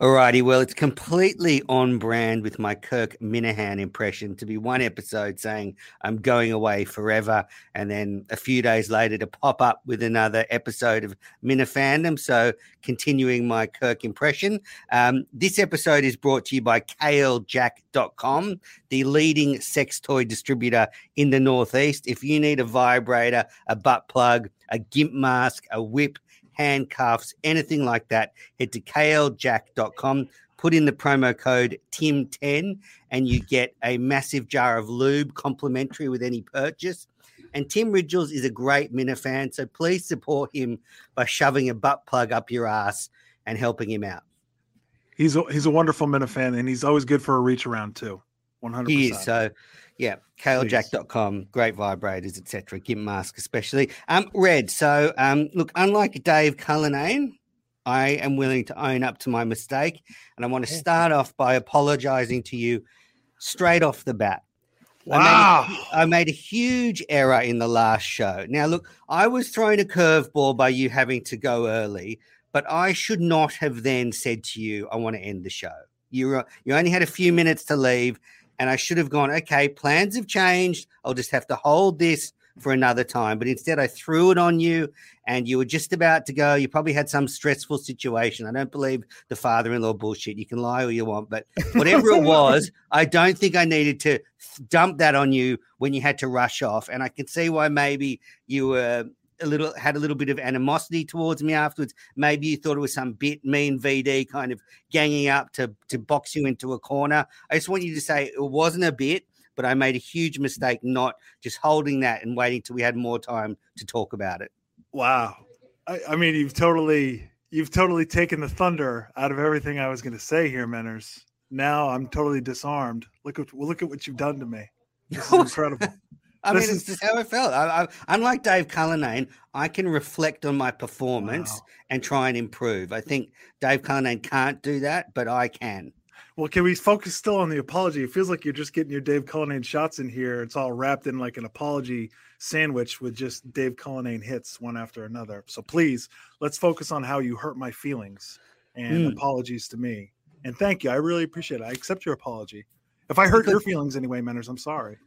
Alrighty, well, it's completely on brand with my Kirk Minihane impression to be one episode saying I'm going away forever, and then a few days later to pop up with another episode of Minifandom. So, continuing my Kirk impression, um, this episode is brought to you by kalejack.com, the leading sex toy distributor in the Northeast. If you need a vibrator, a butt plug, a gimp mask, a whip, handcuffs, anything like that, head to kljack.com, put in the promo code TIM10, and you get a massive jar of lube complimentary with any purchase. And Tim Ridgels is a great Minifan, so please support him by shoving a butt plug up your ass and helping him out. He's a, he's a wonderful Minifan, and he's always good for a reach around too. 100%. He is. So yeah, kljack.com, great vibrators, etc. Gimp mask, especially. Um, Red. So, um, look, unlike Dave Cullinane, I am willing to own up to my mistake, and I want to start off by apologizing to you straight off the bat. Wow. I made, I made, a huge error in the last show. Now, look, I was thrown a curveball by you having to go early, but I should not have then said to you, I want to end the show. You, you only had a few minutes to leave and I should have gone, okay, plans have changed. I'll just have to hold this for another time. But instead, I threw it on you, and you were just about to go. You probably had some stressful situation. I don't believe the father in law bullshit. You can lie all you want, but whatever it was, I don't think I needed to dump that on you when you had to rush off. And I can see why maybe you were a little had a little bit of animosity towards me afterwards. Maybe you thought it was some bit mean VD kind of ganging up to to box you into a corner. I just want you to say it wasn't a bit, but I made a huge mistake not just holding that and waiting till we had more time to talk about it. Wow. I, I mean, you've totally you've totally taken the thunder out of everything I was going to say here, Menners. Now I'm totally disarmed. Look at look at what you've done to me. This is incredible. I mean, it's just how I felt. I, I, unlike Dave Cullinane, I can reflect on my performance wow. and try and improve. I think Dave Cullinane can't do that, but I can. Well, can we focus still on the apology? It feels like you're just getting your Dave Cullinane shots in here. It's all wrapped in like an apology sandwich with just Dave Cullinane hits one after another. So please, let's focus on how you hurt my feelings and mm. apologies to me. And thank you. I really appreciate it. I accept your apology. If I hurt your feelings anyway, Menners, I'm sorry.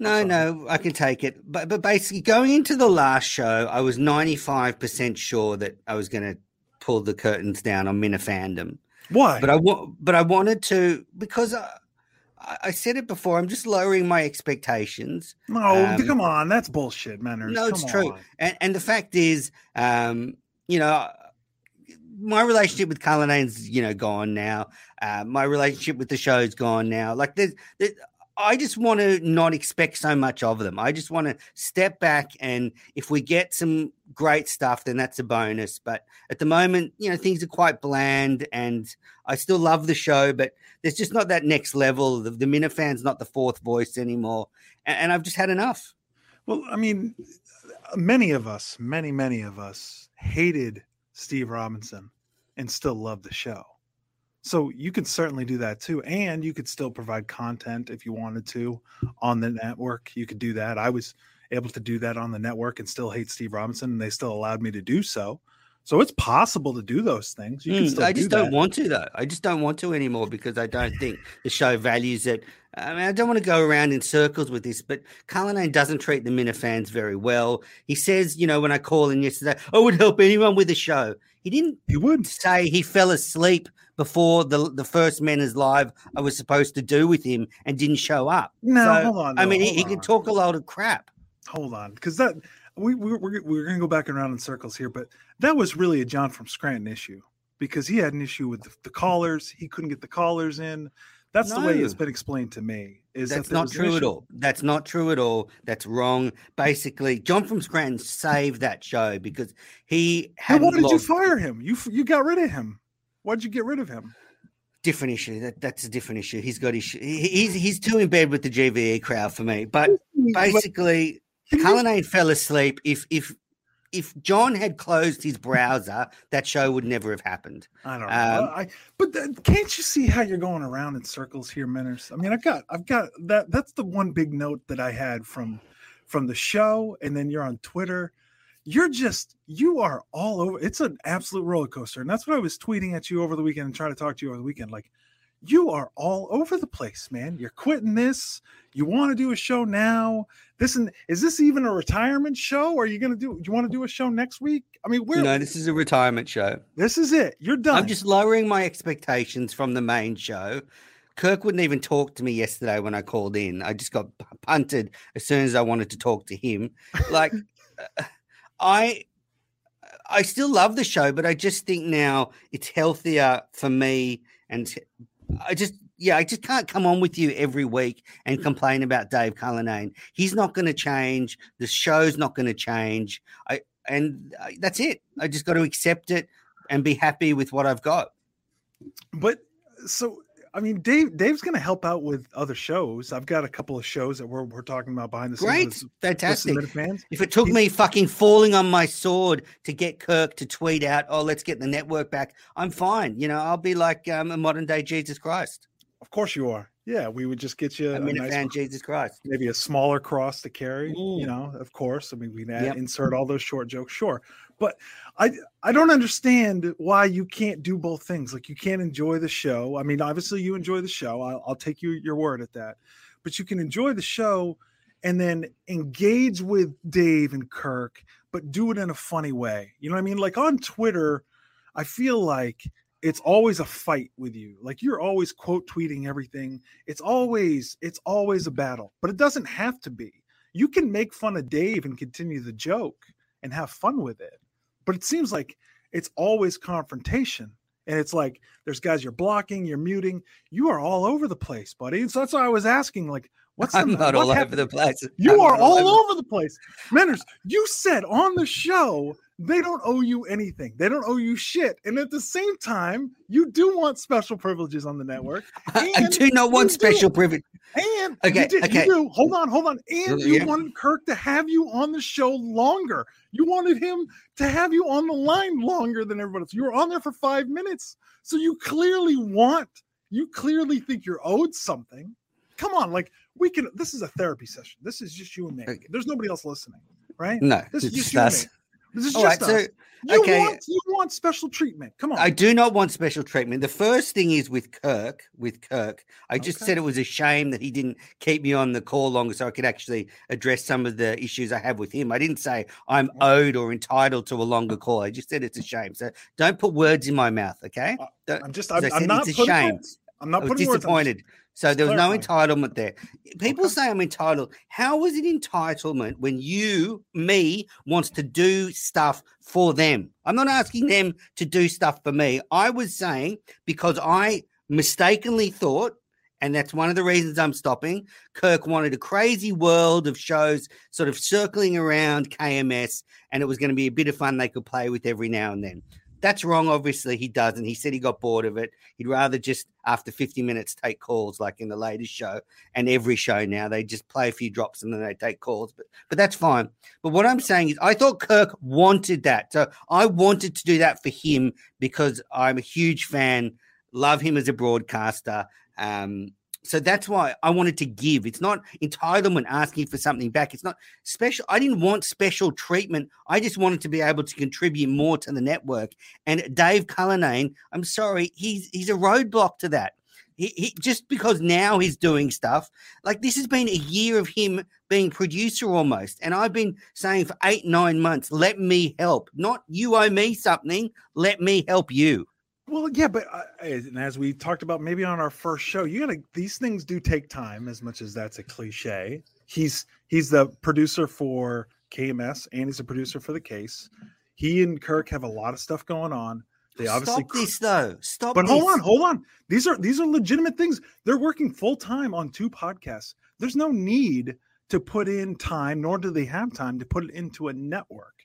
No, no, I can take it. But but basically, going into the last show, I was ninety five percent sure that I was going to pull the curtains down on Minifandom. Why? But I but I wanted to because I, I said it before. I'm just lowering my expectations. No, um, come on, that's bullshit, man. No, it's come true. And and the fact is, um, you know, my relationship with Cullinane's, you know, gone now. Uh, my relationship with the show's gone now. Like there's, there's I just want to not expect so much of them. I just want to step back and if we get some great stuff, then that's a bonus. But at the moment, you know, things are quite bland and I still love the show, but there's just not that next level. The, the Minifan's not the fourth voice anymore. And, and I've just had enough. Well, I mean, many of us, many, many of us hated Steve Robinson and still love the show. So you could certainly do that too. And you could still provide content if you wanted to on the network. You could do that. I was able to do that on the network and still hate Steve Robinson, and they still allowed me to do so. So it's possible to do those things. Mm, I just do not want to though. I just don't want to anymore because I don't think the show values it. I mean, I don't want to go around in circles with this, but Cullinane doesn't treat the Minifans very well. He says, you know, when I called in yesterday, I would help anyone with the show. He didn't. He would say he fell asleep before the the first Men is live I was supposed to do with him and didn't show up. No, so, hold on. No, I mean, he, he can talk a lot of crap. Hold on, because that we, we we're, we're going to go back around in circles here, but that was really a John from Scranton issue because he had an issue with the, the callers. He couldn't get the callers in. That's no. the way it's been explained to me. Is that's that not true at all? That's not true at all. That's wrong. Basically, John from Scranton saved that show because he had. Why did you fire him? You you got rid of him. Why'd you get rid of him? Different issue. That that's a different issue. He's got issue. He's he's too in bed with the GVE crowd for me. But basically, Cullinane fell asleep. If if if John had closed his browser, that show would never have happened. I don't know. Um, I, but can't you see how you're going around in circles here, Menners? I mean, I've got, I've got that. That's the one big note that I had from, from the show, and then you're on Twitter you're just you are all over. It's an absolute roller coaster, and that's what I was tweeting at you over the weekend and trying to talk to you over the weekend. Like, you are all over the place, man. You're quitting this. You want to do a show now. This and is this even a retirement show? Or are you to do? You want to do a show next week? I mean, we're no. This is a retirement show. This is it. You're done. I'm just lowering my expectations from the main show. Kirk wouldn't even talk to me yesterday when I called in. I just got punted as soon as I wanted to talk to him. Like. I I still love the show, but I just think now it's healthier for me. And I just, yeah, I just can't come on with you every week and mm-hmm. complain about Dave Cullinane. He's not going to change. The show's not going to change. I and I, that's it. I just got to accept it and be happy with what I've got. But so I mean, Dave Dave's going to help out with other shows. I've got a couple of shows that we're, we're talking about behind the Great. scenes. Great, fantastic. Fans. If it took He's, me fucking falling on my sword to get Kirk to tweet out, "Oh, let's get the network back," I'm fine. You know, I'll be like um, a modern day Jesus Christ. Of course you are. Yeah, we would just get you a, a nice, fan, Jesus Christ. Maybe a smaller cross to carry. You know, of course. I mean, we yep. insert all those short jokes, sure. But I I don't understand why you can't do both things. Like you can't enjoy the show. I mean, obviously you enjoy the show. I'll, I'll take you your word at that. But you can enjoy the show and then engage with Dave and Kirk, but do it in a funny way. You know what I mean? Like on Twitter, I feel like it's always a fight with you. Like you're always quote tweeting everything. It's always it's always a battle, but it doesn't have to be. You can make fun of Dave and continue the joke and have fun with it. But it seems like it's always confrontation. And it's like there's guys you're blocking, you're muting. You are all over the place, buddy. And so that's why I was asking, like, what's I'm the, not all happened? over the place. You I'm are all over, over the place. Menners, you said on the show they don't owe you anything. They don't owe you shit. And at the same time, you do want special privileges on the network. I do not want special privilege. And okay, you did, okay. You do. Hold on, hold on. And you yeah. wanted Kirk to have you on the show longer. You wanted him to have you on the line longer than everybody else. You were on there for five minutes. So you clearly want, you clearly think you're owed something. Come on, like we can. This is a therapy session. This is just you and me. There's nobody else listening, right? No, this is just you us. This is All just right, us. So, you okay. Want, you want special treatment. Come on. I do not want special treatment. The first thing is with Kirk. With Kirk, I just okay. said it was a shame that he didn't keep me on the call longer so I could actually address some of the issues I have with him. I didn't say I'm owed or entitled to a longer call. I just said it's a shame. So don't put words in my mouth, okay? Uh, don't, I'm just. I'm, I'm not. It's a shame. Words. I'm not putting disappointed. So there was no entitlement there. People okay. say I'm entitled. How was it entitlement when you, me, wants to do stuff for them? I'm not asking mm. them to do stuff for me. I was saying because I mistakenly thought, and that's one of the reasons I'm stopping. Kirk wanted a crazy world of shows sort of circling around KMS, and it was going to be a bit of fun they could play with every now and then. That's wrong. Obviously, he doesn't. He said he got bored of it. He'd rather just, after 50 minutes, take calls like in the latest show and every show now. They just play a few drops and then they take calls. But but that's fine. But what I'm saying is, I thought Kirk wanted that. So I wanted to do that for him because I'm a huge fan, love him as a broadcaster. Um, so that's why I wanted to give. It's not entitlement asking for something back. It's not special. I didn't want special treatment. I just wanted to be able to contribute more to the network. And Dave Cullinane, I'm sorry, he's he's a roadblock to that. He, he, just because now he's doing stuff like this has been a year of him being producer almost and i've been saying for eight nine months let me help not you owe me something let me help you well, yeah, but uh, and as we talked about maybe on our first show, you gotta these things do take time. As much as that's a cliche, he's he's the producer for KMS and he's a producer for the case. He and Kirk have a lot of stuff going on. They obviously stop this though. Stop. But this. hold on, hold on. These are these are legitimate things. They're working full time on two podcasts. There's no need to put in time, nor do they have time to put it into a network.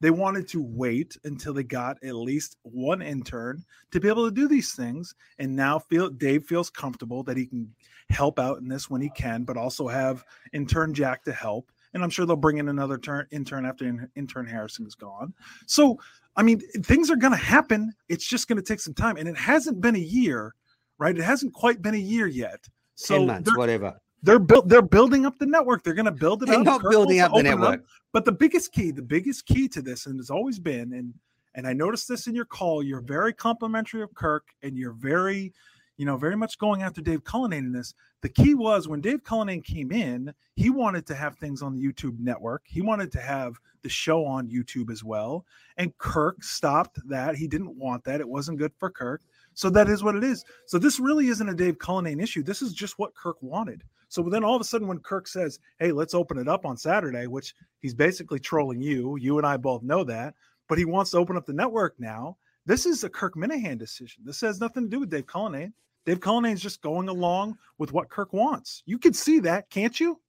They wanted to wait until they got at least one intern to be able to do these things. And now feel Dave feels comfortable that he can help out in this when he can, but also have intern Jack to help. And I'm sure they'll bring in another turn, intern after intern Harrison is gone. So, I mean, things are going to happen. It's just going to take some time. And it hasn't been a year, right? It hasn't quite been a year yet. So 10 months, whatever They're built. They're building up the network. They're going to build it They're up. not Kirk building up the network. But the biggest key, the biggest key to this, and has always been, and and I noticed this in your call, you're very complimentary of Kirk, and you're very, you know, very much going after Dave Cullinane in this. The key was when Dave Cullinane came in, he wanted to have things on the YouTube network. He wanted to have the show on YouTube as well. And Kirk stopped that. He didn't want that. It wasn't good for Kirk. So that is what it is. So this really isn't a Dave Cullinane issue. This is just what Kirk wanted. So then all of a sudden, when Kirk says, "Hey, let's open it up on Saturday," which he's basically trolling you, you and I both know that, but he wants to open up the network now. This is a Kirk Minihane decision. This has nothing to do with Dave Cullinane. Dave Cullinane's just going along with what Kirk wants. You can see that, can't you?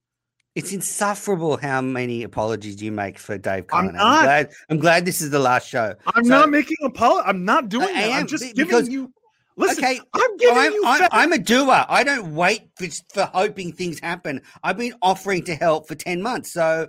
It's insufferable how many apologies you make for Dave I'm Cullinane. not. glad, I'm glad this is the last show. I'm So- not making a pol. I'm not doing I that. I'm just giving you. Listen, okay, I'm giving I'm, you. I'm, I'm a doer. I don't wait for, for hoping things happen. I've been offering to help for 10 months. So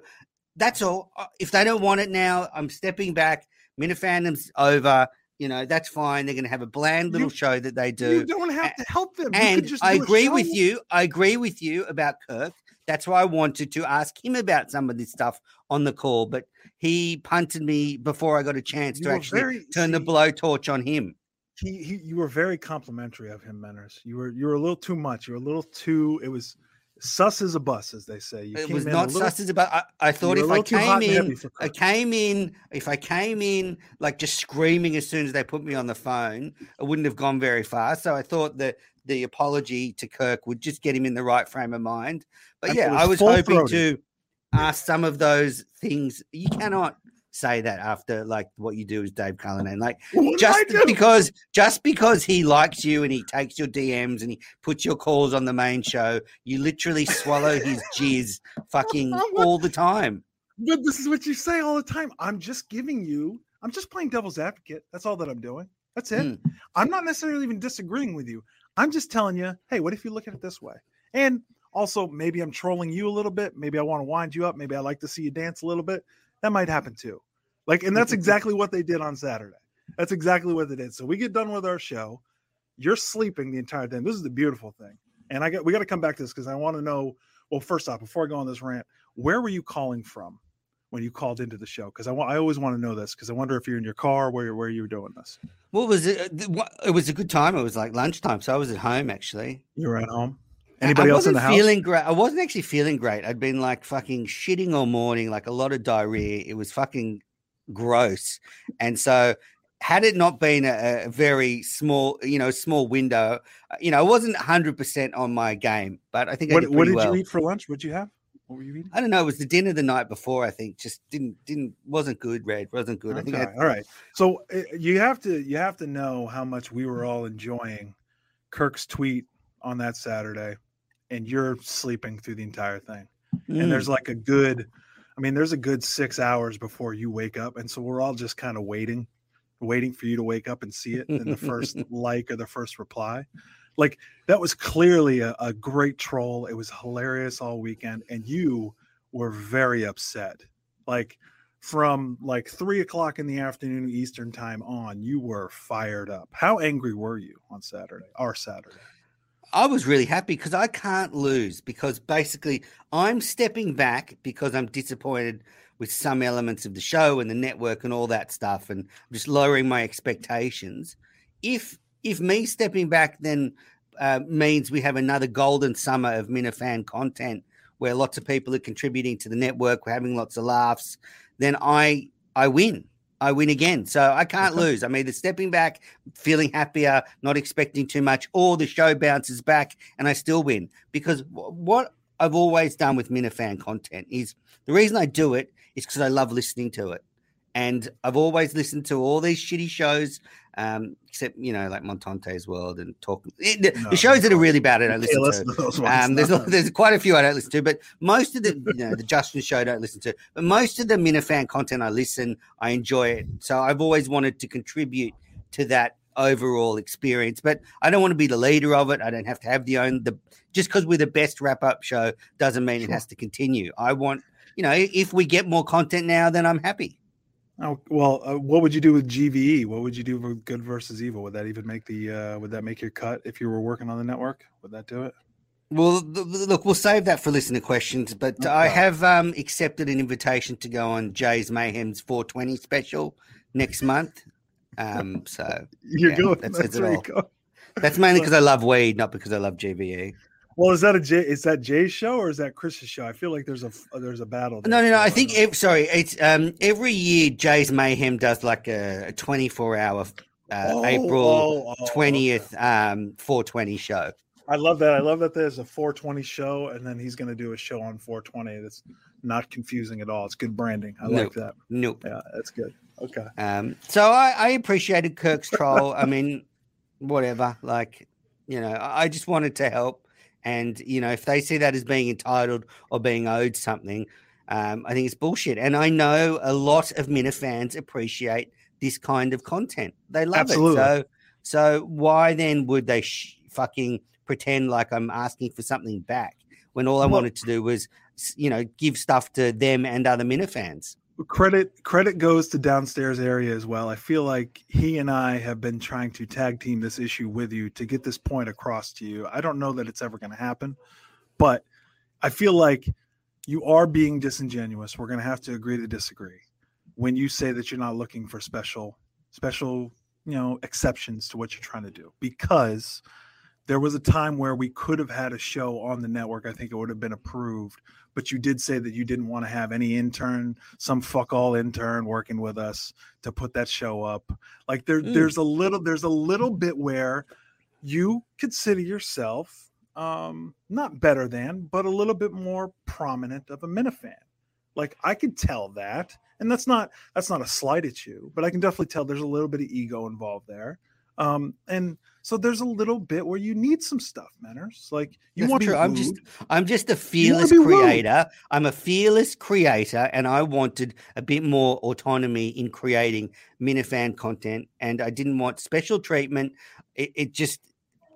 that's all. Uh, If they don't want it now, I'm stepping back. Minifandom's over. You know, that's fine. They're going to have a bland little You- show that they do. you do. don't have to help them. And just I agree with you. I agree with you about Kirk. That's why I wanted to ask him about some of this stuff on the call, but he punted me before I got a chance You to actually very- turn the blowtorch on him. He, he, you were very complimentary of him, Menners. You were, you were a little too much. You were a little too. It was sus as a bus, as they say. You It was not little- sus as about. I, I thought if I little too hot came in, I came in. If I came in like just screaming as soon as they put me on the phone, it wouldn't have gone very far. So I thought that the apology to Kirk would just get him in the right frame of mind. But And yeah, was I was hoping to ask some of those things. You cannot say that after like what you do is Dave Cullinane. Like What just because just because he likes you and he takes your DMs and he puts your calls on the main show, you literally swallow his jizz fucking all the time. But this is what you say all the time. I'm just giving you. I'm just playing devil's advocate. That's all that I'm doing. That's it. Mm. I'm not necessarily even disagreeing with you. I'm just telling you, hey, what if you look at it this way? And also, maybe I'm trolling you a little bit. Maybe I want to wind you up. Maybe I like to see you dance a little bit. That might happen too. Like, and that's exactly what they did on Saturday. That's exactly what they did. So we get done with our show. You're sleeping the entire time. This is the beautiful thing. And I got we got to come back to this because I want to know. Well, first off, before I go on this rant, where were you calling from when you called into the show? Because I I always want to know this because I wonder if you're in your car, where you're where you were doing this. What was it? uh, It was a good time. It was like lunchtime, so I was at home actually. You were at home. Anybody I else in the house? feeling great. I wasn't actually feeling great. I'd been like fucking shitting all morning, like a lot of diarrhea. It was fucking gross. And so, had it not been a, a very small, you know, small window, uh, you know, I wasn't hundred percent on my game, but I think I What, did what did well. you eat for lunch? What'd you have? What were you eating? I don't know. It was the dinner the night before. I think just didn't didn't wasn't good. Red wasn't good. I think Okay, I, all right. So uh, you have to you have to know how much we were all enjoying Kirk's tweet on that Saturday, and you're sleeping through the entire thing. Mm. And there's like a good, I mean, there's a good six hours before you wake up, and so we're all just kind of waiting, waiting for you to wake up and see it in the first like or the first reply. Like that was clearly a, a great troll. It was hilarious all weekend, and you were very upset. Like from like three o'clock in the afternoon Eastern time on, you were fired up. How angry were you on Saturday? Our Saturday. I was really happy because I can't lose because basically I'm stepping back because I'm disappointed with some elements of the show and the network and all that stuff and I'm just lowering my expectations. If if me stepping back then uh, means we have another golden summer of Minifan content where lots of people are contributing to the network, we're having lots of laughs, then I I win. I win again. So I can't lose. I'm either stepping back, feeling happier, not expecting too much, or the show bounces back and I still win. Because wh- what I've always done with Minifan content is the reason I do it is because I love listening to it. And I've always listened to all these shitty shows, um, except you know, like Montante's World and Talk. eh, The, No, the shows that are really bad, I don't Okay, listen to. Um, there's No. there's quite a few I don't listen to, but most of the you know the Justin show I don't listen to, but most of the Minifan content I listen, I enjoy it. So I've always wanted to contribute to that overall experience, but I don't want to be the leader of it. I don't have to have the own the just because we're the best wrap up show doesn't mean it has to continue. I want you know if we get more content now, then I'm happy. Oh, well, uh, what would you do with GVE? What would you do with Good versus Evil? Would that even make the? Uh, would that make your cut if you were working on the network? Would that do it? Well, look, we'll save that for listener questions, but No I have um, accepted an invitation to go on Jay's Mayhem's 420 special next month. Um, so You're Yeah, going. that That's, says it where you all. go. that's mainly because I love weed, not because I love E. Well, is that a Jay? Is that Jay's show or is that Chris's show? I feel like there's a there's a battle. No, there, no, no. I think sorry, it's um every year Jay's Mayhem does like a, a 24 hour uh, Oh, April oh, oh, twentieth um 420 show. I love that. I love that there's a 420 show, and then he's going to do a show on 420. That's not confusing at all. It's good branding. I No. like that. Nope. Yeah, that's good. Okay. Um, so I, I appreciated Kirk's troll. I mean, whatever. Like, you know, I just wanted to help. And you know, if they see that as being entitled or being owed something, um, I think it's bullshit. And I know a lot of Minifans appreciate this kind of content. They love Absolutely. it. So, so why then would they sh- fucking pretend like I'm asking for something back when all I Well- wanted to do was, you know, give stuff to them and other Minifans? Credit credit goes to downstairs area as well. I feel like he and I have been trying to tag team this issue with you to get this point across to you. I don't know that it's ever going to happen, but I feel like you are being disingenuous. We're going to have to agree to disagree when you say that you're not looking for special special, you know, exceptions to what you're trying to do because there was a time where we could have had a show on the network. I think it would have been approved, but you did say that you didn't want to have any intern, some fuck all intern working with us to put that show up. Like there, Mm. there's a little, there's a little bit where you consider yourself um not better than, but a little bit more prominent of a Minifan. Like I could tell that, and that's not that's not a slight at you, but I can definitely tell there's a little bit of ego involved there. Um, and so there's a little bit where you need some stuff, Menners. Like you That's want to true. I'm just- I'm just a fearless be rude. creator. I'm a fearless creator, and I wanted a bit more autonomy in creating Minifan content, and I didn't want special treatment. It, it just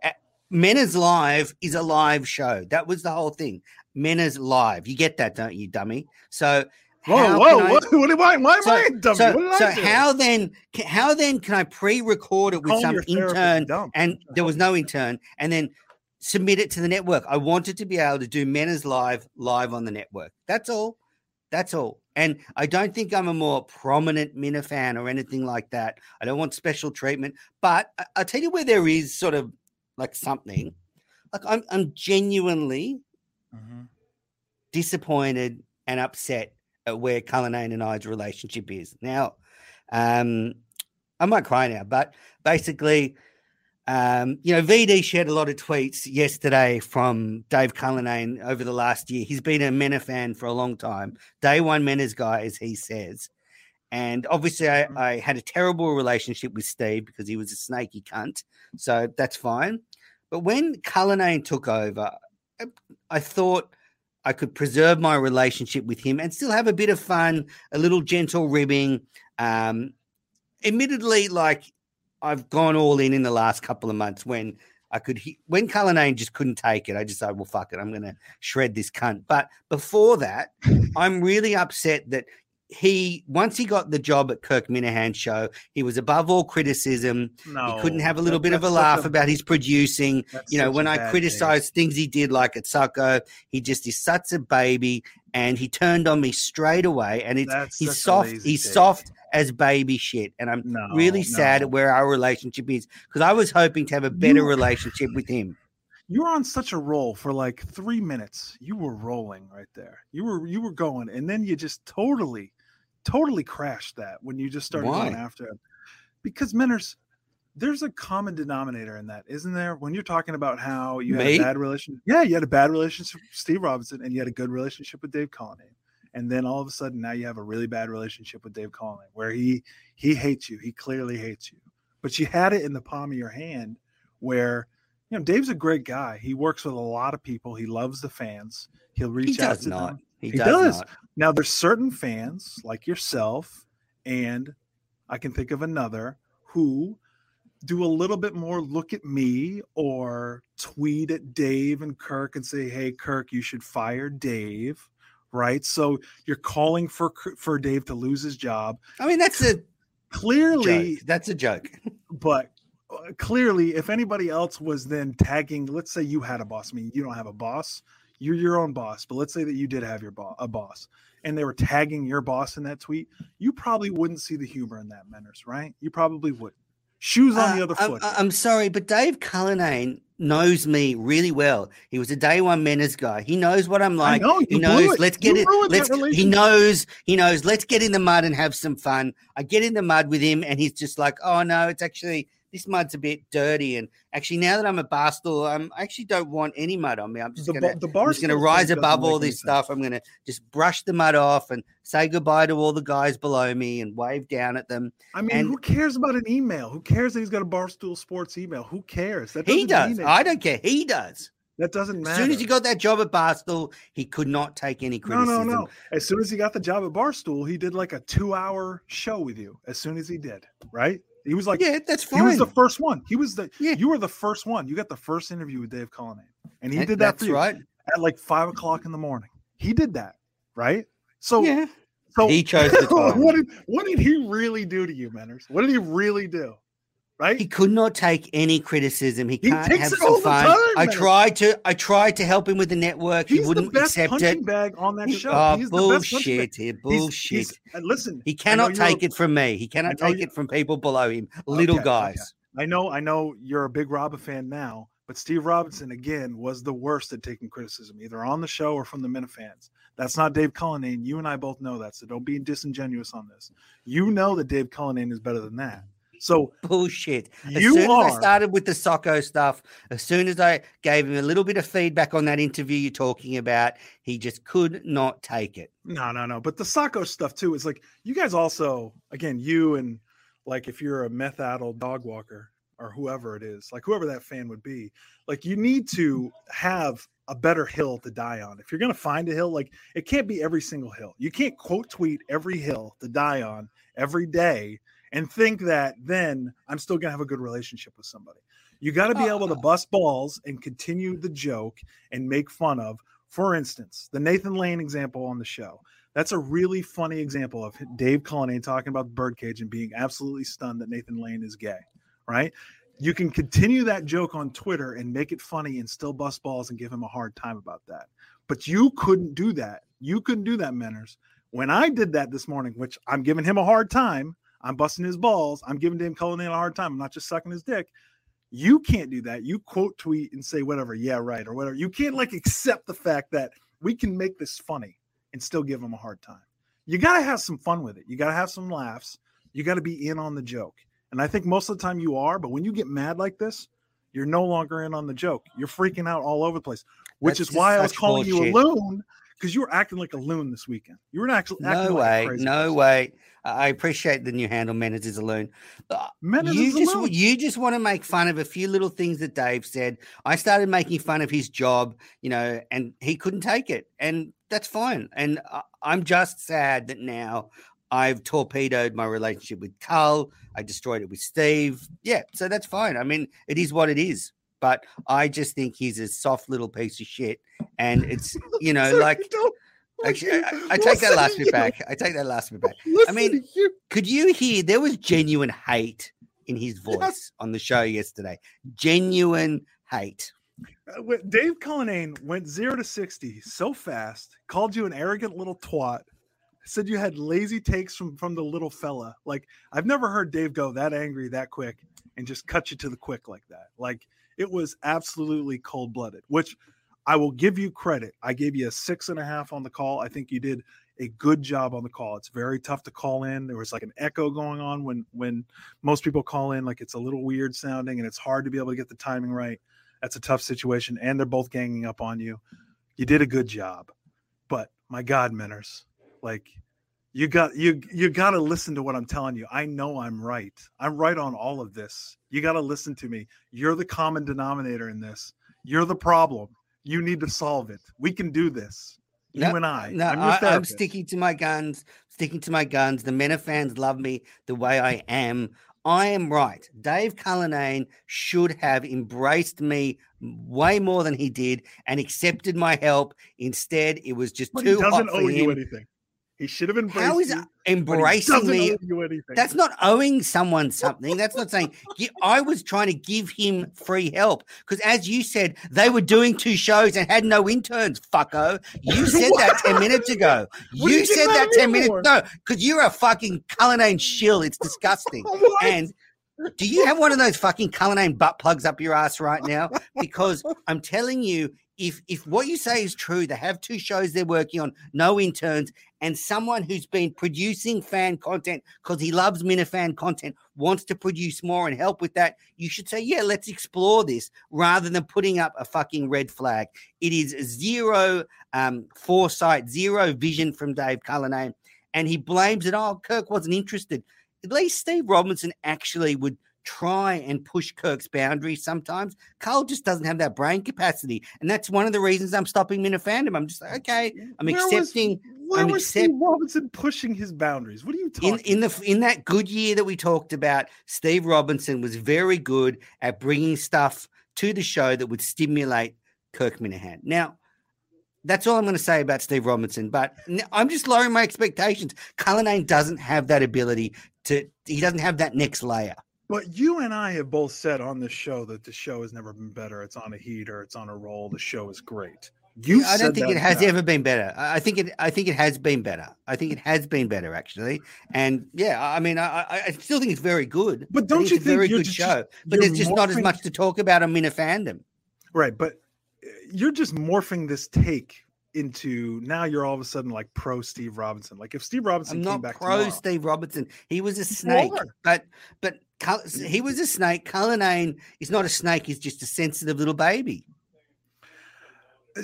uh, Mena's Live is a live show. That was the whole thing. Mena's Live. You get that, don't you, dummy? So. Whoa, how whoa, I- what, what am I? Why am So- I dumb? So, so how then? How then can I pre-record it with Calling some intern dumb. and there was no intern, and then submit it to the network. I wanted to be able to do Mena's live live on the network. That's all. That's all. And I don't think I'm a more prominent Minna fan or anything like that. I don't want special treatment. But I, I'll tell you where there is sort of like something. Like I'm I'm genuinely Mhm. disappointed and upset where Cullinane and I's relationship is. Now, um, I might cry now, but basically, um, you know, VD shared a lot of tweets yesterday from Dave Cullinane over the last year. He's been a Mena fan for a long time, day one Menners guy, as he says. And obviously, I, I had a terrible relationship with Steve because he was a snaky cunt. So that's fine. But when Cullinane took over, I, I thought I could preserve my relationship with him and still have a bit of fun, a little gentle ribbing. Um, admittedly, like I've gone all in in the last couple of months when I could, he- when Cullinane just couldn't take it, I just said, well, fuck it, I'm going to shred this cunt. But before that, I'm really upset that he, once he got the job at Kirk Minihane show, he was above all criticism. No, he couldn't have a little that- bit of a laugh such about his producing you know, when I criticized things he did, like at Succo, he just is such a baby, and he turned on me straight away. And it's That's he's soft, he's take. soft as baby shit, and I'm No, really sad at where our relationship is because I was hoping to have a better You- relationship with him. you were on such a roll for like three minutes. You were rolling right there. You were you were going, and then you just totally, totally crashed that when you just started going after him. Because Menners, there's a common denominator in that, isn't there? When you're talking about how you had a bad relationship, yeah, you had a bad relationship with Steve Robinson, and you had a good relationship with Dave Cullinane. And then all of a sudden, now you have a really bad relationship with Dave Cullinane, where he he hates you. He clearly hates you. But you had it in the palm of your hand, where you know Dave's a great guy. He works with a lot of people. He loves the fans. He'll reach He out to not. them. He, He does, does. Now there's certain fans like yourself, and I can think of another who do a little bit more look at me or tweet at Dave and Kirk and say, "Hey Kirk, you should fire Dave." Right? So you're calling for for Dave to lose his job. I mean, that's a Clearly, joke. That's a joke. but uh, clearly, if anybody else was then tagging, let's say you had a boss. I mean, you don't have a boss, you're your own boss, but let's say that you did have your bo- a boss, and they were tagging your boss in that tweet, you probably wouldn't see the humor in that, Menners, right? You probably wouldn't. Shoes on uh, the other foot. I'm, I'm, sorry, but Dave Cullinane knows me really well. He was a day one Menners guy. He knows what I'm like. Know, he knows. Let's get you it. Let's. He knows. He knows. Let's get in the mud and have some fun. I get in the mud with him, and he's just like, "Oh no, it's actually this mud's a bit dirty. And actually, now that I'm a barstool, I'm, I actually don't want any mud on me. I'm just gonna, the gonna rise above all this stuff. I'm gonna just brush the mud off and say goodbye to all the guys below me and wave down at them. I mean, and, who cares about an email? Who cares that he's got a barstool sports email? Who cares? That he does. I don't care. He does. That doesn't matter. As soon as he got that job at Barstool, he could not take any criticism. No, no, no. As soon as he got the job at Barstool, he did like a two-hour show with you. As soon as he did, right? He was like, yeah, that's fine. He was the first one. He was the yeah. You were the first one. You got the first interview with Dave Cullinane, and he did that that's for you right at like five o'clock in the morning. He did that, right? So yeah. So he chose the time. what did what did he really do to you, Menners? What did he really do? Right? He could not take any criticism. He can't he have some fun. Time, I tried to I tried to help him with the network. He's he wouldn't the best accept it. Bag on that show. Oh, he's bullshit here. Bullshit. He's, he's, listen, he cannot take it from me. He cannot take it from people below him, little okay, guys. Okay. I know, I know you're a big Robin fan now, but Steve Robinson again was the worst at taking criticism, either on the show or from the Minifans. That's not Dave Cullinane. You and I both know that, so don't be disingenuous on this. You know that Dave Cullinane is better than that. So bullshit. As you soon are, as I started with the Socko stuff, as soon as I gave him a little bit of feedback on that interview you're talking about, he just could not take it. No, no, no. But the Socko stuff too is like you guys also, again, you and like if you're a meth addled dog walker or whoever it is, like whoever that fan would be, like you need to have a better hill to die on. If you're going to find a hill, like it can't be every single hill. You can't quote tweet every hill to die on every day and think that then I'm still going to have a good relationship with somebody. You got to be able to uh. bust balls and continue the joke and make fun of. For instance, the Nathan Lane example on the show. That's a really funny example of Dave Cullinane talking about the birdcage and being absolutely stunned that Nathan Lane is gay, right? You can continue that joke on Twitter and make it funny and still bust balls and give him a hard time about that. But you couldn't do that. You couldn't do that, Menners. When I did that this morning, which I'm giving him a hard time, I'm busting his balls. I'm giving Dave Cullinane a hard time. I'm not just sucking his dick. You can't do that. You quote tweet and say whatever, yeah, right, or whatever. You can't like accept the fact that we can make this funny and still give him a hard time. You got to have some fun with it. You got to have some laughs. You got to be in on the joke. And I think most of the time you are, but when you get mad like this, you're no longer in on the joke. You're freaking out all over the place, which That's is why I was calling bullshit. you a loon because you were acting like a loon this weekend. You were actually no way, like no person. way. I appreciate the new handle, Menace is a loon. Uh, Menace you is just loon. you just want to make fun of a few little things that Dave said. I started making fun of his job, you know, and he couldn't take it, and that's fine. And I'm just sad that now I've torpedoed my relationship with Carl. I destroyed it with Steve. Yeah, so that's fine. I mean, it is what it is but I just think he's a soft little piece of shit. And it's, you know, like, actually, I, I take that last bit back. I take that last bit back. I mean, could you hear there was genuine hate in his voice yes. on the show yesterday? Genuine hate. Uh, Dave Cullinane went zero to 60 so fast, called you an arrogant little twat, said you had lazy takes from, from the little fella. Like, I've never heard Dave go that angry that quick and just cut you to the quick like that. Like, it was absolutely cold blooded, which I will give you credit. I gave you a six and a half on the call. I think you did a good job on the call. It's very tough to call in. There was like an echo going on when when most people call in, like it's a little weird sounding, and it's hard to be able to get the timing right. That's a tough situation, and they're both ganging up on you. You did a good job, but my God, Menners, like you got you you got to listen to what i'm telling you. I know i'm right. I'm right on all of this. You got to listen to me. You're the common denominator in this. You're the problem. You need to solve it. We can do this. You no, and i. no I'm, I, am sticking to my guns sticking to my guns. The men of fans love me the way i am. I am right. Dave cullinane should have embraced me way more than he did and accepted my help. Instead it was just but too he doesn't hot owe for you anything He should have embraced How is you, embracing me? you anything. That's not owing someone something. That's not saying I was trying to give him free help because, as you said, they were doing two shows and had no interns. Fucko, you said that ten minutes ago. What You said about that ten minutes. for? No, because you're a fucking Cullinane shill. It's disgusting. And do you have one of those fucking Cullinane butt plugs up your ass right now? Because I'm telling you, if if what you say is true, they have two shows they're working on, no interns, and someone who's been producing fan content because he loves Minifan content wants to produce more and help with that, you should say, yeah, let's explore this rather than putting up a fucking red flag. It is zero um, foresight, zero vision from Dave Cullinane, and he blames it. Oh, Kirk wasn't interested. At least Steve Robinson actually would try and push Kirk's boundaries sometimes. Carl just doesn't have that brain capacity. And that's one of the reasons I'm stopping him in a fandom. I'm just like, okay, I'm Where was- accepting Where I'm was accept- Steve Robinson pushing his boundaries? What are you talking? in in the in that good year that we talked about, Steve Robinson was very good at bringing stuff to the show that would stimulate Kirk Minihane. Now, that's all I'm going to say about Steve Robinson, but I'm just lowering my expectations. Cullinane doesn't have that ability to. He doesn't have that next layer. But you and I have both said on this show that the show has never been better. It's on a heater. It's on a roll. The show is great. You, I don't think it has now. ever been better. I think it. I think it has been better. I think it has been better actually. And yeah, I mean, I, I- still think it's very good. But don't it's you a think very good just- show? But there's just not as much to talk about on a fandom. Right, but uh, you're just morphing this take into now you're all of a sudden like pro Steve Robinson. Like if Steve Robinson I'm came not back pro tomorrow, Steve Robinson. He was a snake, but but he was a snake. Cullinane is not a snake. He's just a sensitive little baby.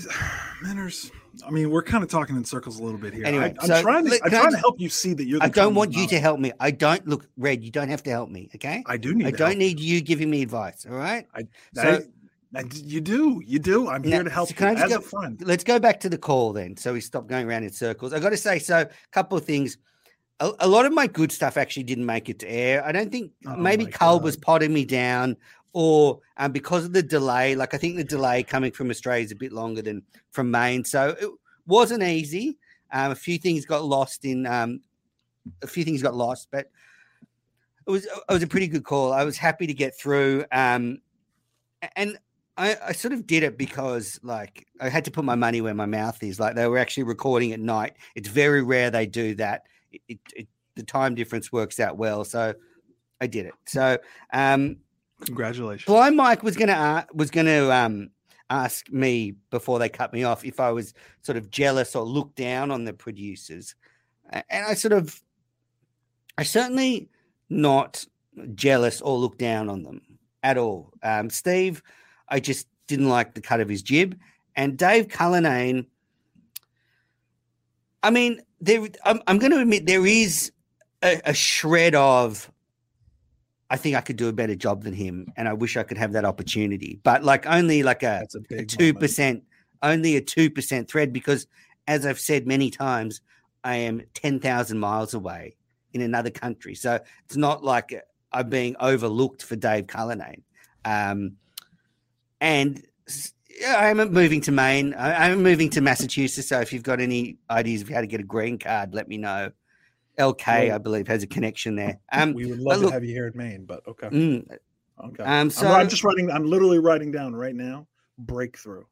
Menners. I mean, we're kind of talking in circles a little bit here. Anyway, I, am so trying to I'm I trying to help you see that you're. The I don't want you to help me. I don't look red. You don't have to help me. Okay. I do need. I don't help. need you giving me advice. All right. I, So- I- you do. You do. I'm Now, here to help so can I you just as go- a friend. let's go back to the call then. So we stop going around in circles. I got to say, so a couple of things. A, a lot of my good stuff actually didn't make it to air. I don't think Oh maybe Carl was potting me down, or um, because of the delay. Like I think the delay coming from Australia is a bit longer than from Maine, so it wasn't easy. Um, a few things got lost in. Um, a few things got lost, but it was it was a pretty good call. I was happy to get through. Um, and I, I sort of did it because like I had to put my money where my mouth is. Like they were actually recording at night. It's very rare they do that. It, it, the time difference works out well, so I did it. So um, Congratulations. Blind Mike was gonna uh, was gonna um, ask me before they cut me off if I was sort of jealous or looked down on the producers, and I sort of, I certainly not jealous or look down on them at all. Um, Steve, I just didn't like the cut of his jib, and Dave Cullinane. I mean, there. I'm, I'm going to admit there is a, a shred of I think I could do a better job than him, and I wish I could have that opportunity. But like only like a That's a big two percent, only a two percent thread because, as I've said many times, I am ten thousand miles away in another country, so it's not like I'm being overlooked for Dave Cullinane. Um, and yeah, I'm moving to Maine. I, I'm moving to Massachusetts. So if you've got any ideas of how to get a green card, let me know. LK, I believe, has a connection there. Um, we would love look- to have you here in Maine, but okay. mm, Okay. Um, I'm, I'm just writing. I'm literally writing down right now. Breakthrough.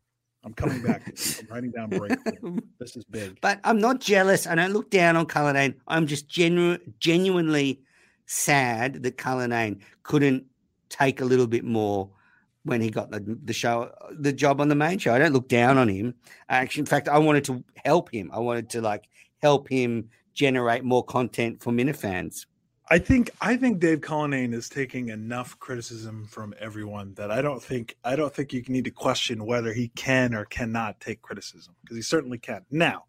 I'm coming back. I'm writing down breakthrough. This is big. but I'm not jealous. I don't look down on Cullinane. I'm just genu- genuinely sad that Cullinane couldn't take a little bit more when he got the, the show, the job on the main show. I don't look down on him. Actually, in fact, I wanted to help him. I wanted to like help him generate more content for Minifans. I think I think Dave Cullinane is taking enough criticism from everyone that I don't think I don't think you need to question whether he can or cannot take criticism because he certainly can. Now,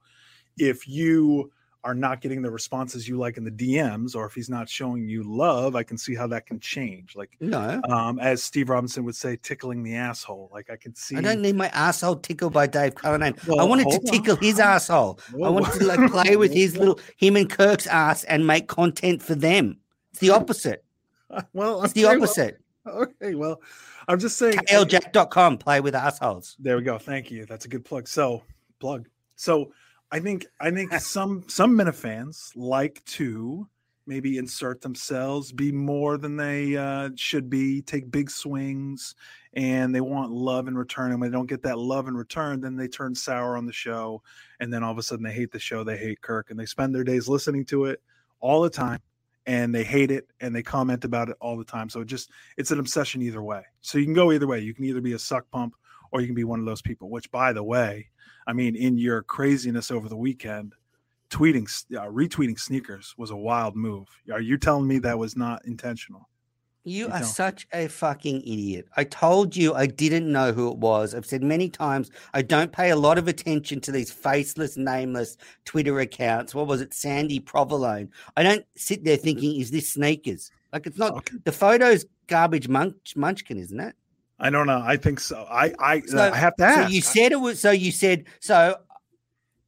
if you are not getting the responses you like in the DMs, or if he's not showing you love, I can see how that can change. Like, No, um, as Steve Robinson would say, tickling the asshole. Like I can see. I don't need my asshole tickled by Dave Cullinane. I wanted to hold on. tickle his asshole. I wanted to like play with his little him and Kirk's ass and make content for them. It's the opposite. Well, It's the okay, well- opposite. okay, well, I'm just saying. KLJack.com, play with assholes. There we go. Thank you. That's a good plug. So, plug. So, I think I think some some Minifans like to maybe insert themselves, be more than they uh, should be, take big swings, and they want love in return. And when they don't get that love in return, then they turn sour on the show, and then all of a sudden they hate the show, they hate Kirk, and they spend their days listening to it all the time, and they hate it, and they comment about it all the time. So it just it's an obsession either way. So you can go either way. You can either be a suck pump or you can be one of those people. Which, by the way, I mean, in your craziness over the weekend, tweeting, uh, retweeting sneakers was a wild move. Are you telling me that was not intentional? You, you are such a fucking idiot. I told you I didn't know who it was. I've said many times I don't pay a lot of attention to these faceless, nameless Twitter accounts. What was it? Sandy Provolone. I don't sit there thinking, is this sneakers? Like it's not okay. the photo's garbage munch, munchkin, isn't it? I don't know. I think so. I I, so, uh, I have to ask. So you said it was. So you said so.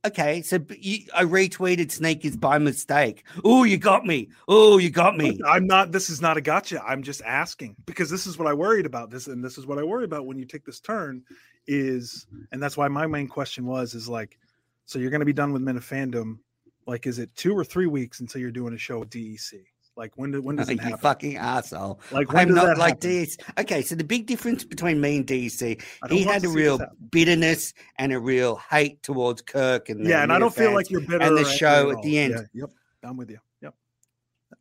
Okay, so you, I retweeted sneakers by mistake. Oh, you got me. Oh, you got me. I'm not. This is not a gotcha. I'm just asking because this is what I worried about. This and this is what I worry about when you take this turn. Is and that's why my main question was is like, so you're going to be done with Minifandom. Like, is it two or three weeks until you're doing a show with DEC? Like when do, when does it happen? You fucking asshole. Like I'm not like DC. Okay, so the big difference between me and DC, he had a real bitterness and a real hate towards Kirk and yeah, and I don't feel like you're bitter and the show at, at the end. Yeah, yep, I'm with you. Yep.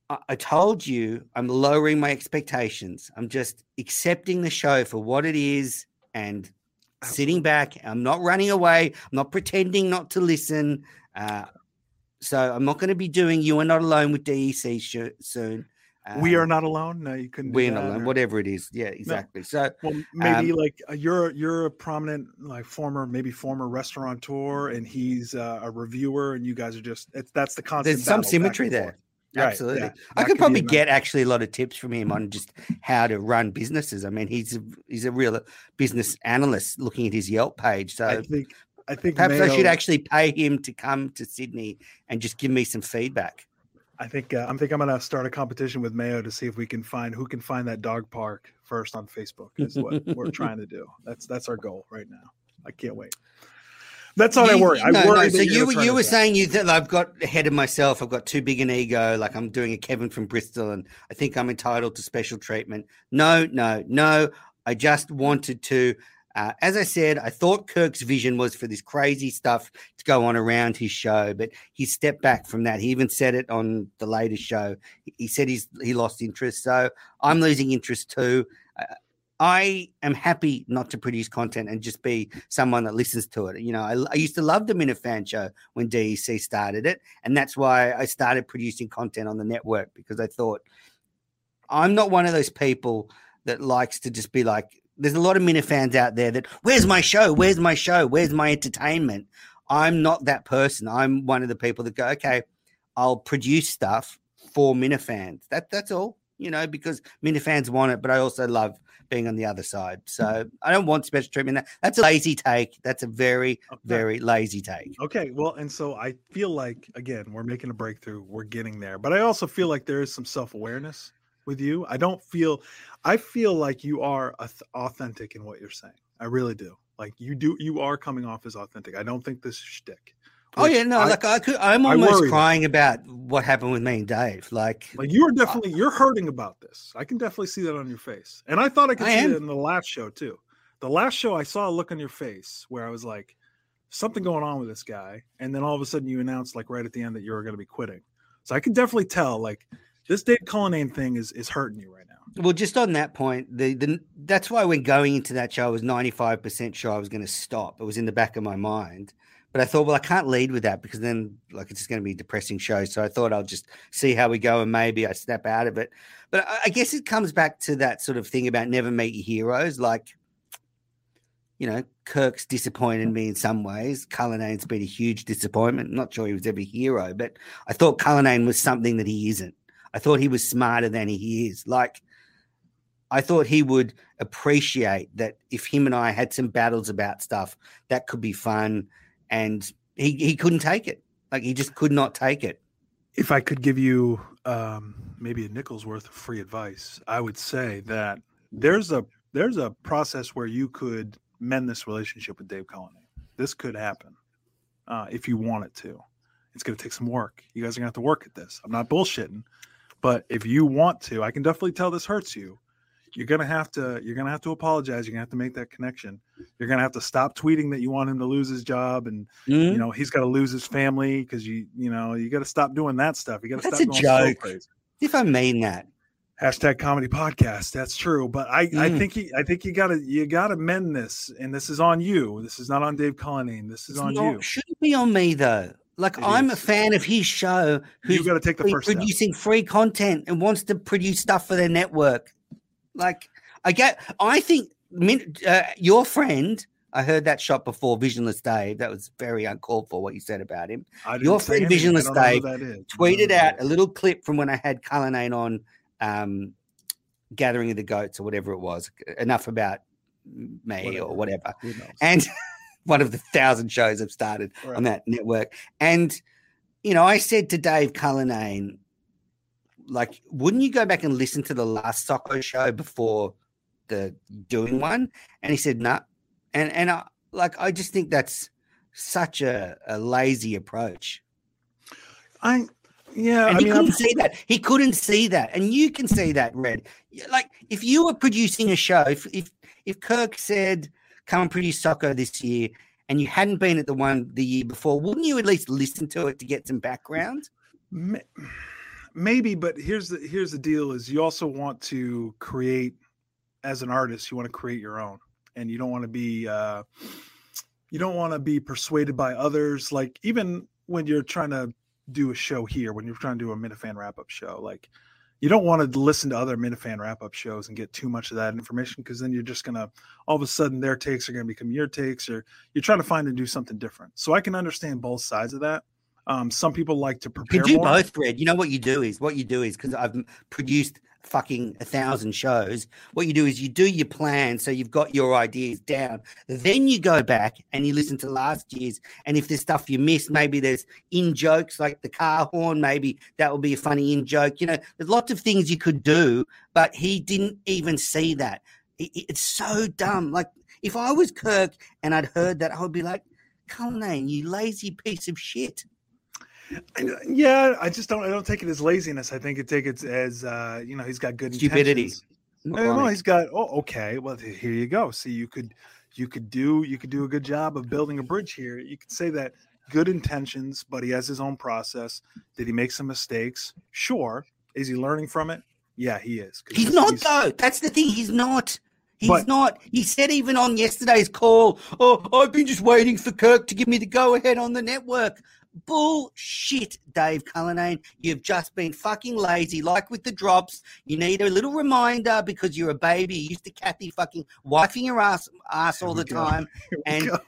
I, I told you I'm lowering my expectations. I'm just accepting the show for what it is and sitting back. I'm not running away. I'm not pretending not to listen. Uh, so I'm not going to be doing You Are Not Alone with DEC sh- soon. Um, we are um, not alone. No, you couldn't. We're not alone. Or... Whatever it is. Yeah, exactly. No. So well, maybe um, like uh, you're you're a prominent like former maybe former restaurateur, and he's uh, a reviewer, and you guys are just it's that's the constant. There's some symmetry there. Right, Absolutely. Yeah, I could probably get actually a lot of tips from him on just how to run businesses. I mean, he's a, he's a real business analyst looking at his Yelp page. So I think I think perhaps Mayo, I should actually pay him to come to Sydney and just give me some feedback. I think uh, I'm think I'm gonna start a competition with Mayo to see if we can find who can find that dog park first on Facebook. Is what we're trying to do. That's that's our goal right now. I can't wait. That's all you, I worry. I no, worry. No. So you you were saying you that I've got ahead of myself. I've got too big an ego. Like I'm doing a Kevin from Bristol, and I think I'm entitled to special treatment. No, no, no. I just wanted to uh, as I said, I thought Kirk's vision was for this crazy stuff to go on around his show, but he stepped back from that. He even said it on the latest show. He said he's he lost interest. So I'm losing interest too. Uh, I am happy not to produce content and just be someone that listens to it. You know, I, I used to love the Minute Minifan show when DEC started it, and that's why I started producing content on the network because I thought I'm not one of those people that likes to just be like there's a lot of Minifans out there that where's my show? Where's my show? Where's my entertainment? I'm not that person. I'm one of the people that go, okay, I'll produce stuff for Minifans. That that's all, you know, because Minifans want it, but I also love being on the other side. So I don't want special treatment. That's a lazy take. That's a very, okay. very lazy take. Okay. Well, and so I feel like again, we're making a breakthrough. We're getting there. But I also feel like there is some self-awareness with you. I don't feel I feel like you are authentic in what you're saying. I really do. Like you do you are coming off as authentic. I don't think this is shtick. Oh yeah, no, I, like I could I'm almost crying about what happened with me and Dave. Like like you're definitely you're hurting about this. I can definitely see that on your face. And I thought I could I see am. it in the last show too. The last show I saw a look on your face where I was like, something going on with this guy. And then all of a sudden you announced like right at the end that you were gonna be quitting. So I can definitely tell like this Dave Cullinane thing is is hurting you right now. Well, just on that point, the, the that's why when going into that show, I was ninety five percent sure I was going to stop. It was in the back of my mind, but I thought, well, I can't lead with that because then like it's just going to be a depressing show. So I thought I'll just see how we go and maybe I snap out of it. But I, I guess it comes back to that sort of thing about never meet your heroes, like. You know, Kirk's disappointed me in some ways. Cullinane's been a huge disappointment. I'm not sure he was ever a hero, but I thought Cullinane was something that he isn't. I thought he was smarter than he is. Like, I thought he would appreciate that if him and I had some battles about stuff, that could be fun. And he, he couldn't take it. Like, he just could not take it. If I could give you um, maybe a nickel's worth of free advice, I would say that there's a there's a process where you could mend this relationship with Dave Cullinane. This could happen. uh, if you want it to. It's going to take some work. You guys are going to have to work at this. I'm not bullshitting, but if you want to, I can definitely tell this hurts you. You're gonna have to. You're gonna have to apologize. You're gonna have to make that connection. You're gonna have to stop tweeting that you want him to lose his job, and Mhm. you know he's got to lose his family because you, you know, you got to stop doing that stuff. You got to That's stop a so joke. if I mean that. hashtag comedy podcast that's true but i i Mm. think he, i think you gotta you gotta mend this and this is on you this is not on dave cullinane this is It's on not- you Shouldn't be on me though. Like It I'm a fan of his show. Who's gotta take the first step producing free content and wants to produce stuff for their network. Like I get, I think uh, your friend. I heard that shot before, Visionless Dave. That was very uncalled for what you said about him. I didn't your friend Visionless don't know who Dave that is. I don't know Tweeted out a little clip from when I had Cullinane on um, Gathering of the Goats or whatever it was. Enough about me or whatever. And one of the thousand shows I've started Right. on that network. And, you know, I said to Dave Cullinane, like, wouldn't you go back and listen to the last Socko show before the doing one? And he said, no. Nah. And, and I, like, I just think that's such a, a lazy approach. I yeah, And I he mean, couldn't I'm, see that. He couldn't see that. And you can see that, Red. Like, if you were producing a show, if, if, if Kirk said, produce Socko this year, and you hadn't been at the one the year before, wouldn't you at least listen to it to get some background? maybe, but here's the here's the deal: is you also want to create as an artist, you want to create your own, and you don't want to be uh, you don't want to be persuaded by others. Like even when you're trying to do a show here, when you're trying to do a Minifan wrap up show, like you don't want to listen to other Minifan wrap up shows and get too much of that information because then you're just gonna all of a sudden their takes are gonna become your takes, or you're trying to find and do something different. So I can understand both sides of that. Um, some people like to You prepare can do more. both, Red. You know what you do is what you do is because I've produced fucking a thousand shows. What you do is you do your plan, so you've got your ideas down. Then you go back and you listen to last year's, and if there's stuff you missed, maybe there's in jokes like the car horn. Maybe that will be a funny in joke. You know, there's lots of things you could do, but he didn't even see that. It- it- it's so dumb. Like if I was Kirk and I'd heard that, I would be like, Cullinane, you lazy piece of shit. I Yeah, I just don't. I don't take it as laziness. I think it take it as uh, you know he's got good Stupidity. intentions. No, no, he's got. Oh, okay. Well, here you go. See, you could, you could do, you could do a good job of building a bridge here. You could say that good intentions, but he has his own process. Did he make some mistakes? Sure. Is he learning from it? Yeah, he is. He's this- not though. That's the thing. He's not. He's But- not. He said even on yesterday's call, "Oh, I've been just waiting for Kirk to give me the go ahead on the network." Bullshit, Dave Cullinane. You've just been fucking lazy, like with the drops. You need a little reminder because you're a baby. You used to Kathy fucking wiping your ass ass all the go. time, and go.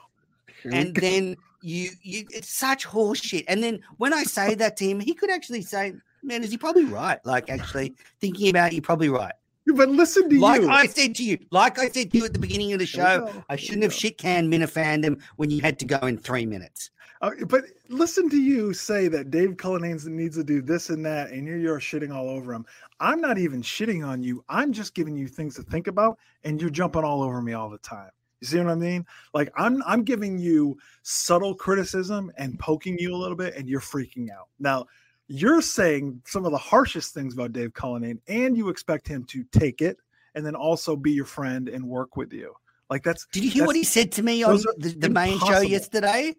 Here we and go. then you you it's such horseshit. And then when I say that to him, he could actually say, "Man, is he probably right?" Like actually thinking about it, you're probably right. but listen to you. Like you. I said to you, like I said to you at the beginning of the show, I shouldn't have shit canned Minifandom when you had to go in three minutes. Uh, but listen to you say that Dave Cullinane needs to do this and that, and you're, you're shitting all over him. I'm not even shitting on you. I'm just giving you things to think about, and you're jumping all over me all the time. You see what I mean? Like I'm I'm giving you subtle criticism and poking you a little bit, and you're freaking out. Now you're saying some of the harshest things about Dave Cullinane, and you expect him to take it and then also be your friend and work with you. Like that's Did you hear what he said to me on the, the main show yesterday?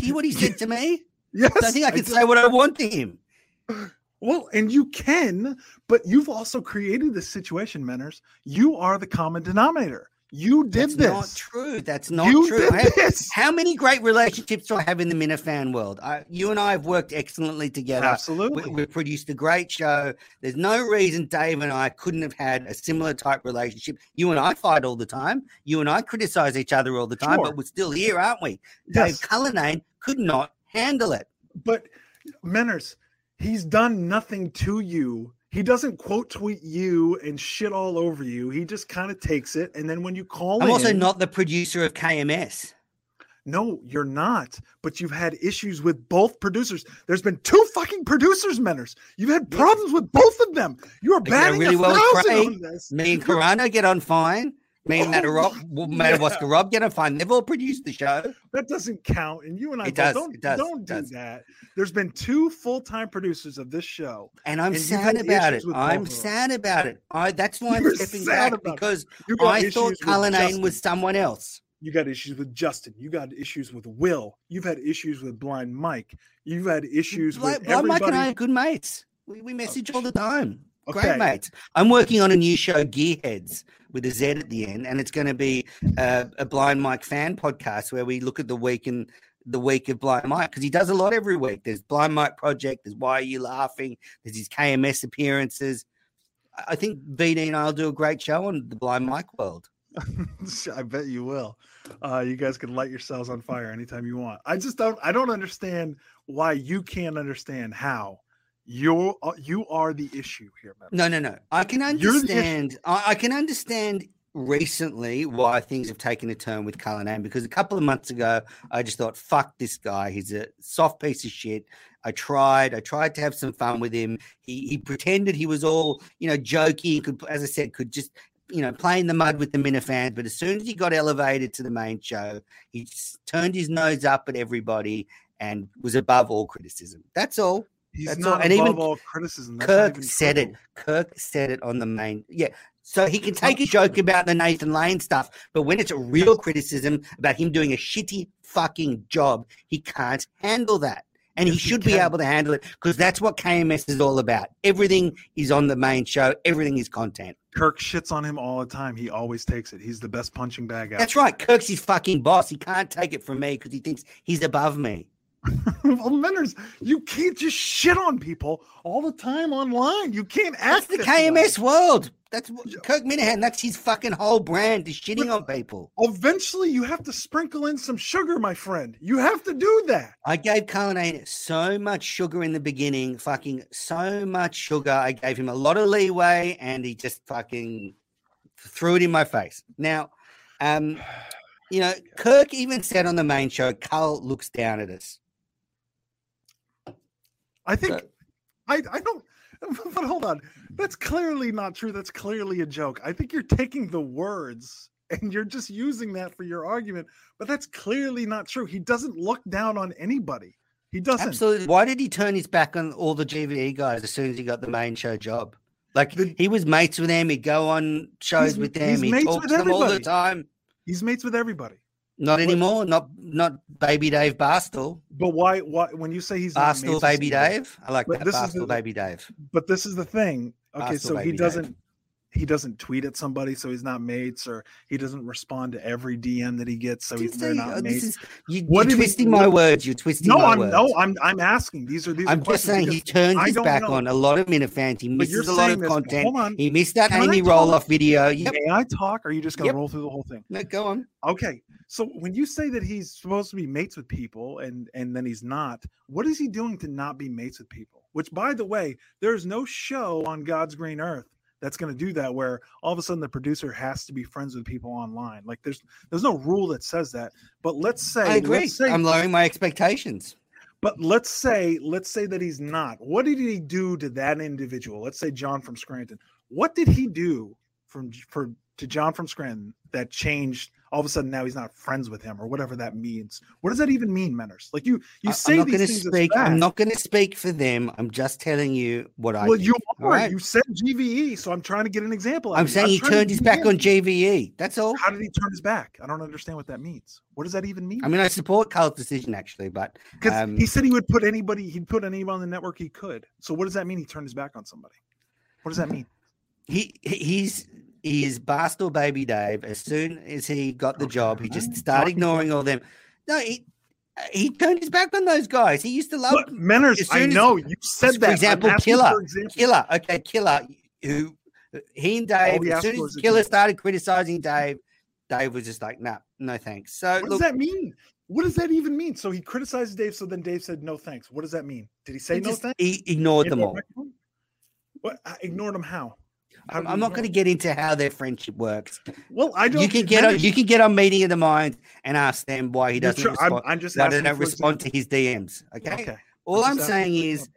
Hear what he said to me? yes. I think I can say what I want to him. Well, and you can, but you've also created this situation, Menners. You are the common denominator. You did this. That's this. not true. That's not you true. have- how many great relationships do I have in the Minifan world? I, you and I have worked excellently together. Absolutely. We, we produced a great show. There's no reason Dave and I couldn't have had a similar type relationship. You and I fight all the time. You and I criticize each other all the time, Sure. but we're still here, aren't we? Dave Yes. Cullinane could not handle it. But Menners, he's done nothing to you. He doesn't quote tweet you and shit all over you. He just kind of takes it, and then when you call I'm in, also not the producer of KMS. No, you're not. But you've had issues with both producers. There's been two fucking producers, Menners. You've had problems with both of them. You are I get on batting really a well thousand on this. Me and Carano get on fine. Me and Matt Oh, Rob, Matt yeah. Rob get a fine. They've all produced the show. That doesn't count. And you and I It does, don't it does, don't it do does. that. There's been two full time producers of this show. And I'm And sad about it. I'm both of them. sad about it. I that's why I'm You're stepping sad back because I thought Cullinane was someone else. You got issues with Justin. You got issues with Will. You've had issues with Blind Mike. You've had issues Like, with like Mike and I are good mates. We, we oh, message all the time. Okay. Great mates. I'm working on a new show, Gearheads, with a Z at the end, and it's going to be uh, a Blind Mike fan podcast where we look at the week and the week of Blind Mike because he does a lot every week. There's Blind Mike Project. There's Why Are You Laughing? There's his KMS appearances. I- think VD and I'll do a great show on the Blind Mike world. I bet you will. Uh, you guys can light yourselves on fire anytime you want. I just don't. I don't understand why you can't understand how you uh, you are the issue here, man. No, no, no. I can You're understand. I, I can understand recently why things have taken a turn with Cullinane because a couple of months ago, I just thought, fuck this guy. He's a soft piece of shit. I tried. I tried to have some fun with him. He he pretended he was all, you know, jokey. Could, as I said, could just, you know, play in the mud with the Minifans. But as soon as he got elevated to the main show, he turned his nose up at everybody and was above all criticism. That's all. He's That's all. not And above even all criticism. That's Kirk said it. Kirk said it on the main. Yeah. So he can take a joke about the Nathan Lane stuff, but when it's a real criticism about him doing a shitty fucking job, he can't handle that. And he Yes, he should be able to handle it because that's what KMS is all about. Everything is on the main show, everything is content. Kirk shits on him all the time. He always takes it. He's the best punching bag out. That's right. Kirk's his fucking boss. He can't take it from me because he thinks he's above me. well, Menners, you can't just shit on people all the time online. You can't That's the way. KMS world. That's what, Kirk Minihane. That's his fucking whole brand is shitting on people. Eventually, you have to sprinkle in some sugar, my friend. You have to do that. I gave Cullinane so much sugar in the beginning, fucking so much sugar. I gave him a lot of leeway and he just fucking threw it in my face. Now, um, you know, Kirk even said on the main show, Cull looks down at us. I think I I don't. But hold on, that's clearly not true. That's clearly a joke. I think you're taking the words and you're just using that for your argument. But that's clearly not true. He doesn't look down on anybody. He doesn't. Absolutely. Why did he turn his back on all the GVE guys as soon as he got the main show job? Like The- he was mates with them. He'd go on shows with he's them. He mates with to them all the time. He's mates with everybody. Not anymore. Not not baby Dave Barstool. But why? Why? When you say he's Barstool baby Dave. I like But that. this is Barstool the- baby Dave. But this is the thing. Okay, Hostile so he baby Dave. He doesn't tweet at somebody, so he's not mates, or he doesn't respond to every DM that he gets, so he's they're not oh, this mates. is you, What you're did he- twisting my words. You're twisting No, my I'm words. no, I'm I'm asking. These are these. I'm just saying he turned his back know. on a lot of Minifans. He misses a lot of this. content. Hold on. He missed that Can Amy talk? roll off video. Yep. May I talk? Or are you just gonna Yep. roll through the whole thing? No, go on. Okay. So when you say that he's supposed to be mates with people and and then he's not, what is he doing to not be mates with people? Which by the way, there's no show on God's green earth that's going to do that where all of a sudden the producer has to be friends with people online. Like there's there's no rule that says that. But let's say I agree. let's say I'm lowering my expectations. but let's say let's say that he's not. What did he do to that individual? Let's say John from Scranton. What did he do from for to John from Scranton that changed all of a sudden now he's not friends with him or whatever that means? What does that even mean, Menners? Like you you I- say I'm not these going to things speak. I'm not going to speak for them. I'm just telling you what I. well, think, you are. right? You said GVE, so I'm trying to get an example. I'm saying he turned his back on GVE. That's all. How did he turn his back? I don't understand what that means. What does that even mean? I mean, I support Carl's decision actually, but Because um, he said he would put anybody, he'd put anyone on the network he could. So what does that mean? He turned his back on somebody. What does that mean? he- he's he is Barstool Baby Dave. As soon as he got the job, he just started ignoring all them. No, he he turned his back on those guys. He used to love Menners, as I as- know you said for that. Example, Killer. for example. Killer. Okay, Killer. Who he and Dave. he as soon as Killer Killer. started criticizing Dave, Dave was just like, "Nah, no thanks." So What look, does that mean? What does that even mean? So he criticized Dave, so then Dave said no thanks. What does that mean? Did he say he, no just- thanks? he ignored them all. What? I ignored them how? I'm, I'm not going to get into how their friendship works. Well, I don't. You can get on. You can get on meeting of the mind and ask them why he doesn't tr- I'm, respond. I'm just Why they don't respond to his DMs? Okay. Okay. All I'm I'm saying is,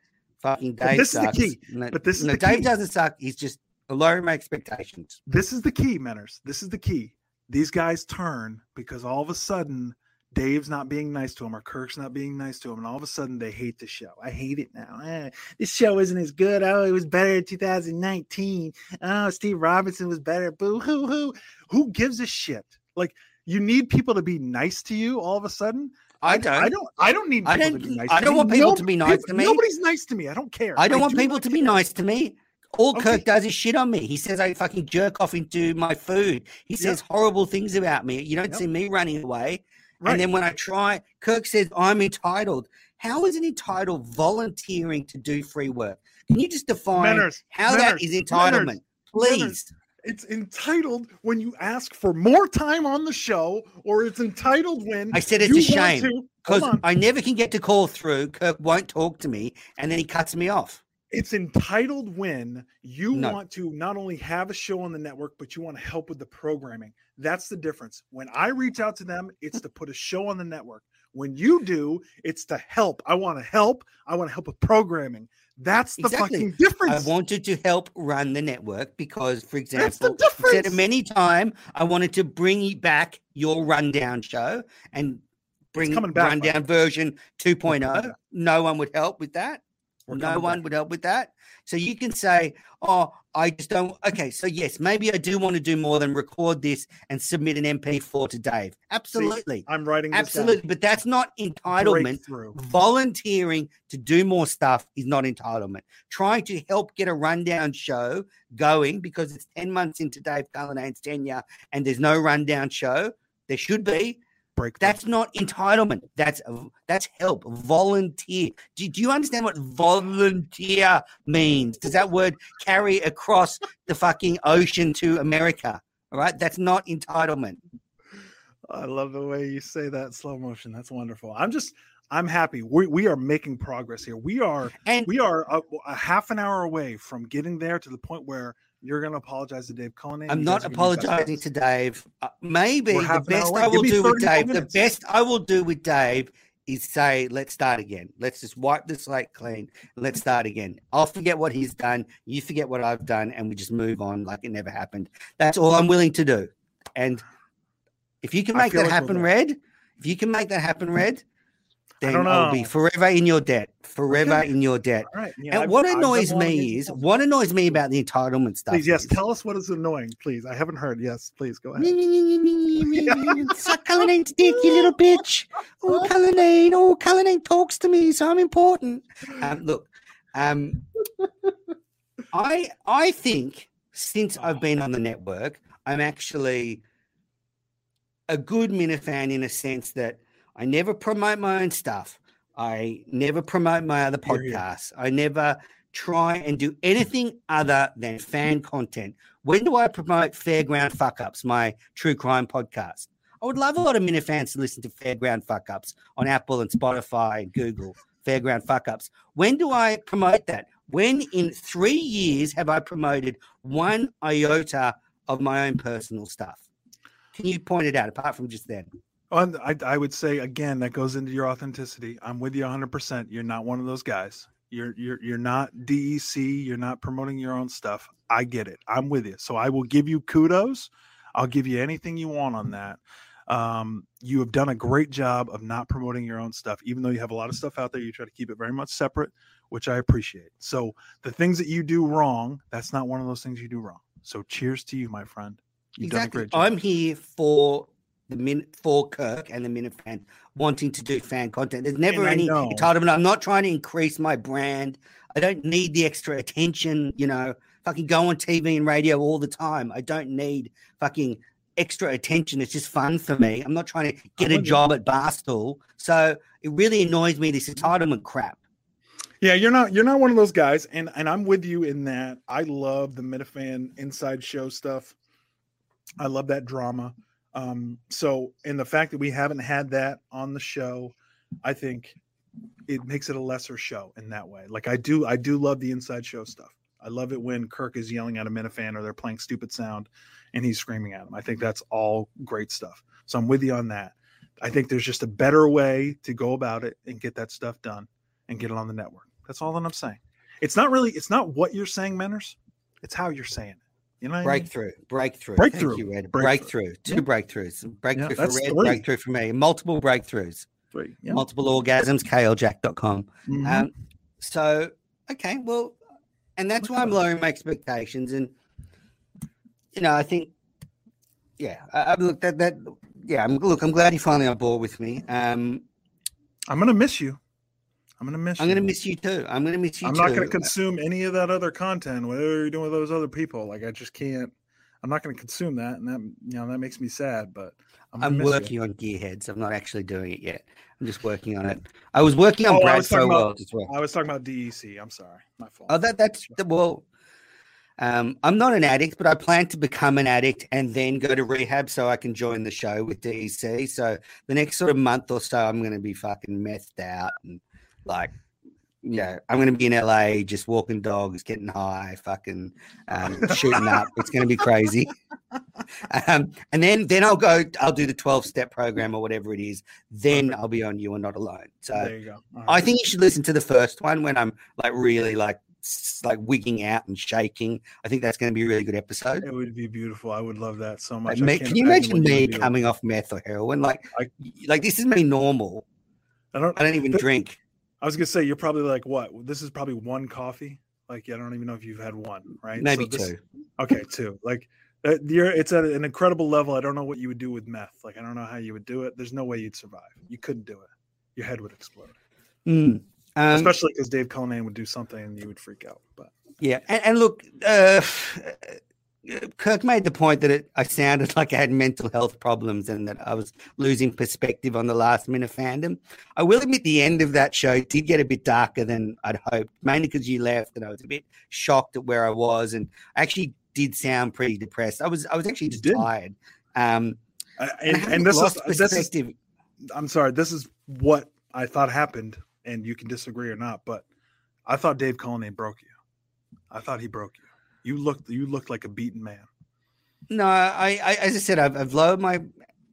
fucking But Dave this is the key. No, But this is no, Dave key. doesn't suck. He's just lowering my expectations. This is the key, Menners. This is the key. These guys turn because all of a sudden Dave's not being nice to him or Kirk's not being nice to him, and all of a sudden they hate the show. I hate it now. Eh, this show isn't as good. Oh, it was better in 2019. Oh, Steve Robinson was better. Boo hoo hoo. Who gives a shit? Like you need people to be nice to you all of a sudden. I don't. I don't. I don't need. I people don't- To be nice I to don't me. want people No- to be nice to me. Nobody's nice to me. I don't care. I don't want do people to be nice to me. All Okay. Kirk does is shit on me. He says I fucking jerk off into my food. He says horrible things about me. You don't Yep. see me running away. Right. And then when I try, Kirk says I'm entitled. How is it entitled volunteering to do free work? Can you just define Menners, how that Menners, is Menners, entitlement? Menners. Please. It's entitled when you ask for more time on the show, or it's entitled when I said it's a shame Because. I never can get to call through. Kirk won't talk to me, and then he cuts me off. It's entitled when you No. want to not only have a show on the network, but you want to help with the programming. That's the difference. When I reach out to them, it's to put a show on the network. When you do, it's to help. I want to help. I want to help with programming. That's the Exactly. fucking difference. I wanted to help run the network because, for example, I said it many time. I wanted to bring back your rundown show and bring back, rundown version 2.0. coming back. No one would help with that. No one back. would help with that. So you can say, "Oh, I just don't." Okay, so yes, maybe I do want to do more than record this and submit an MP4 to Dave. Absolutely, I'm writing absolutely. But that's not entitlement. Volunteering to do more stuff is not entitlement. Trying to help get a rundown show going because it's 10 months into Dave Cullinane's tenure and there's no rundown show. There should be. Breakthrough. That's not entitlement. That's that's help. Volunteer. Do, do you understand what volunteer means? Does that word carry across the fucking ocean to America? All right. That's not entitlement. I love the way you say that slow motion. That's wonderful. I'm just, I'm happy. We, we are making progress here. We are, And we are a, a half an hour away from getting there to the point where you're going to apologize to Dave Cullinane. I'm You not guys are gonna be best apologizing to Dave. Uh, maybe We're the half an hour best. I will do with 30 more Dave, the best I will do with Dave is say, let's start again. Let's just wipe the slate clean. Let's start again. I'll forget what he's done. You forget what I've done, and we just move on like it never happened. That's all I'm willing to do. And if you can make that like happen. Red, if you can make that happen, Red, then I'll be forever in your debt. Forever Okay. in your debt. Right. Yeah, and I've- what annoys done a lot me is what annoys me about the entitlement stuff. Please, yes. is- Tell us what is annoying, please. I haven't heard. Yes, please go ahead. Suck Cullinane's dick, you little bitch. Oh, Cullinane. Oh, Cullinane talks to me, so I'm important. Um, look, um, I I think since I've been on the network, I'm actually a good Minifan in a sense that I never promote my own stuff. I never promote my other podcasts. I never try and do anything other than fan content. When do I promote Fairground Fuck Ups, my true crime podcast? I would love a lot of Minifans to listen to Fairground Fuck Ups on Apple and Spotify and Google. Fairground Fuck Ups. When do I promote that? When in three years have I promoted one iota of my own personal stuff? Can you point it out apart from just then? I, I would say again that goes into your authenticity. I'm with you 100. percent You're not one of those guys. You're you're you're not DEC. You're not promoting your own stuff. I get it. I'm with you. So I will give you kudos. I'll give you anything you want on that. Um, you have done a great job of not promoting your own stuff, even though you have a lot of stuff out there. You try to keep it very much separate, which I appreciate. So the things that you do wrong, that's not one of those things you do wrong. So cheers to you, my friend. You've done a great job. I'm here for the min for Kirk and the Minifan wanting to do fan content. There's never any know. entitlement. I'm not trying to increase my brand. I don't need the extra attention, you know, fucking go on TV and radio all the time. I don't need fucking extra attention. It's just fun for me. I'm not trying to get a job at Barstool. So it really annoys me, this entitlement crap. Yeah, you're not you're not one of those guys, and and I'm with you in that. I love the Minifan inside show stuff. I love that drama. Um, so and the fact that we haven't had that on the show, I think it makes it a lesser show in that way. Like I do, I do love the inside show stuff. I love it when Kirk is yelling at a Minifan or they're playing stupid sound and he's screaming at him. I think that's all great stuff. So I'm with you on that. I think there's just a better way to go about it and get that stuff done and get it on the network. That's all that I'm saying. It's not really, it's not what you're saying, Menners. It's how you're saying it. You know, what I mean? Breakthrough, breakthrough, Breakthrough. Thank you, Red. Breakthrough. Breakthrough, two Yeah. breakthroughs. Breakthrough for Red, three. breakthrough for me. Multiple breakthroughs, Three, yeah. multiple orgasms. KLJack.com. Mhm. Um, so okay, well, and that's why I'm lowering my expectations, and you know, I think, yeah, I, I look that that yeah, I'm look, I'm glad you're finally on board with me. Um, I'm gonna miss you. I'm gonna miss. I'm you. gonna miss you too. I'm gonna miss you too. I'm too. not going to consume any of that other content. Whatever you're doing with those other people, like I just can't. I'm not going to consume that, and that you know that makes me sad. But I'm, I'm miss you. working on Gearheads. I'm not actually doing it yet. I'm just working on it. I was working on Oh, Brad Pro about- World as well. I was talking about DEC. I'm sorry, my fault. Oh, that that's the well. Um, I'm not an addict, but I plan to become an addict and then go to rehab so I can join the show with DEC. So the next sort of month or so, I'm going to be fucking methed out and like, yeah, I'm going to be in LA just walking dogs, getting high, fucking um, shooting up. It's going to be crazy. Um, and then then I'll go. I'll do the 12 step program or whatever it is. Then I'll be on you and not alone. So there you go. All I think you should listen to the first one when I'm like really like like wigging out and shaking. I think that's going to be a really good episode. it would be beautiful. I would love that so much. Like, I can't you imagine you me coming off meth or heroin? Like, I- like this is me normal. I don't. I don't even drink. I was gonna say you're probably like what? This is probably one coffee. Like I don't even know if you've had one, right? So Maybe this- two. Okay, two. Like uh, you're, it's at an incredible level. I don't know what you would do with meth. Like I don't know how you would do it. There's no way you'd survive. You couldn't do it. Your head would explode. Mm. Um, Especially because Dave Cullinane would do something and you would freak out. But yeah, and, and look, uh, Kirk made the point that it, I sounded like I had mental health problems and that I was losing perspective on the last Minifandom. I will admit the end of that show did get a bit darker than I'd hoped, mainly because you left and I was a bit shocked at where I was and I actually did sound pretty depressed. I was I was actually just tired. Um, I, and, and, and this is lost this is perspective. I'm sorry. This is what I thought happened, and you can disagree or not. But I thought Dave Cullinane broke you. I thought he broke you. You looked you looked like a beaten man. No, I, I as I said, I've, I've lowered my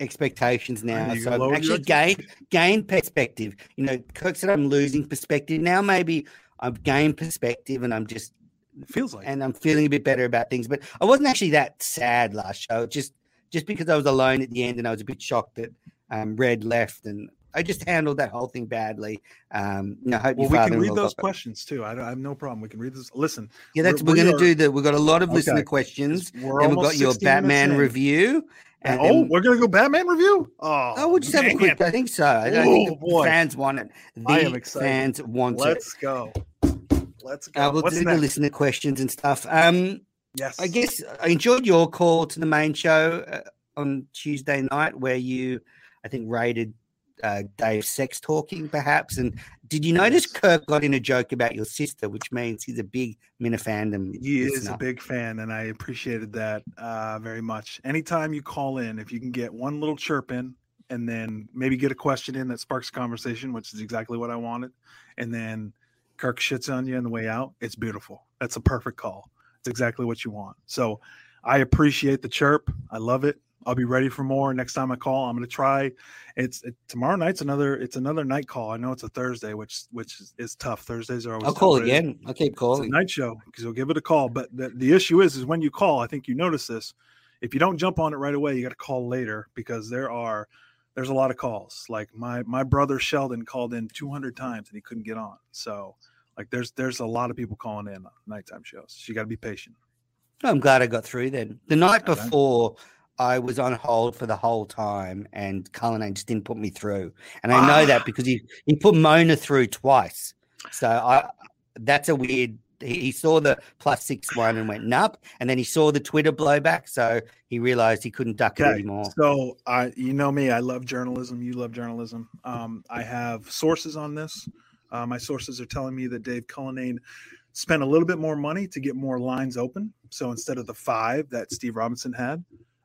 expectations now, so I've actually gained gained perspective. You know, Kirk said I'm losing perspective now. Maybe I've gained perspective, and I'm just It feels like and I'm feeling a bit better about things. But I wasn't actually that sad last show. Just just because I was alone at the end, and I was a bit shocked that um, Red left, and I just handled that whole thing badly. Um, you know, Well, we can read those questions too. I, don't- I have no problem. We can read this. Listen, Yeah, that's We're- we're, going to are- do that. We've got a lot of listener questions. we're Then we've got your 60 minutes Batman in. review. And oh, then- we're gonna go Batman review. Oh, Oh, we'll just have a man. quick. I think so. I don't think Oh, the boy. fans want it. The I am excited. fans want it. Let's go. Let's go. Uh, we'll What's do the next? listener questions and stuff. Um, Yes, I guess I enjoyed your call to the main show uh, on Tuesday night, where you, I think, rated uh, Dave sex talking, perhaps. And did you notice. Kirk got in a joke about your sister, which means he's a big Minifandom. He is a big fan, and I appreciated that uh, very much. Anytime you call in, if you can get one little chirp in, and then maybe get a question in that sparks conversation, which is exactly what I wanted, and then Kirk shits on you on the way out, it's beautiful. That's a perfect call. It's exactly what you want. So I appreciate the chirp. I love it. I'll be ready for more next time I call. I'm going to try. It's it, tomorrow night's another. It's another night call. I know it's a Thursday, which which is, is tough. Thursdays are always. I'll call again. I'll keep it's a calling. night show because you'll give it a call. But the, the issue is, is when you call, I think you notice this. If you don't jump on it right away, you got to call later because there are there's a lot of calls. Like my my brother Sheldon called in 200 times and he couldn't get on. So like there's there's a lot of people calling in on nighttime shows. So you got to be patient. I'm glad I got through then. The night before, I was on hold for the whole time, and Cullinane just didn't put me through. And I know Ah. that because he, he put Mona through twice. So I that's a weird. He, he saw the plus six one and went nup, and then he saw the Twitter blowback, so he realized he couldn't duck it anymore. So I, you know me, I love journalism. You love journalism. Um, I have sources on this. Uh, my sources are telling me that Dave Cullinane spent a little bit more money to get more lines open. So instead of the five that Steve Robinson had,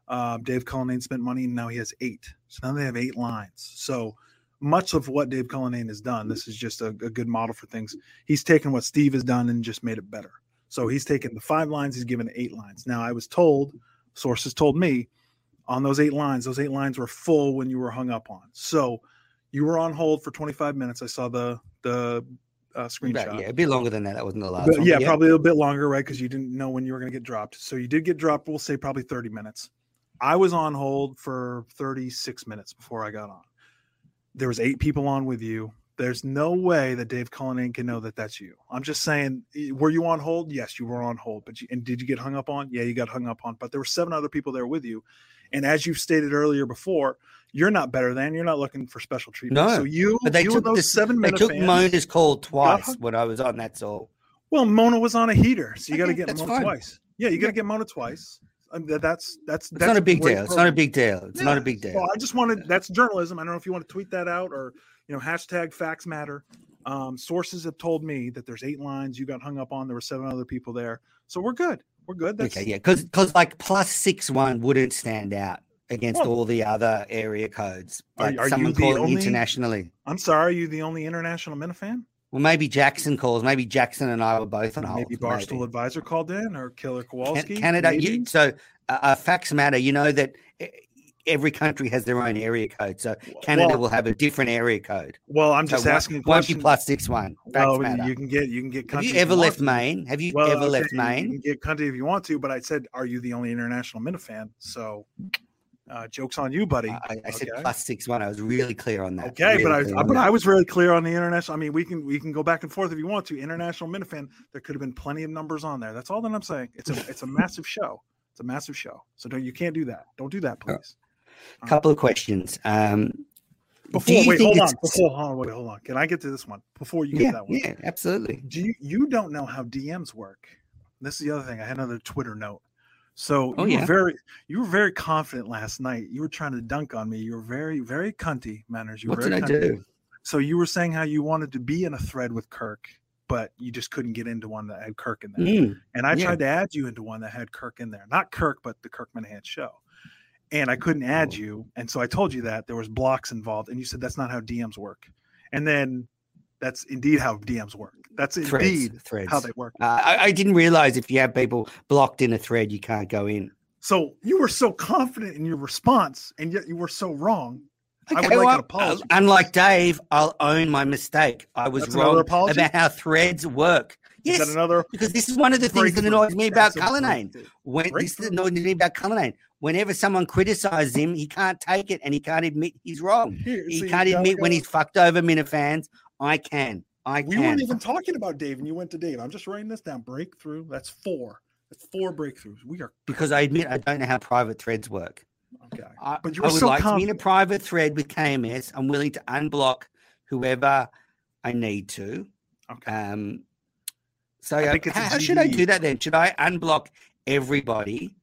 um, Dave Cullinane spent money, and now he has eight. So now they have eight lines. So much of what Dave Cullinane has done, this is just a, a good model for things. He's taken what Steve has done and just made it better. So he's taken the five lines, he's given eight lines. Now I was told, sources told me, on those eight lines, those eight lines were full when you were hung up on. So you were on hold for 25 minutes. I saw the the uh, screenshot. But, yeah, it'd be longer than that. That wasn't the last But one. yeah, but probably a bit longer, right? Because you didn't know when you were going to get dropped. So you did get dropped. We'll say probably 30 minutes. I was on hold for 36 minutes before I got on. There was eight people on with you. There's no way that Dave Cullinane can know that that's you. I'm just saying, were you on hold? Yes, you were on hold. But you, and did you get hung up on? Yeah, you got hung up on. But there were seven other people there with you. And as you've stated earlier before, you're not better than. You're not looking for special treatment. No, so you, But they you took those this, seven they took Mona's call twice when I was on. That's all. Well, Mona was on a heater, so you got to get Mona fine. twice. Yeah, you got to get Mona twice. I mean, that's that's It's that's not a big deal. It's not a big deal. It's not a big deal. Well, I just wanted that's journalism. I don't know if you want to tweet that out or you know hashtag facts matter. Um, sources have told me that there's eight lines you got hung up on. There were seven other people there, so we're good. We're good. That's, okay, yeah, because because like plus six one wouldn't stand out against Well- all the other area codes. Are- Like are you someone the calling only- internationally. I'm sorry, are you the only international Minifan? Well, maybe Jackson calls. Maybe Jackson and I were both on hold. Maybe Barstool Advisor called in or Killer Can- Kowalski. Canada. You, so uh, facts matter. You know that every country has their own area code. So Canada well, will have a different area code. well, I'm So just one- asking be question. plus six one. Facts well, you can get you can get. have you ever left. Maine? Have you Well, ever okay, left Maine? You can get country if you want to, but I said, are you the only international Minifan? So, uh, jokes on you, buddy. I, I said Okay. plus six one. I was really clear on that. Okay, but really I, I on but. I was really clear on the international. I mean, we can we can go back and forth if you want to. International Minifan, there could have been plenty of numbers on there. That's all that I'm saying. It's a it's a massive show. It's a massive show. So don't you can't do that. Don't do that, please. A couple of questions. Um, Before wait, hold on. Before hold on, wait, hold on. Can I get to this one before you get yeah, that one? yeah, absolutely. Do you you don't know how DMs work? This is the other thing. I had another Twitter note. So Oh, you yeah. were very you were very confident last night. You were trying to dunk on me. You were very very cunty Menners. You were What did very I do? So you were saying how you wanted to be in a thread with Kirk, but you just couldn't get into one that had Kirk in there. Mm, And I yeah. tried to add you into one that had Kirk in there. Not Kirk, but the Kirk Minihane show. And I couldn't add Oh. you. And so I told you that there was blocks involved. And you said that's not how DMs work. And then that's indeed how DMs work. That's indeed threads. how they work. Uh, I, I didn't realize if you have people blocked in a thread, you can't go in. So you were so confident in your response, and yet you were so wrong. I would Okay, like well, an apology. uh, unlike Dave, I'll own my mistake. I was That's wrong about how threads work. Is Yes, that another because this is one of the things that annoys me about Cullinane. When this is me about Cullinane. Whenever someone criticizes him, he can't take it and he can't admit he's wrong. Here, He can't admit when he's fucked over Minifans. I can. I We can. weren't even talking about Dave, and you went to Dave. I'm just writing this down. Breakthrough. That's four. That's four breakthroughs. We are because I admit I don't know how private threads work. okay. I, But you I would so like to be in a private thread with KMS. I'm willing to unblock whoever I need to. Okay. Um, so I think how, how should I do that then? Should I unblock everybody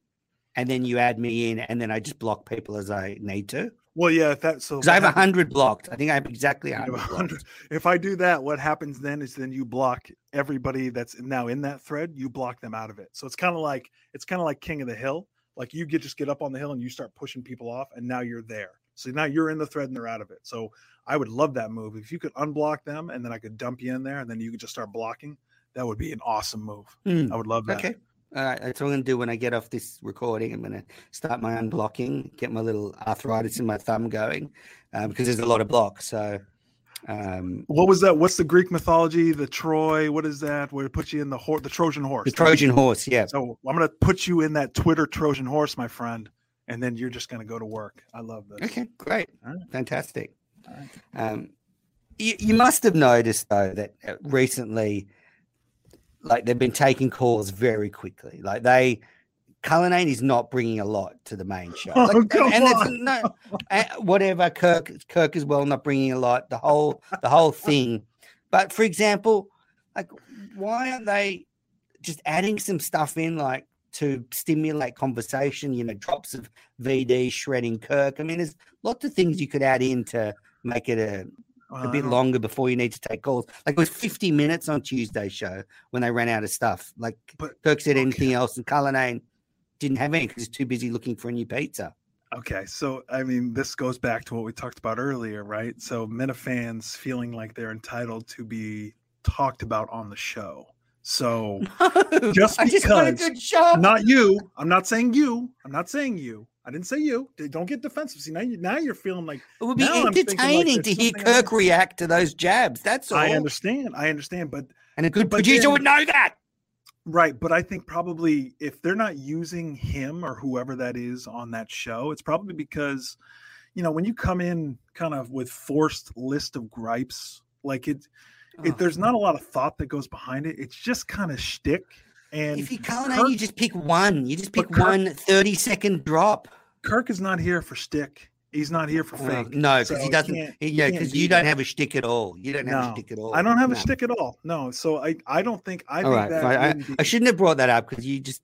and then you add me in and then I just block people as I need to? Well, yeah. If that so Because I have a hundred blocked. I think I have exactly hundred. a blocked. hundred. If I do that, what happens then is then you block everybody that's now in that thread. You block them out of it. So it's kind of like it's kind of like King of the Hill. Like you get just get up on the hill and you start pushing people off, and now you're there. So now you're in the thread and they're out of it. So I would love that move. If you could unblock them and then I could dump you in there and then you could just start blocking, that would be an awesome move. Hmm, I would love that. Okay. All right. That's what I'm going to do when I get off this recording. I'm going to start my unblocking, get my little arthritis in my thumb going uh, because there's a lot of blocks. So, um, What was that? What's the Greek mythology? The Troy? What is that? Where it puts you in the horse, the Trojan horse? the Trojan horse. Yeah. So I'm gonna put you in that Twitter Trojan horse, my friend, and then you're just gonna go to work. I love this. Okay. Great. Right. Fantastic. Right. Um, you, you must have noticed though that uh, recently, like they've been taking calls very quickly. Like they, Cullinane is not bringing a lot to the main show. Oh, come and it's on. no, uh, whatever. Kirk, Kirk as well, not bringing a lot. The whole, the whole thing. But for example, like why aren't they just adding some stuff in, like to stimulate conversation? You know, drops of VD shredding Kirk. I mean, there's lots of things you could add in to make it a, a bit uh-huh. longer before you need to take calls. Like it was 50 minutes on Tuesday's show when they ran out of stuff. Like But- Kirk said okay. anything else, and Cullinane didn't have any because he's too busy looking for a new pizza. Okay, so I mean, this goes back to what we talked about earlier, right? So Minifans feeling like they're entitled to be talked about on the show. So Just I just a because- not you. I'm not saying you. I'm not saying you. I didn't say you. Don't get defensive. See now, you, now you're feeling like it would be now like entertaining to hear Kirk react to those jabs. That's all. I understand. I understand, but And a good But producer then- would know that. Right, but I think probably if they're not using him or whoever that is on that show, it's probably because you know when you come in kind of with forced list of gripes, like it, Oh. it there's not a lot of thought that goes behind it. It's just kind of shtick. And if you can't, Kirk- you just pick one. You just pick Kirk- one 30 second drop. Kirk is not here for shtick. He's not here for fake. no, because So he doesn't. can't- he- yeah, because do you don't have a stick at all. You don't have a No, shtick at all. I don't have a stick at all. No, so I I don't think I All think right, that. I, be- I shouldn't have brought that up because you just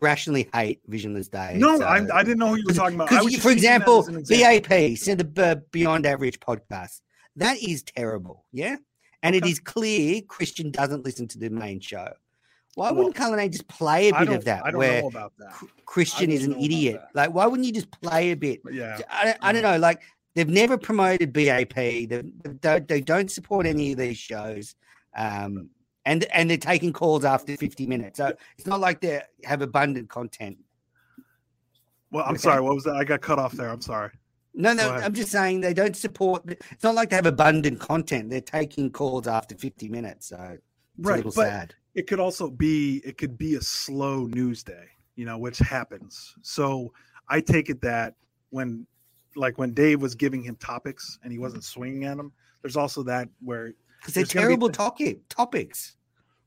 irrationally hate Visionless Day. No, so- I, I didn't know who you were talking about. I Because, was for example, example. BAP, Send the uh, Beyond Average podcast, that is terrible. Yeah. And it Okay. is clear Christian doesn't listen to the main show. Why Well, wouldn't Cullinane just play a bit of that I don't where know about that. Christian is an wouldn't know about idiot? Like, why wouldn't you just play a bit? Yeah, I, don't- I don't know. Like, they've never promoted BAP. They, they, don't, they don't support any of these shows. Um, and, and they're taking calls after 50 minutes. So it's not like they have abundant content. Well, I'm Okay. sorry. What was that? I got cut off there. I'm sorry. No, no, ahead. I'm just saying they don't support. It's not like they have abundant content. They're taking calls after 50 minutes, so it's a Right, but sad. it could also be it could be a slow news day, you know, which happens. So I take it that when, like when Dave was giving him topics and he wasn't swinging at them, there's also that where Because they're be terrible topic, topics.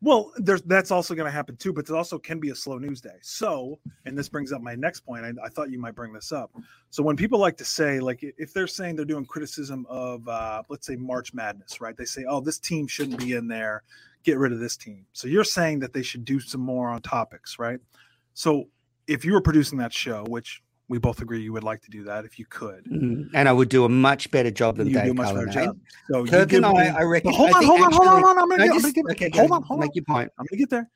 Well, that's also going to happen too, but it also can be a slow news day. So, and this brings up my next point. I, I thought you might bring this up. So, when people like to say, like, if they're saying they're doing criticism of, uh, let's say, March Madness, right? They say, oh, this team shouldn't be in there. Get rid of this team. So, you're saying that they should do some more on topics, right? So, if you were producing that show, which we both agree you would like to do that if you could, Mm, And I would do a much better job than you Dave do much better job. So, you Kirk give and I, I reckon. Hold I on, think hold on, hold on, actually- hold on. I'm gonna, get, I'm gonna get, okay, hold on, hold on. make your point. I'm gonna get there.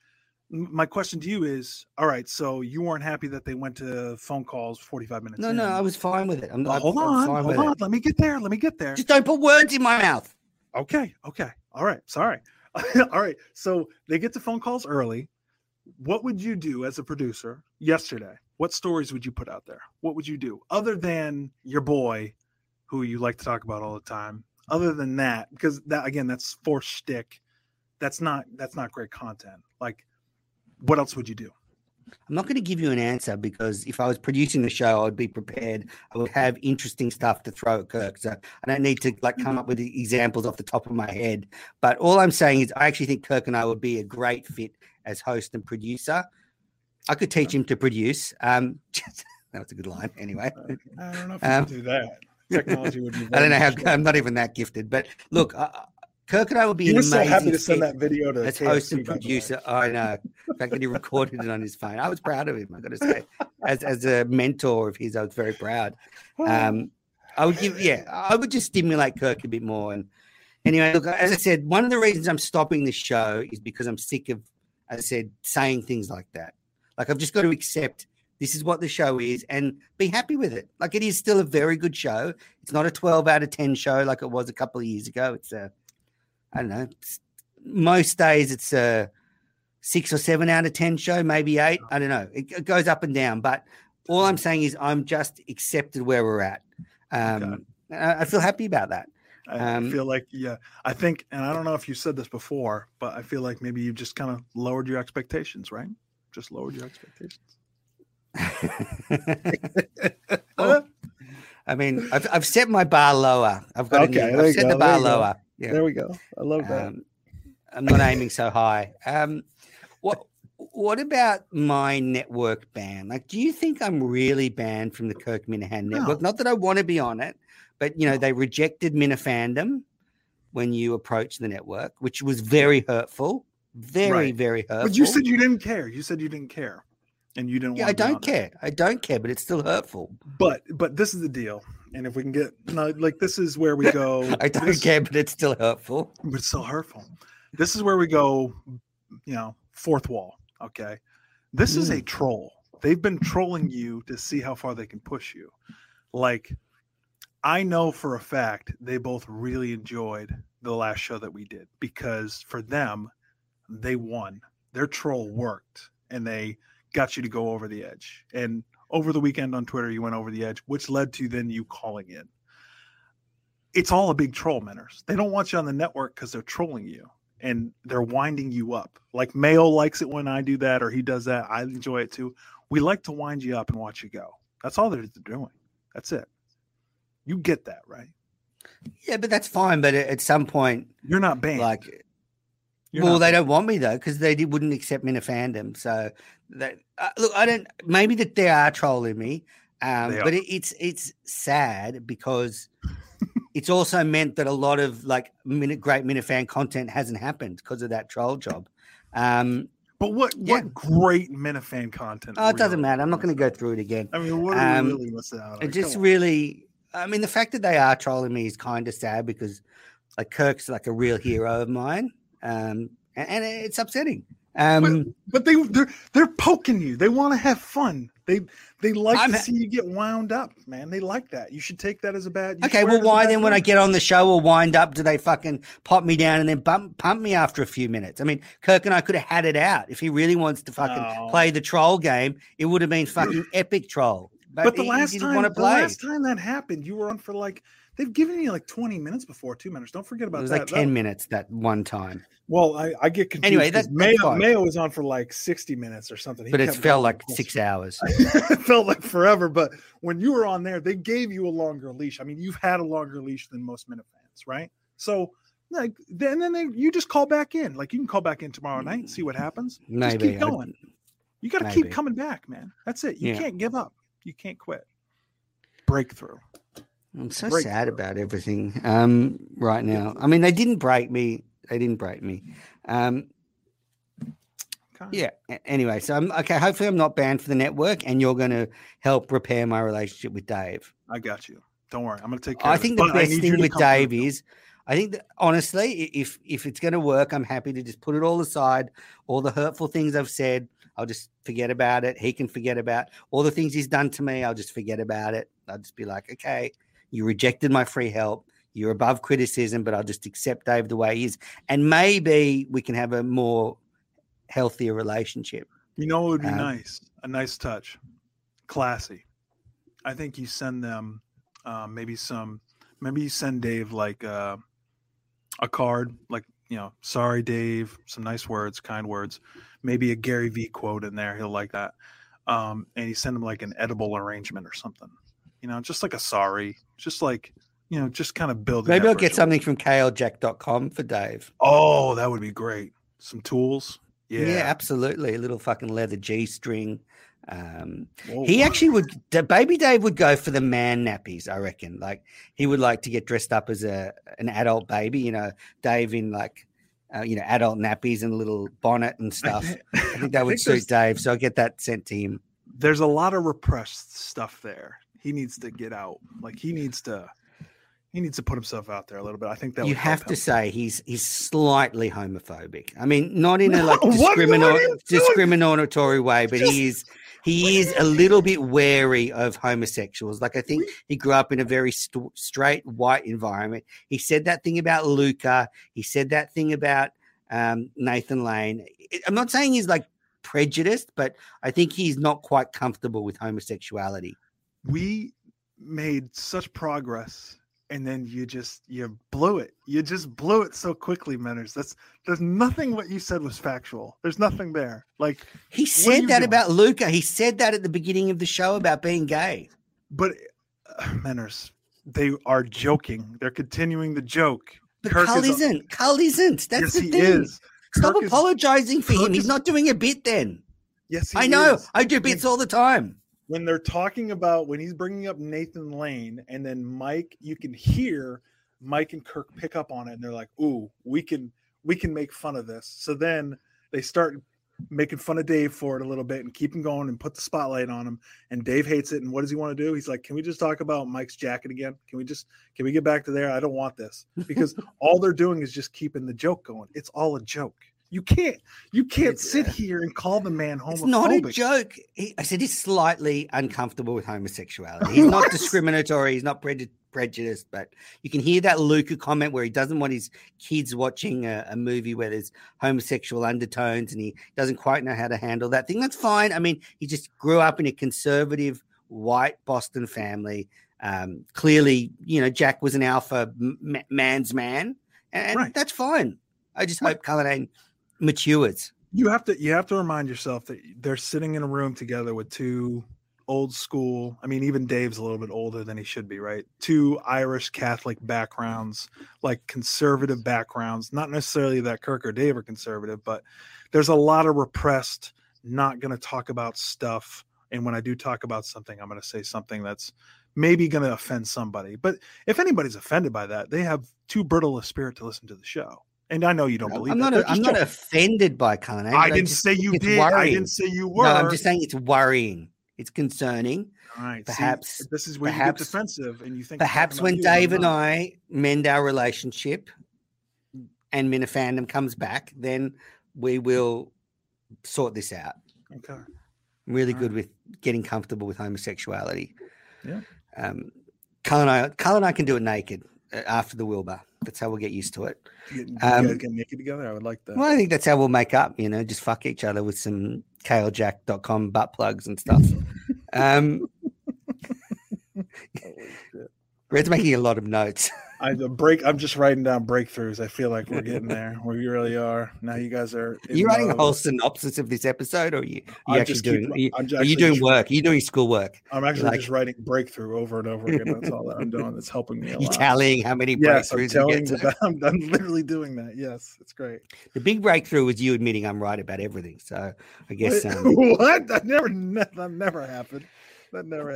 My question to you is: All right, so you weren't happy that they went to phone calls 45 minutes. No, in. no, I was fine with it. I'm, Well, I'm- hold I'm on, fine hold on. it. Let me get there. Let me get there. Just don't put words in my mouth. Okay, okay, all right. Sorry. all right. So they get to phone calls early. What would you do as a producer yesterday? What stories would you put out there? What would you do other than your boy, who you like to talk about all the time? Other than that, because that again, that's for shtick. That's not that's not great content. Like, what else would you do? I'm not going to give you an answer because if I was producing the show, I would be prepared. I would have interesting stuff to throw at Kirk. So I don't need to like come up with examples off the top of my head. But all I'm saying is, I actually think Kirk and I would be a great fit as host and producer. I could teach him to produce. Um, that was a good line. Anyway, I don't know if Um, do that. Technology would be. I don't know how I'm not even that gifted. But look, uh, Kirk and I would be was so happy to send that video to as host and producer. I know. The fact that he recorded it on his phone. I was proud of him, I gotta say. As as a mentor of his, I was very proud. Um I would give yeah, I would just stimulate Kirk a bit more. And anyway, look, as I said, one of the reasons I'm stopping the show is because I'm sick of, I said, saying things like that. Like I've just got to accept this is what the show is and be happy with it. Like it is still a very good show. It's not a 12 out of 10 show like it was a couple of years ago. It's a I don't know. most days it's a six or seven out of 10 show, maybe eight. I don't know. It, it goes up and down. But all I'm saying is I'm just accepted where we're at. Um, I, I feel happy about that. I Um, feel like, yeah, I think, and I don't know if you said this before, but I feel like maybe you just kind of lowered your expectations, right? Just lowered your expectations. Well, I mean, I've, I've set my bar lower. I've got Okay, new, I've set go, the bar lower. Yeah. There we go. I love that. Um, I'm not aiming so high. Um, what what about my network ban? Like, do you think I'm really banned from the Kirk Minihane network? Not that I want to be on it, but you know, they rejected Minifandom when you approached the network, which was very hurtful. Very, Right. very hurtful. but you said you didn't care. You said you didn't care, and you didn't. yeah, I don't care. I don't care, but it's still hurtful. But but this is the deal, and if we can get no, like this is where we go. I don't this- care, but it's still hurtful. but it's so hurtful. This is where we go, you know, fourth wall. Okay. This is a hmm. troll. They've been trolling you to see how far they can push you. Like, I know for a fact they both really enjoyed the last show that we did because for them, they won. Their troll worked and they got you to go over the edge. And over the weekend on Twitter, you went over the edge, which led to then you calling in. It's all a big troll, Menners. They don't want you on the network because they're trolling you and they're winding you up. Like Mayo likes it when I do that or he does that. I enjoy it too. We like to wind you up and watch you go. That's all they're doing. That's it. You get that, right? Yeah, but that's fine. But at some point, you're not banned. Like, you're well, they banned. don't want me though because they wouldn't accept me in a fandom. So that uh, look, I don't. Maybe that they are trolling me, um, but it, it's it's sad because it's also meant that a lot of like minute great Minifan content hasn't happened because of that troll job. Um, but what yeah. what great Minifan content? Oh, it doesn't matter. I'm not going to go through it again. I mean, what are um, really missing out on? It just really I mean, the fact that they are trolling me is kind of sad because like Kirk's like a real hero of mine, um, and, and it's upsetting. Um, but, but, they they're they're poking you. They want to have fun. They they like I'm, to see you get wound up, man. They like that. You should take that as a bad. Okay, well, why then when I get on the show or wind up, do they fucking pop me down and then bump, pump me after a few minutes? I mean, Kirk and I could have had it out if he really wants to fucking no. play the troll game. It would have been fucking epic troll. But, the last time, the last time that happened, you were on for like they've given you like 20 minutes before two minutes. Don't forget about it was that. like 10 that, minutes that one time. Well, I, I get confused. Anyway, that's Mayo, Mayo was on for like 60 minutes or something. He but it felt like six hours. it felt like forever. But when you were on there, they gave you a longer leash. I mean, you've had a longer leash than most Minifans, right? So like then then they, you just call back in. Like you can call back in tomorrow night and see what happens. Maybe. Just keep going. You got to keep coming back, man. That's it. You yeah. can't give up. You can't quit breakthrough. I'm so breakthrough. sad about everything um, right now. I mean, they didn't break me. They didn't break me. Um, yeah. Anyway, so I'm okay. Hopefully, I'm not banned for the network, and you're going to help repair my relationship with Dave. I got you. Don't worry. I'm going to take care. Of it. I think the best thing with Dave is, I think that honestly, if if it's going to work, I'm happy to just put it all aside. All the hurtful things I've said, I'll just forget about it. He can forget about all the things he's done to me. I'll just forget about it. I'll just be like, okay, you rejected my free help. You're above criticism, but I'll just accept Dave the way he is. And maybe we can have a more healthier relationship. You know, it would be um, nice. A nice touch. Classy. I think you send them uh, maybe some, maybe you send Dave like uh, a card, like, you know, sorry, Dave, some nice words, kind words, maybe a Gary Vee quote in there. He'll like that. Um, and you send him like an edible arrangement or something you know, just like a sorry, just like, you know, just kind of building. Maybe I'll get something from kljack.com for Dave. Oh, that would be great. Some tools. Yeah. Yeah, absolutely. A little fucking leather G string. Um, he actually would, baby Dave would go for the man nappies, I reckon. Like he would like to get dressed up as a an adult baby, you know, Dave in like, uh, you know, adult nappies and a little bonnet and stuff. I think that would suit Dave. So I'll get that sent to him. There's a lot of repressed stuff there he needs to get out. Like he needs to he needs to put himself out there a little bit. I think that you have to him. say he's he's slightly homophobic. I mean, not in a like discriminatory discriminatory way, but Just, he is he is a little bit wary of homosexuals. Like I think he grew up in a very st- straight white environment. He said that thing about Luca. He said that thing about um, Nathan Lane. I'm not saying he's like prejudiced, but I think he's not quite comfortable with homosexuality we made such progress and then you just you blew it. You just blew it so quickly Menners. that's there's nothing what you said was factual. There's nothing there. Like he said that doing? about luca. He said that at the beginning of the show about being gay. But uh, Menners, they are joking. They're continuing the joke. But Kirk Carl is, isn't. Carl isn't. That's yes, the thing. is. stop Kirk apologizing is, for Kirk him. He's not doing a bit then. Yes i know. is. i do bits all the time when they're talking about when he's bringing up Nathan Lane and then Mike, you can hear Mike and Kirk pick up on it and they're like, "Ooh, we can we can make fun of this." So then they start making fun of Dave for it a little bit and keep him going and put the spotlight on him. And Dave hates it. And what does he want to do? He's like, "Can we just talk about Mike's jacket again? Can we just can we get back to there? I don't want this because all they're doing is just keeping the joke going. It's all a joke. You can't you can't It's, sit here and call the man homophobic. It's not a joke. He, I said he's slightly uncomfortable with homosexuality. He's not discriminatory. He's not preju- prejudiced, but you can hear that Luca comment where he doesn't want his kids watching a, a movie where there's homosexual undertones and he doesn't quite know how to handle that thing. That's fine. I mean, he just grew up in a conservative white Boston family. Um, clearly, you know, Jack was an alpha m- man's man, and Right. that's fine. I just hope Cullinane matures. you have to you have to remind yourself that they're sitting in a room together with two old school i mean even dave's a little bit older than he should be right two irish catholic backgrounds like conservative backgrounds not necessarily that kirk or dave are conservative but there's a lot of repressed not going to talk about stuff and when i do talk about something i'm going to say something that's maybe going to offend somebody but if anybody's offended by that they have too brittle a spirit to listen to the show and i know you don't believe I'm not. A, I'm not offended by Cullinane. I didn't just say you did. I didn't say you were. No, I'm just saying it's worrying. It's concerning. All right. see, perhaps- this is where you perhaps- get defensive and you think. Perhaps when you, Dave and. I mend our relationship, and Minifandom comes back, then we will sort this out. Okay. I'm really All good with getting comfortable with homosexuality. Yeah. Um, Carl and I, Carl and I can do it naked after the Wilbur. That's how we'll get used to it. You, Um, guys get naked together. I would like that. Well, I think that's how we'll make up, you know, just fuck each other with some kalejack.com butt plugs and stuff. Um, Red's making a lot of notes. I the break. I'm just writing down breakthroughs. I feel like we're getting there. Where we really are. Now you guys are. Are you writing a whole synopsis of this episode, or are you, are you I'm actually just keep- doing? Are you, I'm are you doing work? Are you doing schoolwork? I'm actually like- just writing breakthrough over and over again. That's all that I'm doing. That's helping me a You lot. tallying how many Yes, I'm breakthroughs you telling get to. I'm, I'm literally doing that. Yes, it's great. The big breakthrough was you admitting I'm right about everything. So I guess Wait, um, what? That never, that never happened.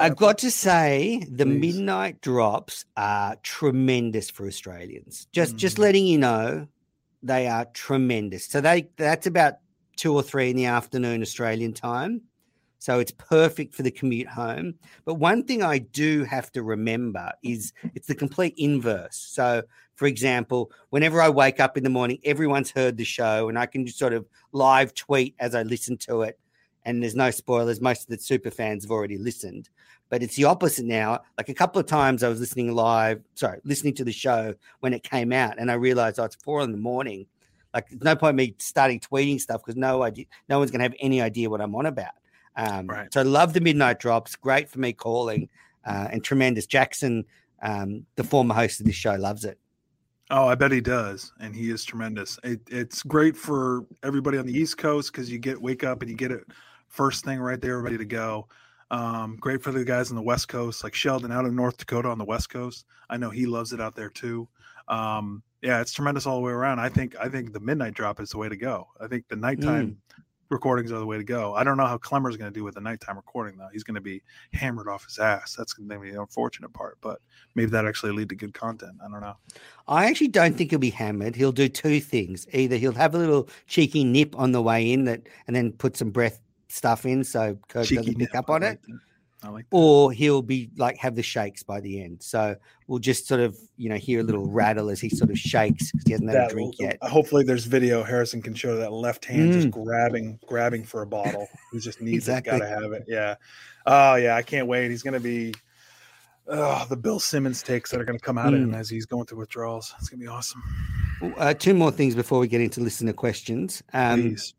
I've got to say the Please. midnight drops are tremendous for Australians. Just just Mm. letting you know, they are tremendous. So they that's about two or three in the afternoon Australian time. So it's perfect for the commute home. But one thing I do have to remember is it's the complete inverse. So, for example, whenever I wake up in the morning, everyone's heard the show and I can just sort of live tweet as I listen to it. And there's no spoilers. Most of the super fans have already listened. But it's the opposite now. Like a couple of times I was listening live, sorry, listening to the show when it came out, and I realized oh, it's four in the morning. Like, there's no point me starting tweeting stuff because no idea, no one's gonna have any idea what I'm on about. Um, Right. So I love the midnight drops. Great for me calling, uh, and tremendous. Jackson, um, the former host of this show, loves it. Oh, I bet he does, and he is tremendous. It, it's great for everybody on the East Coast because you get wake up and you get it first thing right there, ready to go. Um, great for the guys on the West Coast, like Sheldon out of North Dakota on the West Coast. I know he loves it out there too. Um, yeah, it's tremendous all the way around. I think I think the midnight drop is the way to go. I think the nighttime recordings are the way to go. I don't know how Clemmer's going to do with the nighttime recording though. He's going to be hammered off his ass. That's going to be the unfortunate part, but maybe that actually lead to good content. I don't know. I actually don't think he'll be hammered. He'll do two things. Either he'll have a little cheeky nip on the way in that, and then put some breath stuff in so Kirk Cheeky doesn't pick nip, up on like it, that. I like that. or he'll be like have the shakes by the end. So we'll just sort of you know hear a little rattle as he sort of shakes because he hasn't had a drink yet. Hopefully, there's video. Harrison can show that left hand just Mm. grabbing, grabbing for a bottle. He just needs Exactly. it. Got to have it. Yeah. Oh yeah, I can't wait. He's gonna be. Oh, the Bill Simmons takes that are going to come out of him Mm. as he's going through withdrawals. It's going to be awesome. Uh, two more things before we get into listener questions. Um, Please.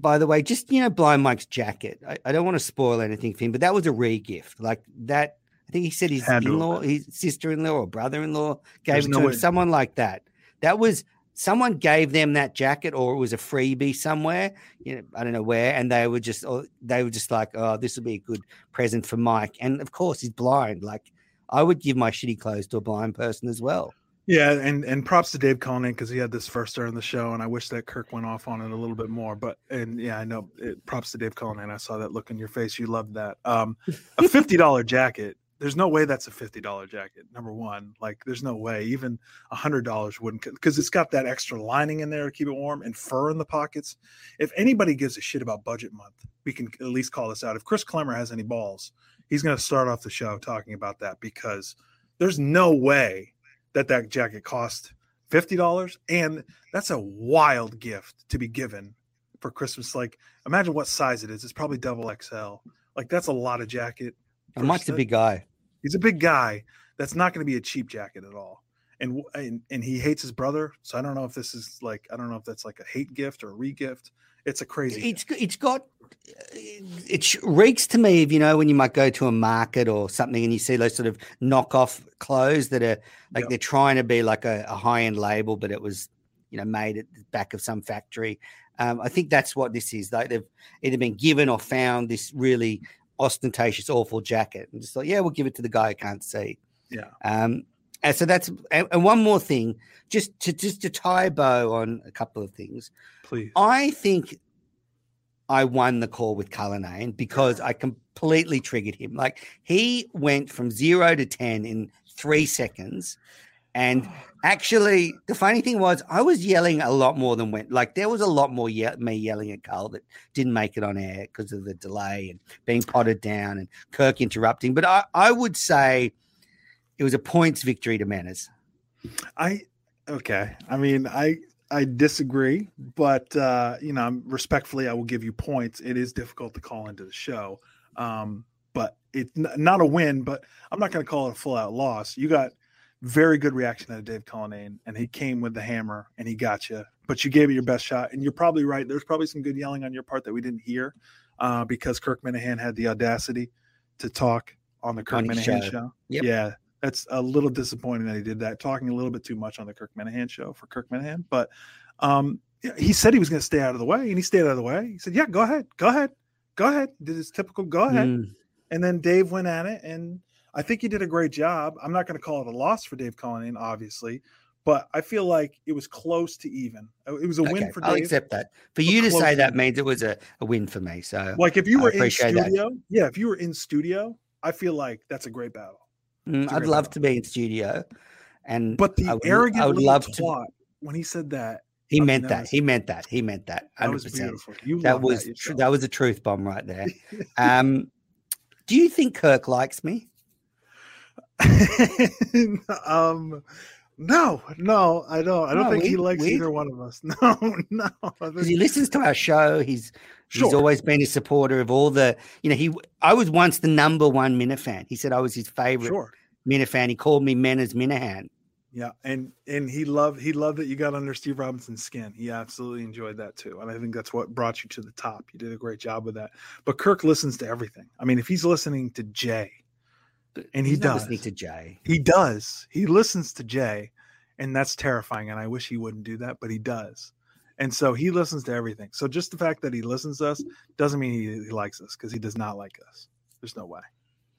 By the way, just you know, Blind Mike's jacket. I, I don't want to spoil anything for him, but that was a re-gift. Like that, I think he said his in-law, his sister-in-law or brother-in-law gave There's it no to him. Someone like that. That was someone gave them that jacket, or it was a freebie somewhere. You know, I don't know where, and they were just, or they were just like, oh, this would be a good present for Mike. And of course, he's blind. Like I would give my shitty clothes to a blind person as well. Yeah, and and props to Dave Cullen because he had this first during the show, and I wish that Kirk went off on it a little bit more. But and yeah, I know it, props to Dave Cullen, and I saw that look in your face. You loved that. Um, a fifty dollar jacket. There's no way that's a fifty dollar jacket. Number one, like there's no way. Even a hundred dollars wouldn't because it's got that extra lining in there to keep it warm and fur in the pockets. If anybody gives a shit about budget month, we can at least call this out. If Chris Clemmer has any balls, he's going to start off the show talking about that because there's no way that that jacket cost fifty dollars, and that's a wild gift to be given for Christmas. Like, imagine what size it is. It's probably double XL. Like, that's a lot of jacket. And Mike's a big guy. He's a big guy. That's not going to be a cheap jacket at all. And, and and he hates his brother. So I don't know if this is like I don't know if that's like a hate gift or a re-gift. It's a crazy. It's it's got it reeks to me of you know when you might go to a market or something and you see those sort of knockoff clothes that are like yep. they're trying to be like a, a high end label, but it was you know made at the back of some factory. Um, I think that's what this is. Like they've either been given or found this really ostentatious, awful jacket, and just like, yeah, we'll give it to the guy who can't see. Yeah. Um, and so that's and, one more thing, just to just to tie a bow on a couple of things. Please. I think I won the call with Cullinane because I completely triggered him. Like he went from zero to 10 in three seconds. And actually, the funny thing was, I was yelling a lot more than went. Like there was a lot more ye- me yelling at Carl that didn't make it on air because of the delay and being potted down and Kirk interrupting. But I, I would say it was a points victory to Menners. I okay. I mean, I I disagree, but uh, you know, respectfully, I will give you points. It is difficult to call into the show, um, but it's n- not a win. But I'm not going to call it a full out loss. You got very good reaction out of Dave Cullinane, and he came with the hammer and he got you. But you gave it your best shot, and you're probably right. There's probably some good yelling on your part that we didn't hear uh, because Kirk Minihane had the audacity to talk on the Kirk Minihane show. show. Yep. Yeah, that's a little disappointing that he did that, talking a little bit too much on the Kirk Minihane show for Kirk Minihane. But um, he said he was going to stay out of the way, and he stayed out of the way. He said, "Yeah, go ahead, go ahead, go ahead." Did his typical "go ahead," mm. and then Dave went at it, and I think he did a great job. I'm not going to call it a loss for Dave Cullinane, obviously, but I feel like it was close to even. Uh, it was a okay, win for Dave. I'll accept that. For you to say that means it was a, a win for me. So, like, if you were in studio, that. yeah, if you were in studio, I feel like that's a great battle. Mm, I'd love to be in studio, and but the I would, arrogant I would love to. When he said that, he I meant mean, that. that was, he meant that. He meant that. Hundred percent. That was that, tr- that was a truth bomb right there. um, do you think Kirk likes me? um, no, no, I don't. I don't no, think we, he likes we, either one of us. No, no. Because he listens to our show. He's Sure. He's always been a supporter of all the, you know, he, I was once the number one Minifan. He said I was his favorite sure. Minifan. He called me Mena's Minihane. Yeah. And, and he loved, he loved that you got under Steve Robinson's skin. He absolutely enjoyed that too. And I think that's what brought you to the top. You did a great job with that. But Kirk listens to everything. I mean, if he's listening to Jay, and he does listening to Jay, he does. He listens to Jay, and that's terrifying. And I wish he wouldn't do that, but he does. And so he listens to everything. So just the fact that he listens to us doesn't mean he, he likes us because he does not like us. There's no way.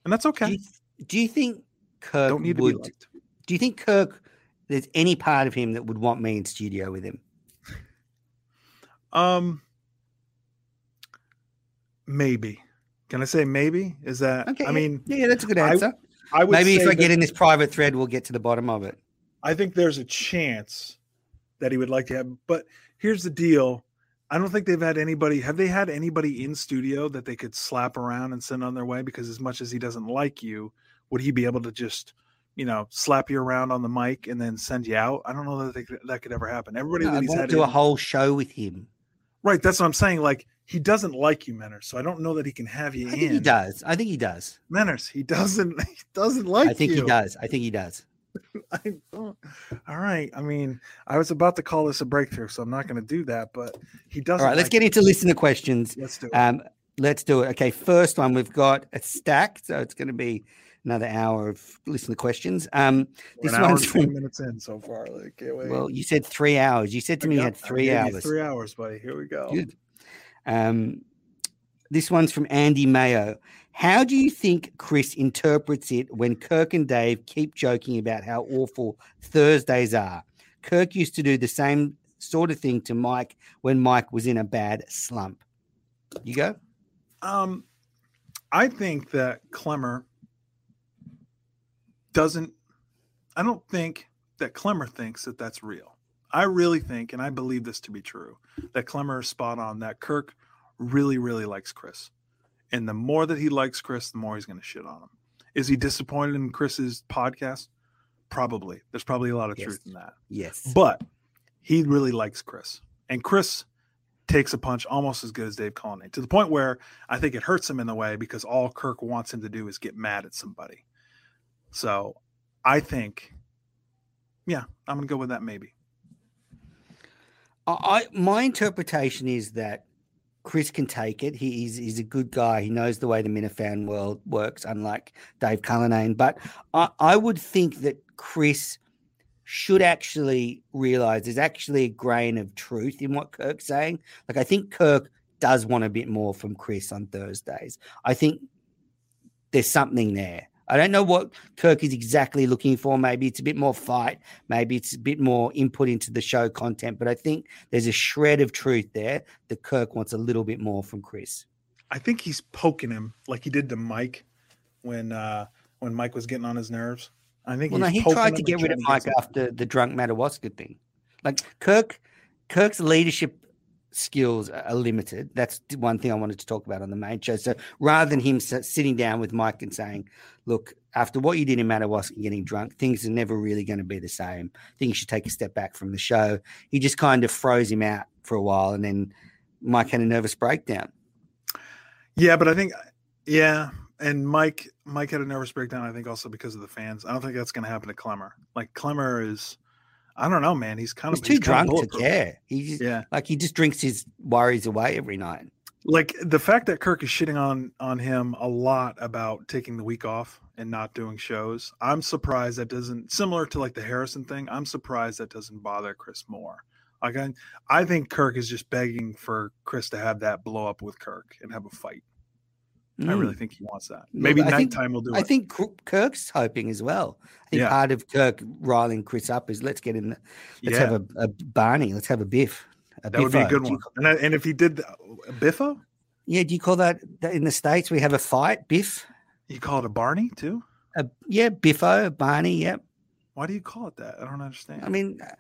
And that's okay. Do you, do you think Kirk Don't need to would, be liked. Do you think Kirk there's any part of him that would want me in studio with him? Um maybe. Can I say maybe? Is that okay, I mean yeah, that's a good answer. I, I would maybe if I get in this private thread, we'll get to the bottom of it. I think there's a chance that he would like to have, but here's the deal. I don't think they've had anybody. Have they had anybody in studio that they could slap around and send on their way? Because as much as he doesn't like you, would he be able to just, you know, slap you around on the mic and then send you out? I don't know that they, that could ever happen. Everybody no, that he's had do in, a whole show with him. Right. That's what I'm saying. Like he doesn't like you, Menners. So I don't know that he can have you I in. Think he does. I think he does. Menners, he doesn't. He doesn't like. I think you. he does. I think he does. All right. I mean, I was about to call this a breakthrough, so I'm not going to do that. But he doesn't. All right. Like let's get into listener questions. Let's do it. Um, let's do it. Okay. First one, we've got a stack, so it's going to be another hour of listener questions. Um, We're this one's from minutes in so far. Like, can't wait. Well, you said three hours. You said to I me got, you had three hours. Three hours, buddy. Here we go. Good. Um, this one's from Andy Mayo. How do you think Chris interprets it when Kirk and Dave keep joking about how awful Thursdays are? Kirk used to do the same sort of thing to Mike when Mike was in a bad slump. You go? Um, I think that Klemmer doesn't, I don't think that Klemmer thinks that that's real. I really think, and I believe this to be true, that Klemmer is spot on, that Kirk really, really likes Chris. And the more that he likes Chris, the more he's going to shit on him. Is he disappointed in Chris's podcast? Probably. There's probably a lot of Yes. truth in that. Yes. But he really likes Chris. And Chris takes a punch almost as good as Dave Cullinane to the point where I think it hurts him in the way because all Kirk wants him to do is get mad at somebody. So I think, yeah, I'm going to go with that maybe. I, my interpretation is that Chris can take it. He, he's he's a good guy. He knows the way the Minifan world works, unlike Dave Cullinane. But I, I would think that Chris should actually realize there's actually a grain of truth in what Kirk's saying. Like I think Kirk does want a bit more from Chris on Thursdays. I think there's something there. I don't know what Kirk is exactly looking for. Maybe it's a bit more fight. Maybe it's a bit more input into the show content. But I think there's a shred of truth there that Kirk wants a little bit more from Chris. I think he's poking him like he did to Mike when uh when Mike was getting on his nerves. I think Well, no, he tried to get rid of Mike to get some- after the drunk Madawaska thing. Like Kirk, Kirk's leadership skills are limited. That's one thing I wanted to talk about on the main show. So rather than him sitting down with Mike and saying, "Look, after what you did in Madawaska, and getting drunk, things are never really going to be the same. I think you should take a step back from the show." He just kind of froze him out for a while, and then Mike had a nervous breakdown. Yeah, but I think yeah, and Mike Mike had a nervous breakdown. I think also because of the fans. I don't think that's going to happen to Clemmer. Like Clemmer is, I don't know, man. He's kind He's of too he's kind of drunk to care. He's just, Yeah, like he just drinks his worries away every night. like the fact that Kirk is shitting on on him a lot about taking the week off and not doing shows. I'm surprised that doesn't similar to like the Harrison thing. I'm surprised that doesn't bother Chris more. Like I, I think Kirk is just begging for Chris to have that blow up with Kirk and have a fight. I Mm. really think he wants that. Maybe I think- nighttime will do I it. I think Kirk's hoping as well. I think Yeah. part of Kirk riling Chris up is let's get in. The, let's yeah, have a, a Barney. Let's have a Biff. A that would be a good Do one. And, I, and if he did the, Biffo, yeah, do you call that, that in the states? We have a fight, Biff. you call it a Barney too. A, yeah, Biffo, Barney. Yep. Why do you call it that? I don't understand. I mean, uh,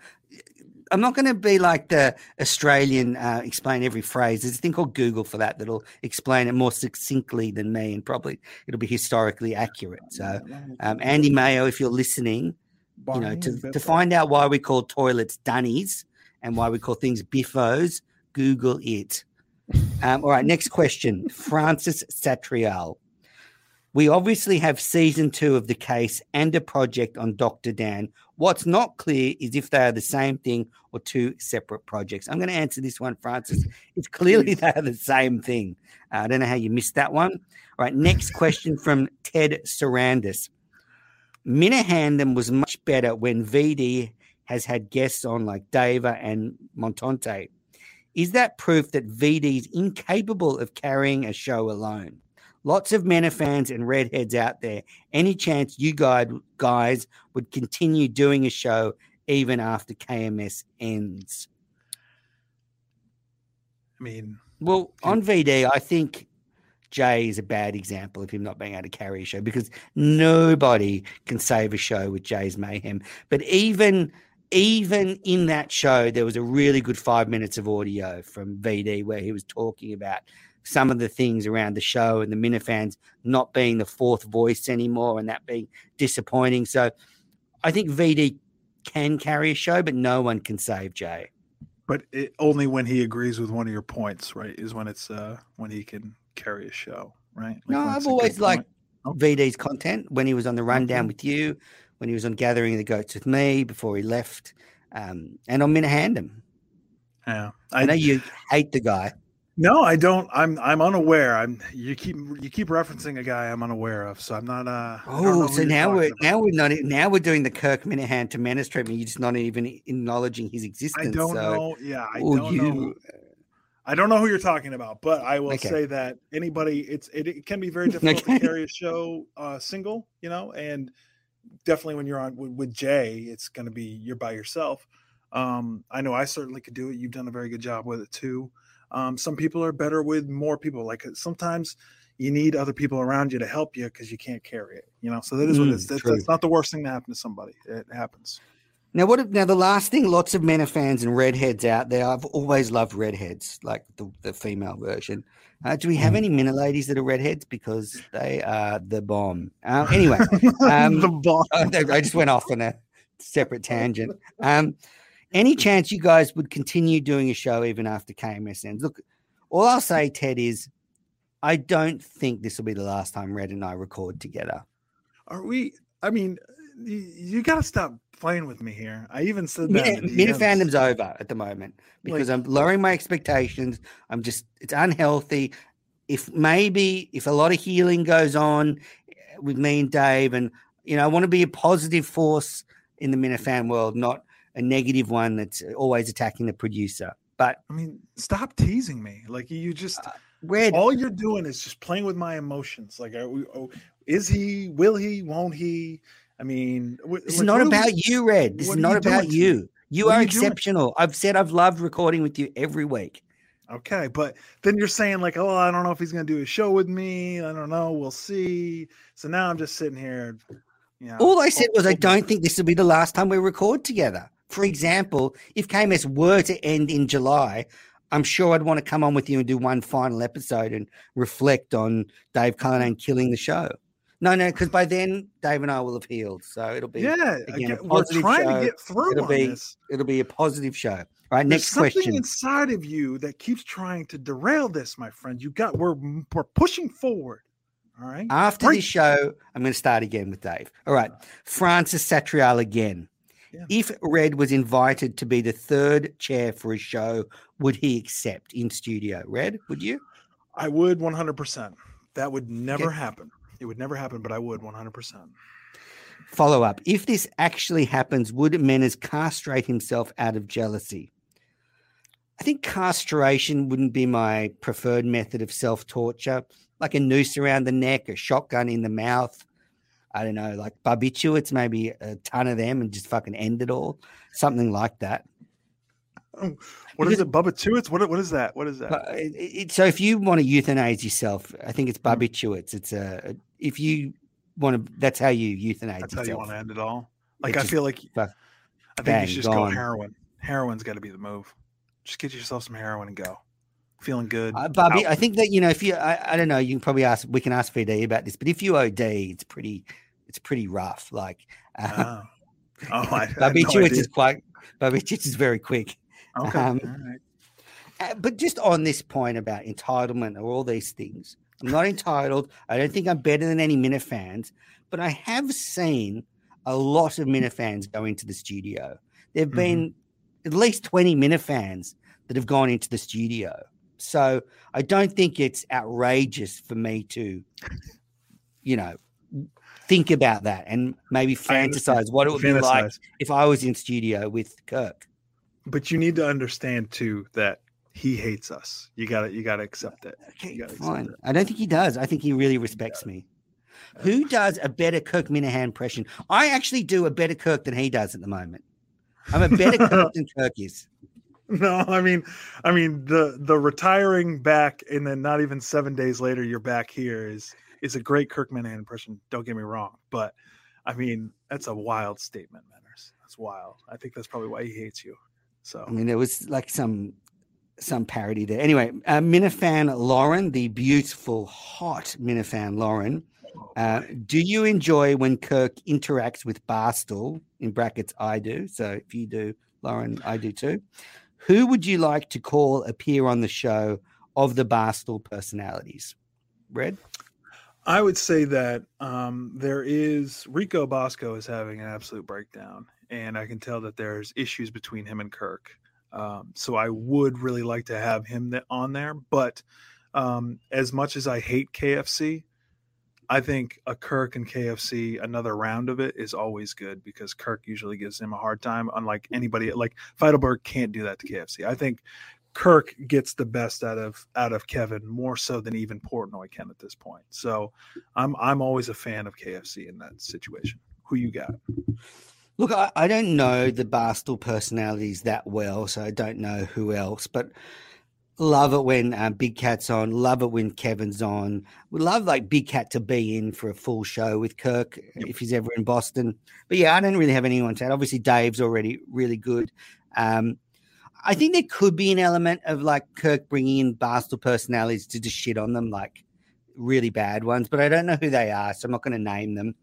I'm not going to be like the Australian uh, explain every phrase. There's a thing called Google for that that'll explain it more succinctly than me, and probably it'll be historically accurate. So, um, Andy Mayo, if you're listening, you know, to, to find out why we call toilets dunnies and why we call things biffos, Google it. Um, all right, next question. Francis Satrial. We obviously have season two of the case and a project on Dr. Dan. What's not clear is if they are the same thing or two separate projects. I'm going to answer this one, Francis. It's clearly they are the same thing. Uh, I don't know how you missed that one. All right, next question from Ted Sarandis. Minahandum was much better when VD has had guests on like Dava and Montante. Is that proof that VD is incapable of carrying a show alone? Lots of Mena fans and redheads out there. Any chance you guys guys would continue doing a show even after KMS ends? I mean, Well, on VD, I think Jay is a bad example of him not being able to carry a show because nobody can save a show with Jay's mayhem. But even even in that show, there was a really good five minutes of audio from VD where he was talking about some of the things around the show and the Minifans not being the fourth voice anymore and that being disappointing. So I think VD can carry a show, but no one can save Jay. but it, only when he agrees with one of your points, right? Is when it's uh when he can carry a show, right? Like No, I've it's a good always liked point. VD's content when he was on the rundown Okay. with you, when he was on Gathering the Goats with me before he left, um, and on Minahandum. Yeah, I, know you hate the guy. No, I don't. I'm I'm unaware. I'm you keep you keep referencing a guy I'm unaware of, so I'm not. Uh, I don't know Oh, so now we're about. now we're not now we're doing the Kirk Minihane to Menners treatment. You're just not even acknowledging his existence. I don't so, know. Yeah, I oh, don't you- know. I don't know who you're talking about, but I will Okay. say that anybody, it's it, it can be very difficult Okay. to carry a show uh, single, you know, and definitely when you're on with, with Jay, it's going to be you're by yourself. Um, I know I certainly could do it. You've done a very good job with it too. Um, some people are better with more people. Like uh, sometimes you need other people around you to help you because you can't carry it, you know. So that is what Mm, it is. That, that's not the worst thing to happen to somebody. It happens. Now, what? if- Now, the last thing, lots of men are fans and redheads out there. I've always loved redheads, like the, the female version. Uh, do we have any minute ladies that are redheads? Because they are the bomb. Uh, anyway, Um, the. Oh, I I just went off on a separate tangent. Um, any chance you guys would continue doing a show even after KMS ends? Look, all I'll say, Ted, is I don't think this will be the last time Red and I record together. Are we? I mean, you, you got to stop playing with me here. I even said that. Minute, in the minute DMs. fandom's over at the moment because I'm lowering my expectations. I'm just it's unhealthy. If maybe if a lot of healing goes on eh, with me and Dave, and you know, I want to be a positive force in the Minifan world, not a negative one that's always attacking the producer. But I mean, stop teasing me. Like you just uh, Red, all you're doing is just playing with my emotions. Like, are we, oh, is he? Will he? Won't he? I mean, wh- this like, not about we- you, Red. This is are you not about you. You What are are you doing? exceptional. I've said I've loved recording with you every week. Okay, but then you're saying like, oh, I don't know if he's gonna do a show with me. I don't know. We'll see. So now I'm just sitting here. You know, All I said was I don't think this will be the last time we record together. For example, if KMS were to end in July, I'm sure I'd want to come on with you and do one final episode and reflect on Dave Cullinane killing the show. No, no, because by then Dave and I will have healed, so it'll be Yeah, again, a get- we're trying show. to get through It'll on be- this. it'll be a positive show. All right, There's next something question. inside of you that keeps trying to derail this, my friend. You got we're we're pushing forward. All right. After Break- this show, I'm going to start again with Dave. All right, Francis Satrial again. Yeah. If Red was invited to be the third chair for a show, would he accept in studio? Red, would you? I would 100%. That would never Okay. happen. It would never happen, but I would 100%. Follow up. If this actually happens, would Menners castrate himself out of jealousy? I think castration wouldn't be my preferred method of self torture, like a noose around the neck, a shotgun in the mouth. I don't know, like barbiturates, maybe a ton of them and just fucking end it all. Something like that. What is it? Bubba Tuits? What, what is that? What is that? It, it, so if you want to euthanize yourself, I think it's Mm. barbiturates. It's a, if you want to, that's how you euthanize That's how you want to end it all. Like It I feel like fuck- I think bang, you should just gone. go heroin. Heroin's got to be the move. Just get yourself some heroin and go. Feeling good. Uh, Bobby, out. I think that you know if you, I, I don't know, you can probably ask. We can ask VD about this, but if you OD, it's pretty, it's pretty rough. Like, uh, Oh, oh I, no barbiturates idea. is quite, barbiturates is very quick. Okay. um, right. Uh, but just on this point about entitlement or all these things, I'm not entitled. I don't think I'm better than any Minifans, but I have seen a lot of Minifans go into the studio. There have Mhm. been at least 20 Minifans that have gone into the studio. So I don't think it's outrageous for me to, you know, think about that and maybe fantasize what it would be like if I was in studio with Kirk. But you need to understand too that he hates us. You got to you got to accept it. Okay, You gotta accept fine. it. I don't think he does. I think he really respects me. Who does a better Kirk Minihane impression? I actually do a better Kirk than he does at the moment. I'm a better Kirk than Kirk is. No, I mean, I mean the the retiring back and then not even seven days later you're back here is is a great Kirk Minihane impression. Don't get me wrong, but I mean that's a wild statement, Menners. That's wild. I think that's probably why he hates you. So I mean, it was like some some parody there. Anyway, uh, Minifan Lauren, the beautiful, hot Minifan Lauren. oh, Uh, do you enjoy when Kirk interacts with Barstool? In brackets, I do. So if you do, Lauren, I do too. Who would you like to call appear on the show of the Barstool personalities? Red? I would say that um, there is Rico Bosco is having an absolute breakdown, and I can tell that there's issues between him and Kirk. Um, so I would really like to have him on there, but um, as much as I hate KFC, I think a Kirk and KFC another round of it is always good because Kirk usually gives him a hard time. Unlike anybody, like Feitelberg can't do that to KFC. I think Kirk gets the best out of out of Kevin more so than even Portnoy can at this point. So I'm I'm always a fan of KFC in that situation. Who you got? Look, I, I don't know the Barstool personalities that well, so I don't know who else. But Love it when um, Big Cat's on. Love it when Kevin's on. We love like Big Cat to be in for a full show with Kirk yep. if he's ever in Boston. But yeah, I don't really have anyone to add. Obviously, Dave's already really good. Um, I think there could be an element of like Kirk bringing in Barstool personalities to just shit on them, like really bad ones. But I don't know who they are, so I'm not going to name them.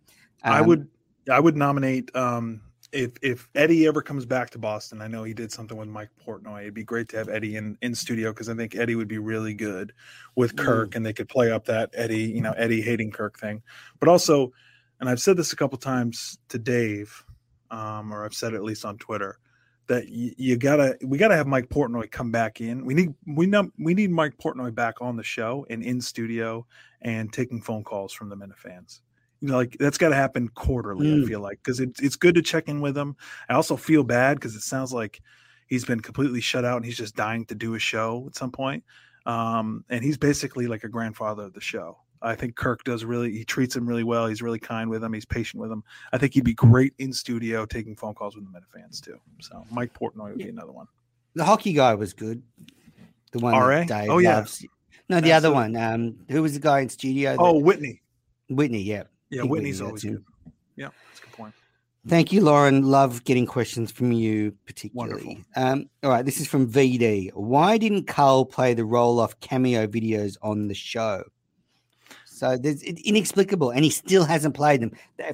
Um, I would, I would nominate um, if if Eddie ever comes back to Boston, I know he did something with Mike Portnoy. It'd be great to have Eddie in in studio because I think Eddie would be really good with Kirk, mm. and they could play up that Eddie, you know, Eddie hating Kirk thing. But also, and I've said this a couple times to Dave, um, or I've said it at least on Twitter, that you, you gotta we gotta have Mike Portnoy come back in. We need we know we need Mike Portnoy back on the show and in studio and taking phone calls from the Minifans you know, like that's got to happen quarterly. Mm. I feel like because it's it's good to check in with him. I also feel bad because it sounds like he's been completely shut out and he's just dying to do a show at some point. Um, and he's basically like a grandfather of the show. I think Kirk does really. He treats him really well. He's really kind with him. He's patient with him. I think he'd be great in studio taking phone calls with the Minifans too. So Mike Portnoy would be another one. The hockey guy was good. The one RA? Dave oh yeah. Loves. No, the Absolutely. other one. Um, who was the guy in studio? That... Oh, Whitney. Whitney. Yeah. Yeah, Whitney's always good. Yeah, that's a good point. Thank you, Lauren. Love getting questions from you, particularly. Um, all right, this is from VD. Why didn't Carl play the roll off cameo videos on the show? So there's it's inexplicable, and he still hasn't played them.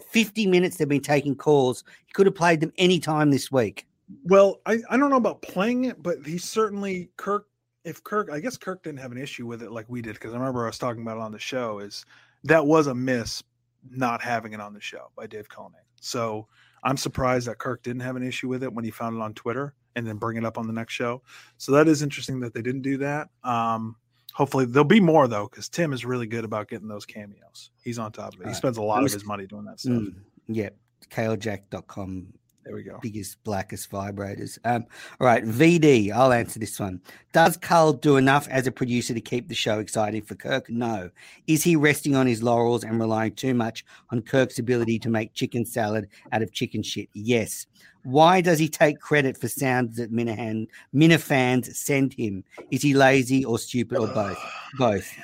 50 minutes they've been taking calls. He could have played them any time this week. Well, I, I don't know about playing it, but he certainly Kirk. If Kirk, I guess Kirk didn't have an issue with it like we did because I remember I was talking about it on the show. Is that was a miss not having it on the show by Dave Cullinane. So I'm surprised that Kirk didn't have an issue with it when he found it on Twitter and then bring it up on the next show. So that is interesting that they didn't do that. Um, hopefully there'll be more though, because Tim is really good about getting those cameos. He's on top of it. He spends a lot of his money doing that stuff. Mm, yeah. KaleJack.com there we go. Biggest, blackest vibrators. Um, all right, VD. I'll answer this one. Does Carl do enough as a producer to keep the show exciting for Kirk? No. Is he resting on his laurels and relying too much on Kirk's ability to make chicken salad out of chicken shit? Yes. Why does he take credit for sounds that Minihane, Minifans send him? Is he lazy or stupid or both? Both.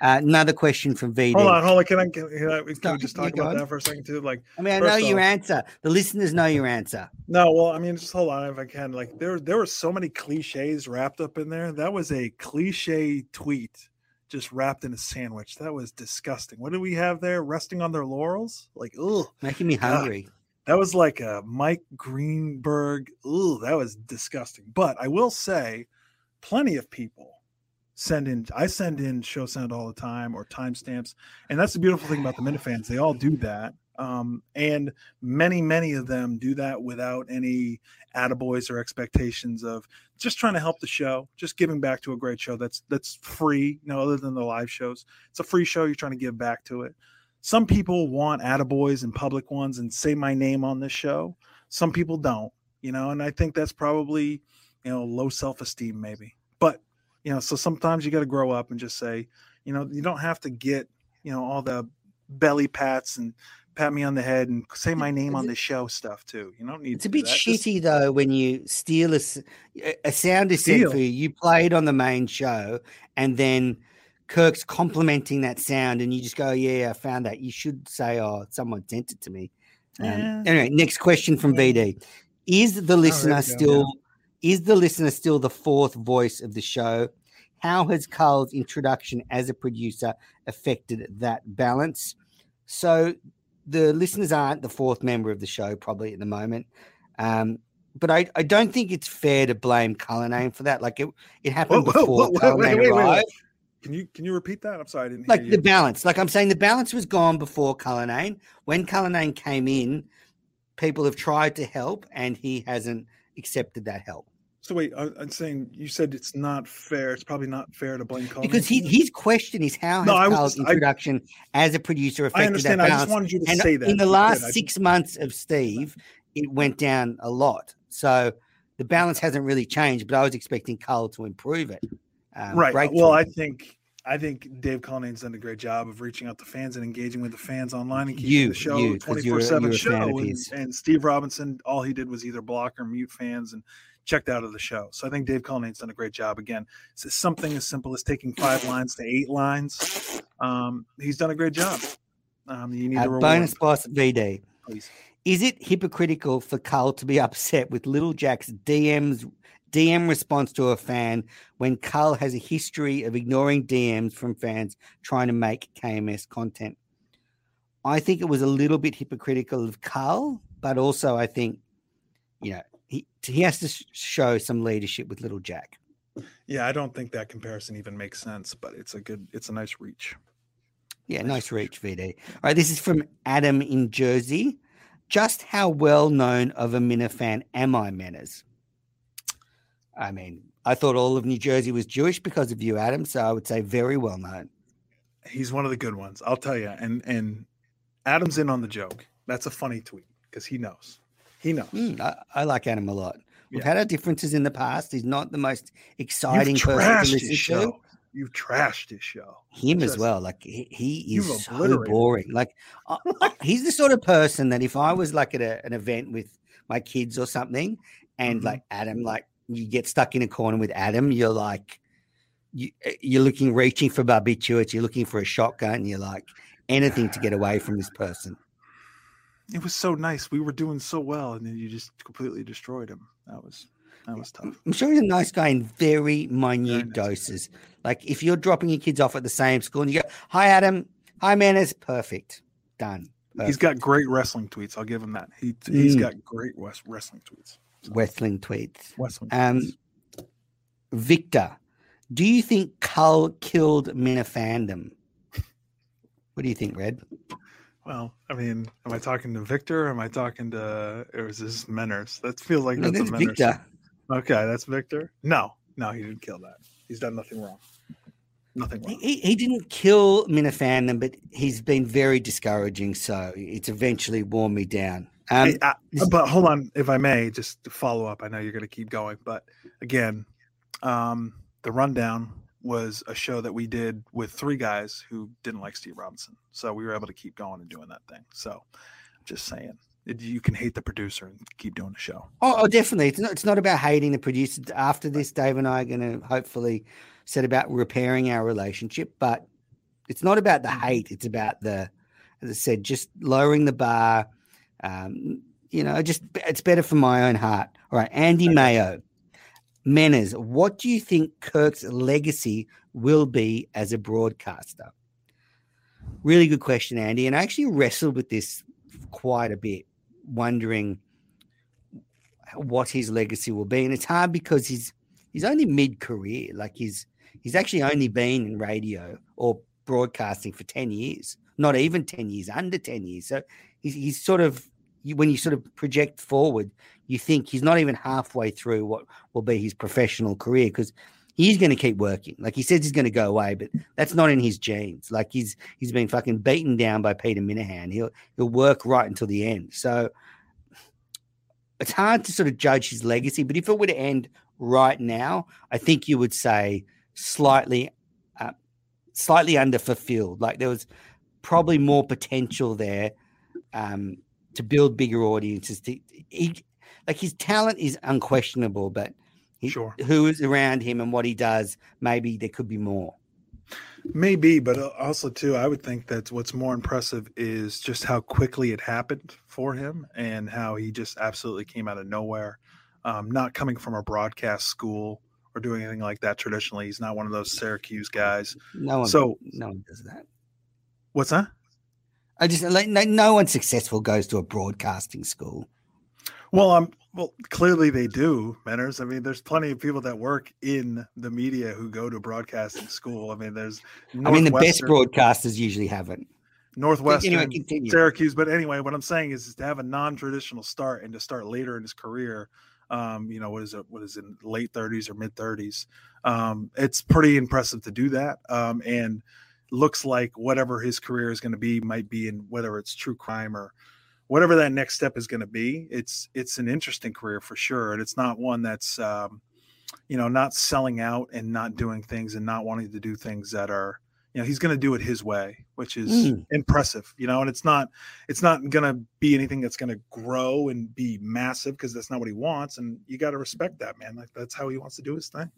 Uh, another question from VD. Hold on, hold on. Can I, can, I, can we just talk about that for a second too? Like, I mean, I know off, your answer. The listeners know your answer. No, well, I mean, just hold on if I can. Like, there, there were so many cliches wrapped up in there. That was a cliche tweet, just wrapped in a sandwich. That was disgusting. What do we have there? Resting on their laurels? Like, ugh, making me hungry. God. That was like a Mike Greenberg. Ooh, that was disgusting. But I will say, plenty of people send in I send in show sound all the time or timestamps. And that's the beautiful thing about the Minifans. They all do that. Um, and many, many of them do that without any attaboys or expectations of just trying to help the show, just giving back to a great show that's that's free, you know, other than the live shows. It's a free show, you're trying to give back to it. Some people want attaboys and public ones and say my name on this show. Some people don't, you know, and I think that's probably, you know, low self-esteem maybe. You know so sometimes you got to grow up and just say you know you don't have to get you know all the belly pats and pat me on the head and say my name on the show stuff too. You don't need. It's a bit shitty Just, though when you steal a, a sound is sent for you. You play it on the main show, and then Kirk's complimenting that sound, and you just go, "Yeah, I found that." You should say, "Oh, someone sent it to me." Um, yeah. Anyway, next question from VD: Is the listener oh, still? Is the listener still the fourth voice of the show? How has Carl's introduction as a producer affected that balance? So the listeners aren't the fourth member of the show, probably at the moment. Um, but I, I don't think it's fair to blame Cullinane for that. Like it, it happened whoa, before whoa, whoa, wait, wait, wait, Can you can you repeat that? I'm sorry, I didn't like the balance. Like I'm saying, the balance was gone before Cullinane. When Cullinane came in, people have tried to help, and he hasn't accepted that help. So wait, I, am saying you said it's not fair. It's probably not fair to blame Colin because he, his question is how no, has Carl's introduction I, as a producer affected I understand. that balance? I just wanted you to and say that in the last six months of Steve, it went down a lot. So the balance hasn't really changed, but I was expecting Carl to improve it. Um, right. Well, I think I think Dave Cullinane's done a great job of reaching out to fans and engaging with the fans online and keeping you, the show twenty four seven show. And, and, Steve Robinson, all he did was either block or mute fans and checked out of the show. So I think Dave Cullinane's done a great job. Again, it's something as simple as taking five lines to eight lines. Um, he's done a great job. Um, you need Uh, a reward. bonus boss VD. please. Is it hypocritical for Carl to be upset with Little Jack's DM's DM response to a fan when Carl has a history of ignoring DMs from fans trying to make KMS content? I think it was a little bit hypocritical of Carl, but also I think, you know, he he has to show some leadership with Little Jack. Yeah, I don't think that comparison even makes sense, but it's a good, it's a nice reach. Yeah, Nice reach, VD. All right, this is from Adam in Jersey. Just how well known of a Minifan am I, Menners? I mean, I thought all of New Jersey was Jewish because of you, Adam. So I would say very well known. He's one of the good ones, I'll tell you. And and Adam's in on the joke. That's a funny tweet because he knows. He knows. Mm, I, I like Adam a lot. We've Yeah. had our differences in the past. He's not the most exciting You've person to listen to. show. You've trashed his show. him as well. Like he, he is so boring. Like I- I- he's the sort of person that if I was like at a, an event with my kids or something, and Mhm. like Adam, like you get stuck in a corner with Adam, you're like you, eh, you're looking, reaching for barbiturates, you're looking for a shotgun, you're like anything to get away from this person. It was so nice. We were doing so well, and then you just completely destroyed him. That was that was tough. I'm sure he's a nice guy in very minute nice. doses. Like if you're dropping your kids off at the same school and you go, "Hi, Adam. Hi, Menners. Perfect. Done." He's got great wrestling tweets. I'll give him that. He he's Mm. got great wrestling tweets. Wrestling tweets. Wrestling. Um. Victor, do you think Cull killed Minifandom? What do you think, Red? Well, I mean, am I talking to Victor? Or am I talking to? Or is this Menners? That feels like No, that's a that's. Victor. Okay, that's Victor. No, no, he didn't kill that. He's done nothing wrong. Nothing He, wrong. he- he didn't kill Minifandom, but he's been very discouraging. So it's eventually worn me down. Hey, uh, but hold on, if I may, just to follow up. I know you're going to keep going, but again, um, the rundown was a show that we did with three guys who didn't like Steve Robinson, so we were able to keep going and doing that thing. So, just saying, you can hate the producer and keep doing the show. Oh, oh, definitely. It's not. It's not about hating the producer. After this, Dave and I are going to hopefully set about repairing our relationship. But it's not about the hate. It's about the, as I said, just lowering the bar. Um, you know, just it's better for my own heart. All right, Andy Mayo, Menners, what do you think Kirk's legacy will be as a broadcaster? Really good question, Andy. And I actually wrestled with this quite a bit, wondering what his legacy will be. And it's hard because he's he's only mid career. Like he's he's actually only been in radio or broadcasting for 10 years, not even 10 years, under 10 years. So he's, he's sort of when you sort of project forward, you think he's not even halfway through what will be his professional career because he's going to keep working. Like he says he's going to go away, but that's not in his genes. Like he's he's been fucking beaten down by Peter Minihane. He'll he'll work right until the end. So it's hard to sort of judge his legacy, but if it were to end right now, I think you would say slightly, uh, slightly underfulfilled. Like there was probably more potential there um, to build bigger audiences. To, he, like his talent is unquestionable, but he, Sure. who is around him and what he does, maybe there could be more. Maybe, but uh, also too, I would think that what's more impressive is just how quickly it happened for him and how he just absolutely came out of nowhere. Um, not coming from a broadcast school or doing anything like that traditionally. He's not one of those Syracuse guys. No one, So- no one does that. What's that? I just like no, no one successful goes to a broadcasting school. Well, um, well, clearly they do, Menners. I mean, there's plenty of people that work in the media who go to broadcasting school. I mean, there's I mean, the best broadcasters usually haven't. Northwestern, Anyway, continue. Syracuse. But anyway, what I'm saying is, is to have a non-traditional start and to start later in his career. Um, you know, what is it? What is it? Late 30s or mid 30s? Um, it's pretty impressive to do that. Um, and looks like whatever his career is going to be might be in whether it's true crime or whatever that next step is going to be. It's it's an interesting career for sure, and it's not one that's um, you know not selling out and not doing things and not wanting to do things that are you know he's going to do it his way which is Mm. impressive you know and it's not it's not going to be anything that's going to grow and be massive because that's not what he wants and you got to respect that man like that's how he wants to do his thing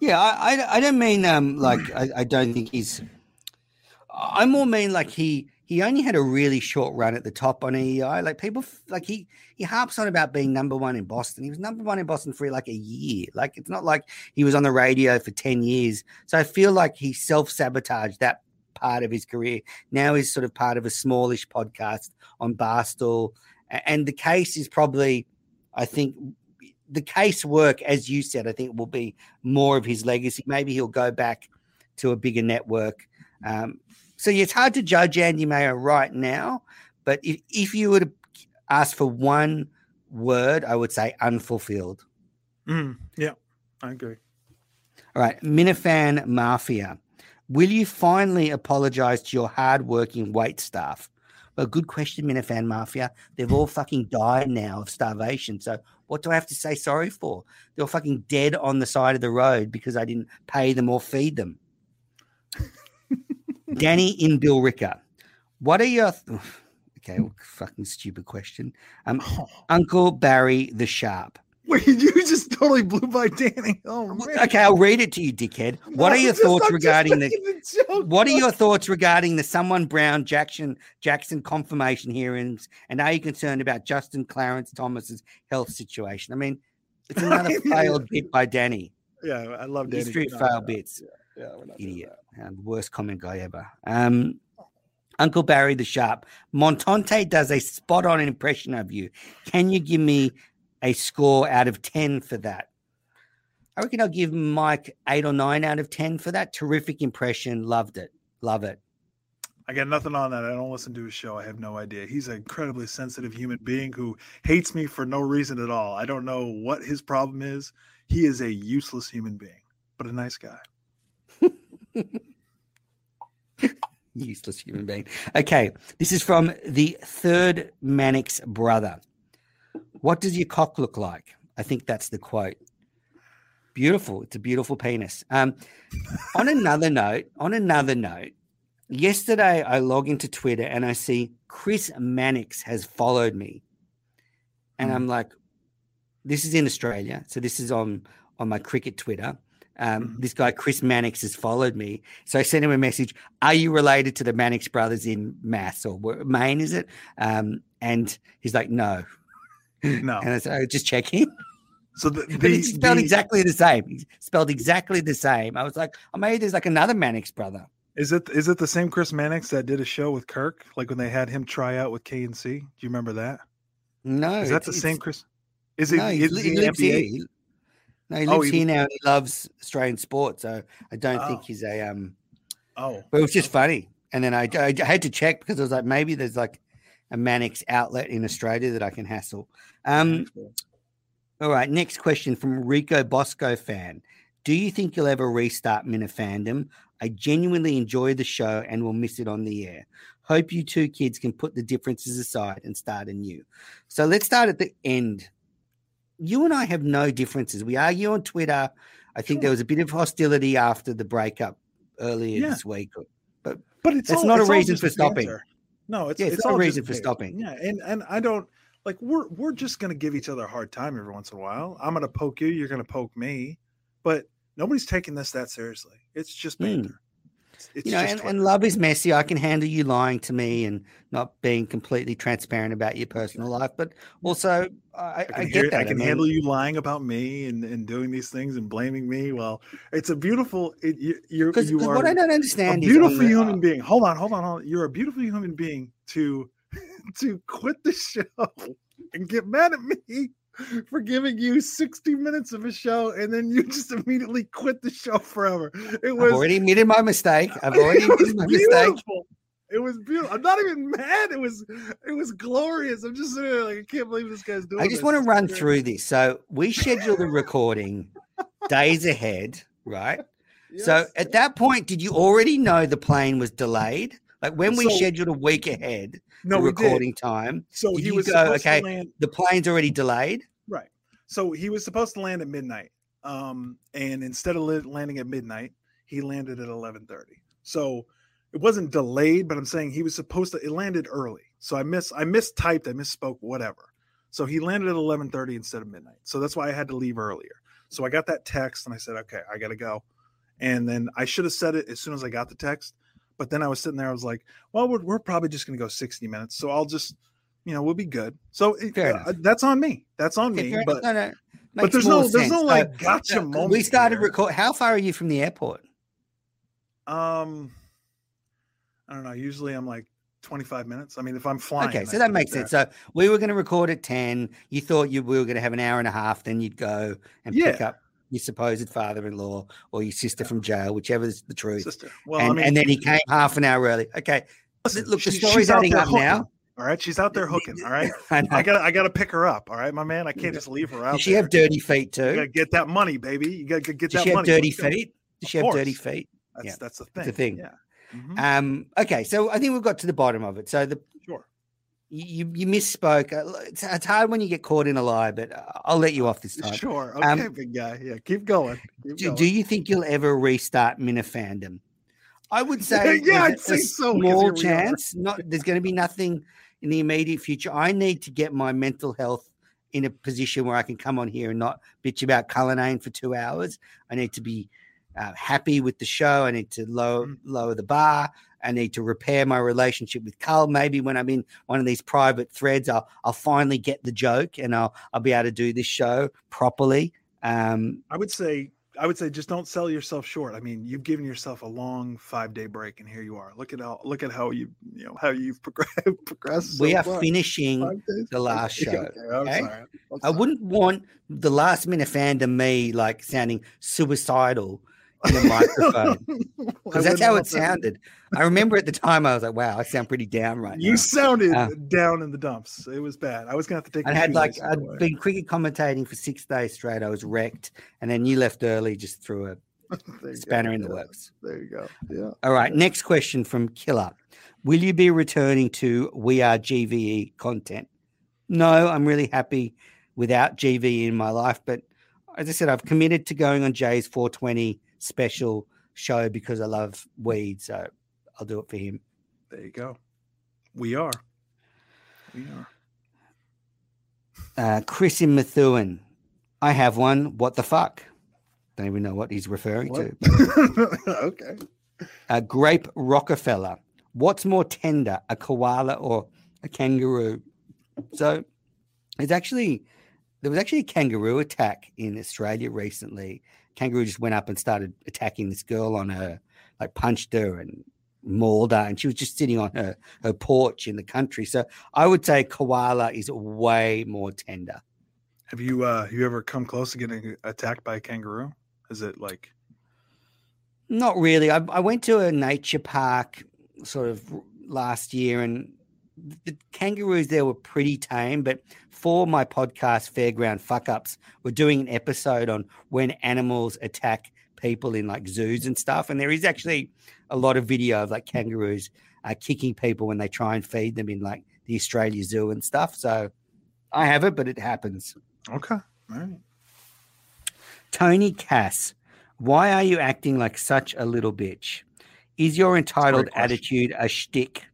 Yeah, I, I, I don't mean um like I, I don't think he's. I more mean like he he only had a really short run at the top on WEEI. Like people like he he harps on about being number one in Boston. He was number one in Boston for like a year. Like it's not like he was on the radio for ten years. So I feel like he self sabotaged that part of his career. Now he's sort of part of a smallish podcast on Barstool, and the case is probably, I think. The case work, as you said, I think will be more of his legacy. Maybe he'll go back to a bigger network. Um, so yeah, it's hard to judge Andy Mayo right now, but if, if you were to ask for one word, I would say unfulfilled. Mm, yeah i agree All right, Minifan Mafia. Will you finally apologize to your hardworking wait staff? Well, good question, Minifan Mafia. They've all fucking died now of starvation. So what do I have to say sorry for? They're fucking dead on the side of the road because I didn't pay them or feed them. Danny in Billerica. What are your th- okay? well, fucking stupid question. Um, Uncle Barry the Sharp. Wait you just totally blew by danny oh man Okay, I'll read it to you, dickhead. What No, are your just- thoughts I'm regarding the the. What are your thoughts regarding the someone Brown Jackson Jackson confirmation hearings, and are you concerned about Justin Clarence Thomas's health situation? I mean, it's another failed bit by Danny. yeah i love danny History of failed bits. yeah we're not doing Idiot. Um, worst comment guy ever. Um, Uncle Barry the Sharp. Montante does a spot on impression of you. Can you give me a score out of 10 for that? I reckon I'll give Mike eight or nine out of 10 for that. Terrific impression. Loved it. Love it. I got nothing on that. I don't listen to his show. I have no idea. He's an incredibly sensitive human being who hates me for no reason at all. I don't know what his problem is. He is a useless human being, but a nice guy. Useless human being. Okay. This is from the third Mannix brother. What does your cock look like? I think that's the quote. Beautiful. It's a beautiful penis. Um, on another note, on another note, yesterday I log into Twitter and I see Chris Mannix has followed me. And Mhm. I'm like, this is in Australia. So this is on on my cricket Twitter. Um, Mhm. This guy, Chris Mannix, has followed me. So I sent him a message. Are you related to the Mannix brothers in Mass or Maine, is it? Um, and he's like, no. No. And I said, oh, just checking. So the, But the, it's spelled the- exactly the same. He's spelled exactly the same. I was like, oh, maybe there's like another Mannix brother. is it is it the same Chris Mannix that did a show with Kirk, like when they had him try out with K and C? Do you remember that? No. Is that the same Chris? Is it? No, he, is he he lives NBA? here. He- no, he Oh, lives he- here now. And he loves Australian sport, so I don't think Oh. he's a. um Oh, But it was just funny, and then I, I had to check because I was like, maybe there's like a Mannix outlet in Australia that I can hassle. Um, all right, next question from Rico Bosco fan. Do you think you'll ever restart Minifandom? I genuinely enjoy the show and will miss it on the air. Hope you two kids can put the differences aside and start anew. So let's start at the end. You and I have no differences. We argue on Twitter. I think there was a bit of hostility after the breakup earlier Yeah. this week. but but it's That's all- not a it's all reason for stopping. banter. No, it's Yeah, it's it's all reason for stopping. Yeah, and and I don't like we're we're just gonna give each other a hard time every once in a while. I'm gonna poke you, you're gonna poke me, but nobody's taking this that seriously. It's just Hmm. banter. It's, it's you know, and, and love is messy. I can handle you lying to me and not being completely transparent about your personal life, but also I, I, I can, get hear- that. I can mean, handle you lying about me and, and doing these things and blaming me. Well, it's a beautiful. It, you, you're because you are what I don't understand is beautiful the- human being. Hold on, hold on, hold on. You're a beautiful human being to to quit the show and get mad at me for giving you 60 minutes of a show and then you just immediately quit the show forever. It was I've already admitted my mistake. I've already admitted my mistake. It was beautiful. I'm not even mad. It was it was glorious. I'm just sitting there like I can't believe this guy's doing I just this. want to run through this. So we scheduled the recording days ahead, right? So at that point, did you already know the plane was delayed? Like when we So- scheduled a week ahead, no, the we did. recording time, So Did he was go, okay, land the plane's already delayed. right. So he was supposed to land at midnight. Um, and instead of landing at midnight, he landed at 11:30. So it wasn't delayed, but I'm saying he was supposed to. It landed early, so I miss I mistyped, I misspoke, whatever. So he landed at 11:30 instead of midnight. So that's why I had to leave earlier. So I got that text and I said, okay, I got to go. And then I should have said it as soon as I got the text. But then I was sitting there, I was like, well, we're, we're probably just going to go 60 minutes. So I'll just, you know, we'll be good. So it, uh, that's on me. That's on me. But, no, no, but there's no, there's no like gotcha uh, moment. We started record. How far are you from the airport? Um, I don't know. Usually I'm like 25 minutes. I mean, if I'm flying. Okay, so that makes sense. So we were going to record at 10. You thought you we were going to have an hour and a half. Then you'd go and yeah. pick up your supposed father-in-law or your sister from jail, whichever is the truth. Sister. Well, and, I mean, and then he came half an hour early. Okay, listen, look, the story's adding up hooking. now. All right, she's out there hooking. All right, I, I got I got to pick her up. All right, my man, I can't just leave her out. Does she there. have dirty feet too? You got to get that money, baby. You got to get Does that she money. Have dirty feet? Does she have dirty feet? That's yeah. that's the thing. The thing. Yeah. Mm-hmm. Um. Okay, so I think we've got to the bottom of it. So the you you misspoke. Uh, it's, it's, hard when you get caught in a lie, but uh, I'll let you off this time. Sure. Okay, um, big guy. Yeah, keep going. Keep do, going. do you think you'll ever restart Minifandom? I would say yeah, I'd say so. Small chance. Not there's going to be nothing in the immediate future. I need to get my mental health in a position where I can come on here and not bitch about Cullinane for two hours. I need to be uh, happy with the show. I need to lower mm. lower the bar. I need to repair my relationship with Carl. Maybe when I'm in one of these private threads, I'll I'll finally get the joke and I'll I'll be able to do this show properly. Um, I would say I would say just don't sell yourself short. I mean, you've given yourself a long five day break, and here you are. Look at how look at how you you know how you've progressed. progressed so we are far. finishing the last show. Okay, I'm? Sorry. I'm I wouldn't want the last minute fan to me like sounding suicidal in the microphone because that's how it sounded. I remember at the time I was like, "Wow, I sound pretty down right you now." You sounded uh, down in the dumps. It was bad. I was gonna have to take. I had like I'd away. been cricket commentating for six days straight. I was wrecked, and then you left early just threw a spanner go. in the yeah. works. There you go. Yeah. All right. Next question from Killer: Will you be returning to We Are GVE content? No, I'm really happy without GVE in my life, but as I said, I've committed to going on Jay's 420 special show because I love weed. So I'll do it for him. There you go. We are. We are. Uh, Chris in Methuen. I have one. What the fuck? Don't even know what he's referring what? to. okay. A grape Rockefeller. What's more tender, a koala or a kangaroo? So it's actually there was actually a kangaroo attack in Australia recently, kangaroo just went up and started attacking this girl on her, like punched her and mauled her, and she was just sitting on her her porch in the country. So I would say koala is way more tender. Have you uh you ever come close to getting attacked by a kangaroo? Is it like? Not really. I, I went to a nature park sort of last year, and the kangaroos there were pretty tame, but for my podcast, Fairground Fuck Ups, we're doing an episode on when animals attack people in like zoos and stuff. And there is actually a lot of video of like kangaroos uh, kicking people when they try and feed them in like the Australia Zoo and stuff. So I have it, but it happens. Okay. All right. Tony Cass, why are you acting like such a little bitch? Is your entitled attitude a shtick?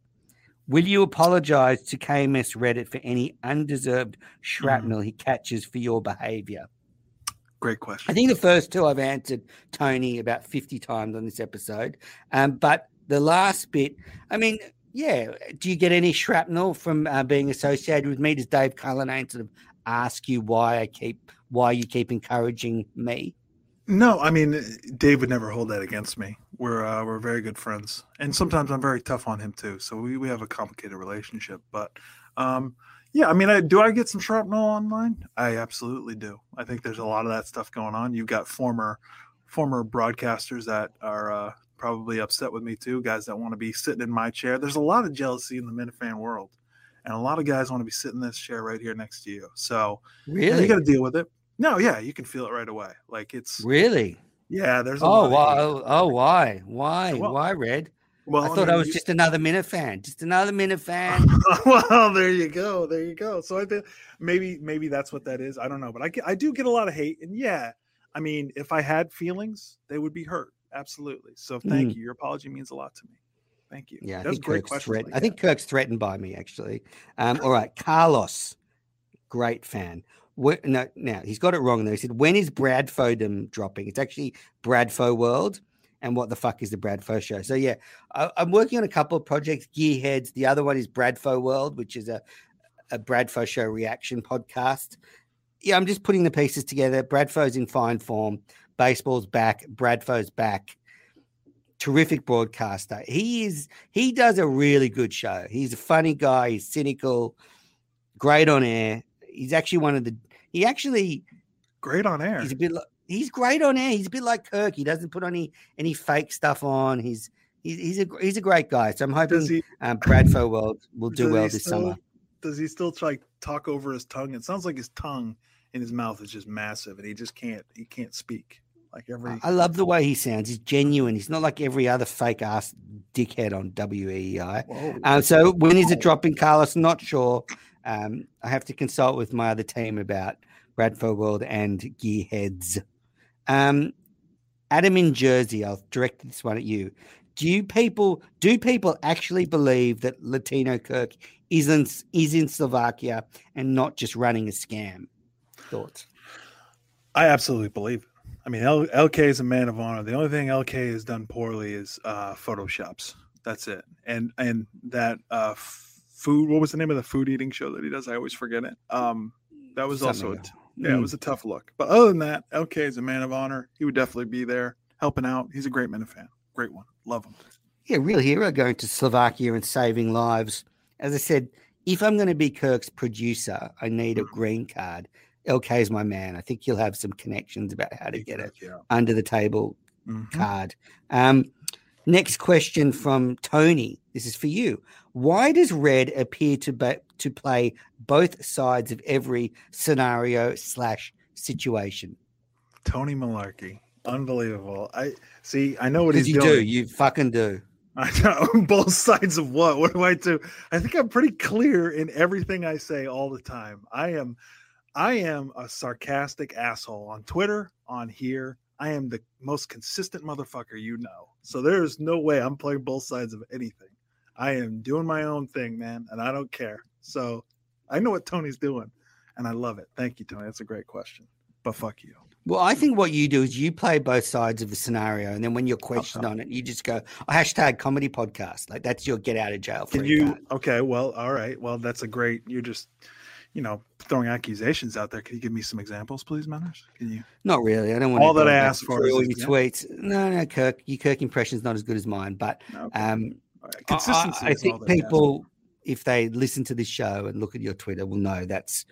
Will you apologize to KMS Reddit for any undeserved shrapnel mm. he catches for your behavior? Great question. I think the first two I've answered Tony about 50 times on this episode. Um, but the last bit, I mean, yeah, do you get any shrapnel from uh, being associated with me? Does Dave Cullinane sort of ask you why I keep, why you keep encouraging me? No, I mean Dave would never hold that against me. We're uh, we're very good friends, and sometimes I'm very tough on him too. So we, we have a complicated relationship. But um, yeah, I mean, I, do I get some shrapnel online? I absolutely do. I think there's a lot of that stuff going on. You've got former former broadcasters that are uh, probably upset with me too. Guys that want to be sitting in my chair. There's a lot of jealousy in the Minifan world, and a lot of guys want to be sitting in this chair right here next to you. So really, you got to deal with it. No, yeah, you can feel it right away. Like it's really. Yeah, there's. oh, why? Oh, why? Why? Well, why, Red? Well, I thought I, mean, I was you... just another minute fan. Just another minute fan. well, there you go. There you go. So I think maybe maybe that's what that is. I don't know, but I I do get a lot of hate, and yeah, I mean, if I had feelings, they would be hurt. absolutely. So thank Mm. you. Your apology means a lot to me. Thank you. Yeah, I That's think great Kirk's question. threatened. I think Kirk's threatened by me actually. Um, all right, Carlos, great fan. Wh- no, now he's got it wrong though. He said, "When is Bradfodom dropping?" It's actually Bradfo World. And what the fuck is the Brad Bradfo show? So yeah, I, I'm working on a couple of projects. Gearheads. The other one is Bradfo World, which is a a Bradfo show reaction podcast. Yeah, I'm just putting the pieces together. Brad Bradfo's in fine form. Baseball's back. Brad Bradfo's back. Terrific broadcaster. He is. He does a really good show. He's a funny guy. He's cynical. Great on air. He's actually one of the. He actually. Great on air. He's a bit. Like, he's great on air. He's a bit like Kirk. He doesn't put any any fake stuff on. He's. He's, he's a he's a great guy. So I'm hoping he um, Bradfo World will do well this still- summer. Does he still try to talk over his tongue? It sounds like his tongue in his mouth is just massive, and he just can't he can't speak like every. I love the way he sounds. He's genuine. He's not like every other fake ass dickhead on WEEI. Um, so when is it dropping, Carlos? Not sure. Um, I have to consult with my other team about Bradfo World and Gearheads. Um, Adam in Jersey, I'll direct this one at you. Do you people do people actually believe that Latino Kirk isn't is in Slovakia and not just running a scam? Thoughts? I absolutely believe. I mean, L- LK is a man of honor. The only thing LK has done poorly is uh, photoshops. That's it. And and that uh, food. What was the name of the food eating show that he does? I always forget it. Um, that was also a t- yeah, it Mm. was a tough look. But other than that, LK is a man of honor. He would definitely be there helping out. He's a great fan. Great one. Love him. yeah, real hero going to Slovakia and saving lives. As I said, if I'm going to be Kirk's producer, I need a green card. LK is my man. I think he'll have some connections about how to get it Yeah. under the table Mhm. card. Um, next question from Tony. This is for you. Why does Red appear to be, to play both sides of every scenario slash situation? Tony Malarkey. Unbelievable. I see. I know what he's you doing. do. You fucking do. I know both sides of what? What do I do? I think I'm pretty clear in everything I say all the time. I am I am a sarcastic asshole on Twitter, on here. I am the most consistent motherfucker you know. So there's no way I'm playing both sides of anything. I am doing my own thing, man, and I don't care. So I know what Tony's doing, and I love it. Thank you, Tony. That's a great question. But fuck you. Well, I think what you do is you play both sides of the scenario, and then when you're questioned on it, you just go hashtag comedy podcast. Like that's your get out of jail Can you? card. Okay, well, all right. Well, that's a great. You're just, you know, throwing accusations out there. Can you give me some examples, please, Menners? Can you? Not really. I don't want All to that I asked for all your example. tweets. No, no, Kirk. Your Kirk impression is not as good as mine, but No, um, all right. I- Consistency. I, I think people, if they listen to this show and look at your Twitter, will know that's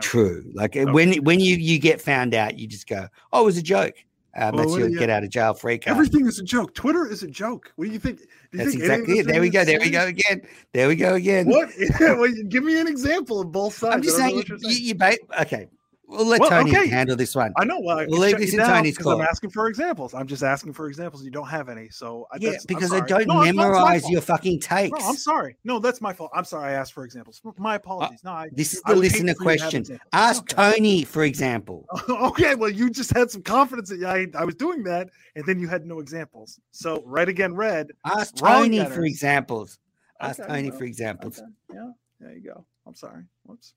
true. Like uh, when when you you get found out, you just go, "Oh, it was a joke." Um, Well, that's what your you- get out of jail free card. Everything is a joke. Twitter is a joke. What do you think? Do you That's think exactly it. There we go. There we go again. There we go again. What? well, give me an example of both sides. I'm just saying, you, you, you ba- okay. We'll let Well, Tony okay. handle this one. I know. Well, We'll leave this in Tony's 'cause I'm asking for examples. I'm just asking for examples. You don't have any, so I, Yeah, because I don't No, it's not- it's my memorize your fucking takes. No, I'm sorry. No, that's my fault. I'm sorry. I asked for examples. My uh, apologies. No, I, This is the listener for you to have question. Ask Okay. Tony, for example. okay, well, you just had some confidence that I, I was doing that, and then you had no examples. So, right again, red. Ask Tony for examples. Ask Okay, Tony well, for examples. Yeah, there you go. I'm sorry. Whoops.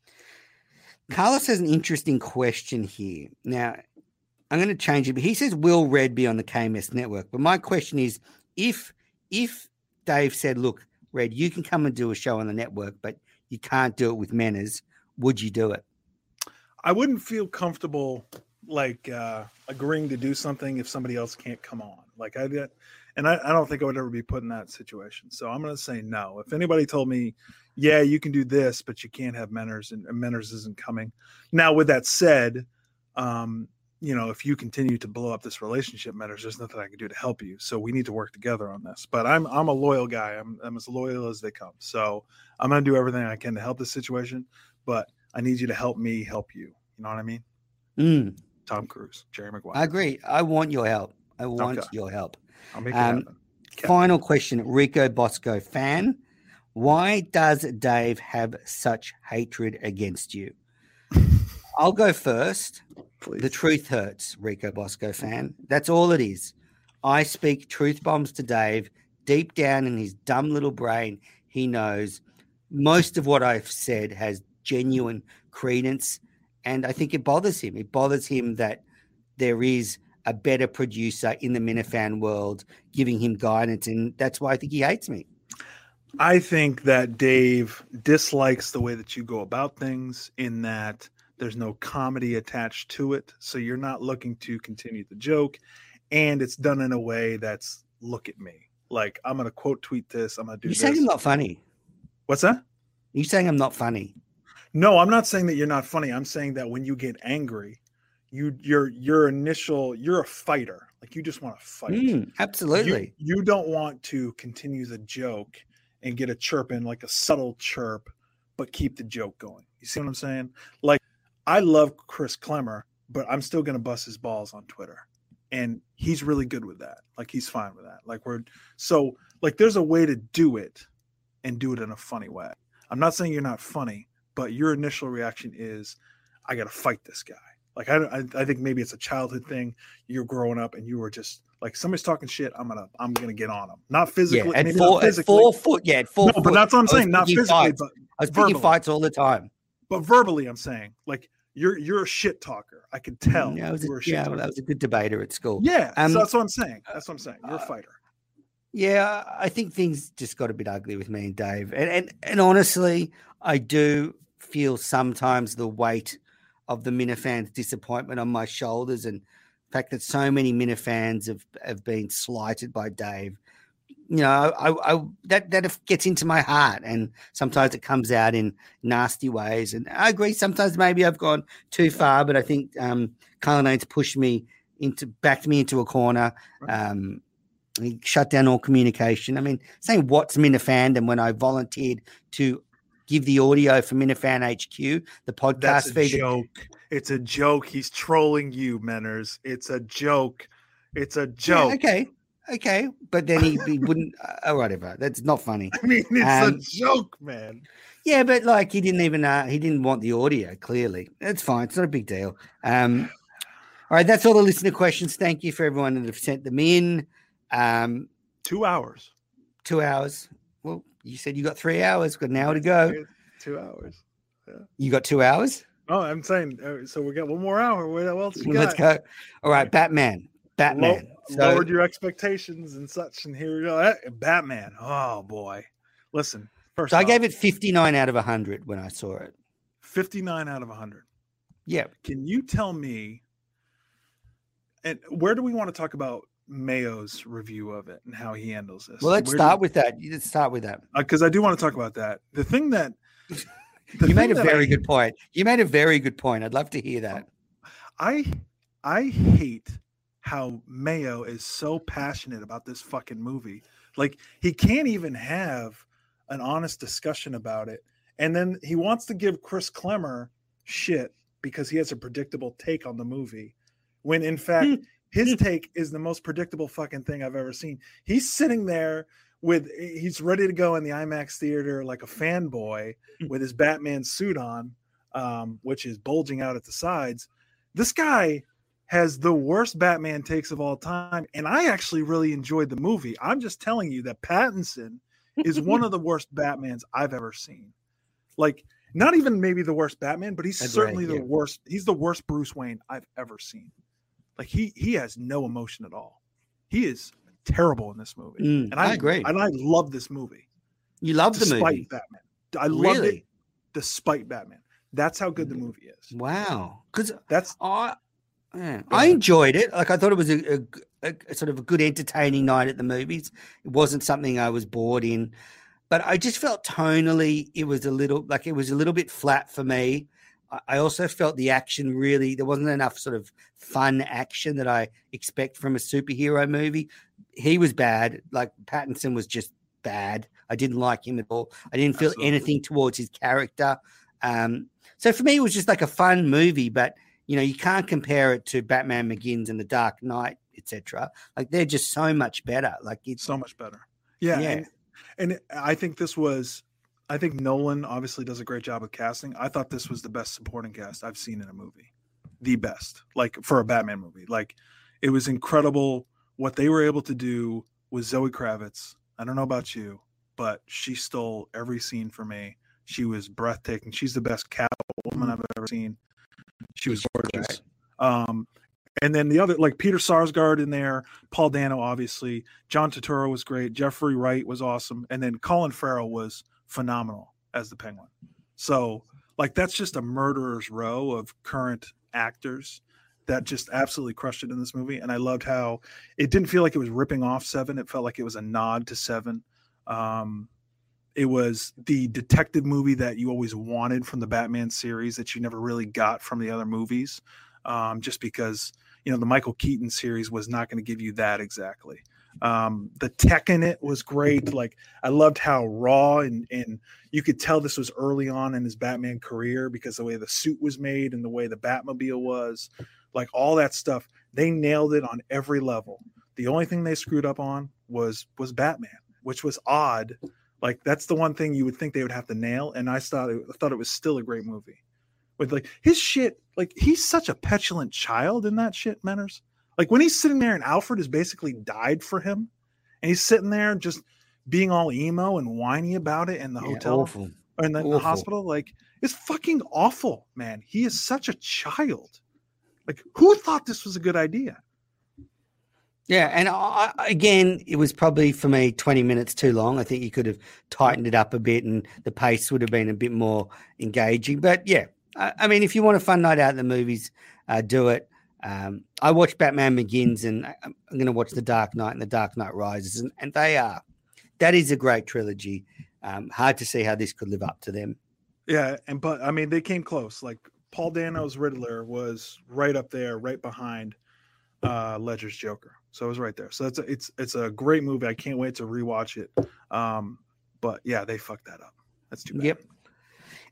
Carlos has an interesting question here. Now, I'm going to change it, but he says, "Will Red be on the KMS network?" But my question is, if if Dave said, "Look, Red, you can come and do a show on the network, but you can't do it with Manners," would you do it? I wouldn't feel comfortable like uh agreeing to do something if somebody else can't come on. Like I did, and I, I don't think I would ever be put in that situation. So I'm going to say no. If anybody told me, yeah, you can do this, but you can't have Menners, and, and Menners isn't coming. Now, with that said, um, you know, if you continue to blow up this relationship, Menners, there's nothing I can do to help you. So we need to work together on this. But I'm I'm a loyal guy. I'm I'm as loyal as they come. So I'm going to do everything I can to help this situation. But I need you to help me help you. You know what I mean? Mm, Tom Cruise, Jerry Maguire. I agree. I want your help. I want Okay. your help. I'll make it Um, happen. Final question, Rico Bosco fan. Why does Dave have such hatred against you? I'll go first. Please. The truth hurts, Rico Bosco fan. That's all it is. I speak truth bombs to Dave. Deep down in his dumb little brain, he knows most of what I've said has genuine credence. And I think it bothers him. It bothers him that there is a better producer in the Minifan world giving him guidance. And that's why I think he hates me. I think that Dave dislikes the way that you go about things, in that there's no comedy attached to it. So you're not looking to continue the joke. And it's done in a way that's look at me. Like, I'm going to quote tweet this. I'm going to do You saying I'm not funny? What's that? You saying I'm not funny? No, I'm not saying that you're not funny. I'm saying that when you get angry, you your your initial you're a fighter. Like you just want to fight. Mm, absolutely. You, you don't want to continue the joke and get a chirp in like a subtle chirp, but keep the joke going. You see what I'm saying? Like I love Chris Clemmer, but I'm still gonna bust his balls on Twitter. And he's really good with that. Like he's fine with that. Like we're so like there's a way to do it and do it in a funny way. I'm not saying you're not funny, but your initial reaction is, I got to fight this guy. Like I, I, I think maybe it's a childhood thing. You're growing up and you were just like somebody's talking shit. I'm gonna, I'm gonna get on them. Not physically. yeah, at four, not at four foot. Yeah, at four no, foot. but that's what I'm saying. Not physically, fights. but I was picking verbally. fights all the time. but verbally, I'm saying like you're you're a shit talker. I can tell. Yeah, I was a, a shit yeah, talker. I was a good debater at school. yeah. Um, so that's what I'm saying. That's what I'm saying. You're a uh, fighter. Yeah, I think things just got a bit ugly with me and Dave. And and, and honestly, I do feel sometimes the weight of the Minifans' disappointment on my shoulders and fact that so many Minifans have, have been slighted by Dave. You know, I, I that that gets into my heart, and sometimes it comes out in nasty ways. And I agree, sometimes maybe I've gone too far, but I think um, Cullinane's pushed me into backed me into a corner. Um, he shut down all communication. I mean, saying what's Minifandom when I volunteered to give the audio for Minifan HQ, the podcast That's a feed. joke. It's a joke. He's trolling you, Menners. It's a joke. It's a Yeah, joke. okay, okay, but then he, he wouldn't. Uh, whatever. That's not funny. I mean, it's Um, a joke, man. Yeah, but like he didn't even uh, he didn't want the audio. Clearly, that's fine. It's not a big deal. Um, all right, that's all the listener questions. Thank you for everyone that have sent them in. Um, Two hours. two hours. Well, you said you got three hours. Got an hour to go. Two hours. You got two hours. Oh, I'm saying. uh, So we got one more hour. What else you Let's got? go. All right, Batman. Batman. Low- So- lowered your expectations and such, and here we go. Eh, Batman. Oh boy. Listen. First, So I gave it 59 out of 100 when I saw it. 59 out of 100. Yeah. Can you tell me? And where do we want to talk about Mayo's review of it and how he handles this? Well, let's Where start with that. Let's start with that. because I do want to talk about that. The thing that the You made a that I very good point. You made a very good point. I'd love to hear that. I I hate how Mayo is so passionate about this fucking movie. Like he can't even have an honest discussion about it. And then he wants to give Chris Clemmer shit because he has a predictable take on the movie. When in fact his take is the most predictable fucking thing I've ever seen. He's sitting there with he's ready to go in the IMAX theater like a fanboy with his Batman suit on, um, which is bulging out at the sides. This guy has the worst Batman takes of all time, and I actually really enjoyed the movie. I'm just telling you that Pattinson is one of the worst Batmans I've ever seen. Like, not even maybe the worst Batman, but he's Agreed, certainly the yeah. worst. He's the worst Bruce Wayne I've ever seen. Like he he has no emotion at all. He is terrible in this movie, Mm, and I I, agree. And I love this movie You love the despite movie. Batman. I love it despite Batman. That's how good the Mm. movie is. Wow. Because That's I, yeah, I enjoyed it. Like I thought it was a sort of a good, entertaining night at the movies. It wasn't something I was bored in, but I just felt tonally it was a little like it was a little bit flat for me. I- I also felt the action really there wasn't enough sort of fun action that I expect from a superhero movie. He was bad. Like Pattinson was just bad. I didn't like him at all. I didn't feel Absolutely. anything towards his character. Um, so for me, it was just like a fun movie, but you know, you can't compare it to Batman Begins and The Dark Knight, etc. Like they're just so much better. Like it's so much better. Yeah, Yeah. And, and I think this was. I think Nolan obviously does a great job with casting. I thought this was the best supporting cast I've seen in a movie, the best. Like for a Batman movie, like it was incredible what they were able to do with Zoe Kravitz. I don't know about you, but she stole every scene for me. She was breathtaking. She's the best Catwoman I've ever seen. She was gorgeous. Um, and then the other, like Peter Sarsgaard in there, Paul Dano, obviously, John Turturro was great, Jeffrey Wright was awesome, and then Colin Farrell was phenomenal as the Penguin. So, like, that's just a murderer's row of current actors that just absolutely crushed it in this movie. And I loved how it didn't feel like it was ripping off Seven; it felt like it was a nod to Seven. Um, it was the detective movie that you always wanted from the Batman series that you never really got from the other movies, um, just because you know the Michael Keaton series was not going to give you that exactly. Um, the tech in it was great. Like I loved how raw and and you could tell this was early on in his Batman career because the way the suit was made and the way the Batmobile was, like all that stuff, they nailed it on every level. The only thing they screwed up on was was Batman, which was odd like that's the one thing you would think they would have to nail, and I thought it, I thought it was still a great movie. With like his shit, like he's such a petulant child in that shit, Menners. Like when he's sitting there and Alfred has basically died for him, and he's sitting there just being all emo and whiny about it in the yeah, hotel awful. or in the, the hospital. Like it's fucking awful, man. He is such a child. Like who thought this was a good idea? Yeah, and I, again, it was probably for me 20 minutes too long. I think you could have tightened it up a bit and the pace would have been a bit more engaging. But yeah, I, I mean, if you want a fun night out in the movies, uh, do it. Um, I watched Batman Begins and I'm going to watch The Dark Knight and The Dark Knight Rises, and, and they are that is a great trilogy. Um, hard to see how this could live up to them. Yeah, and but I mean, they came close. Like Paul Dano's Riddler was right up there, right behind uh, Ledger's Joker. So it was right there. So it's a, it's it's a great movie. I can't wait to rewatch it. Um, but yeah, they fucked that up. That's too bad. Yep.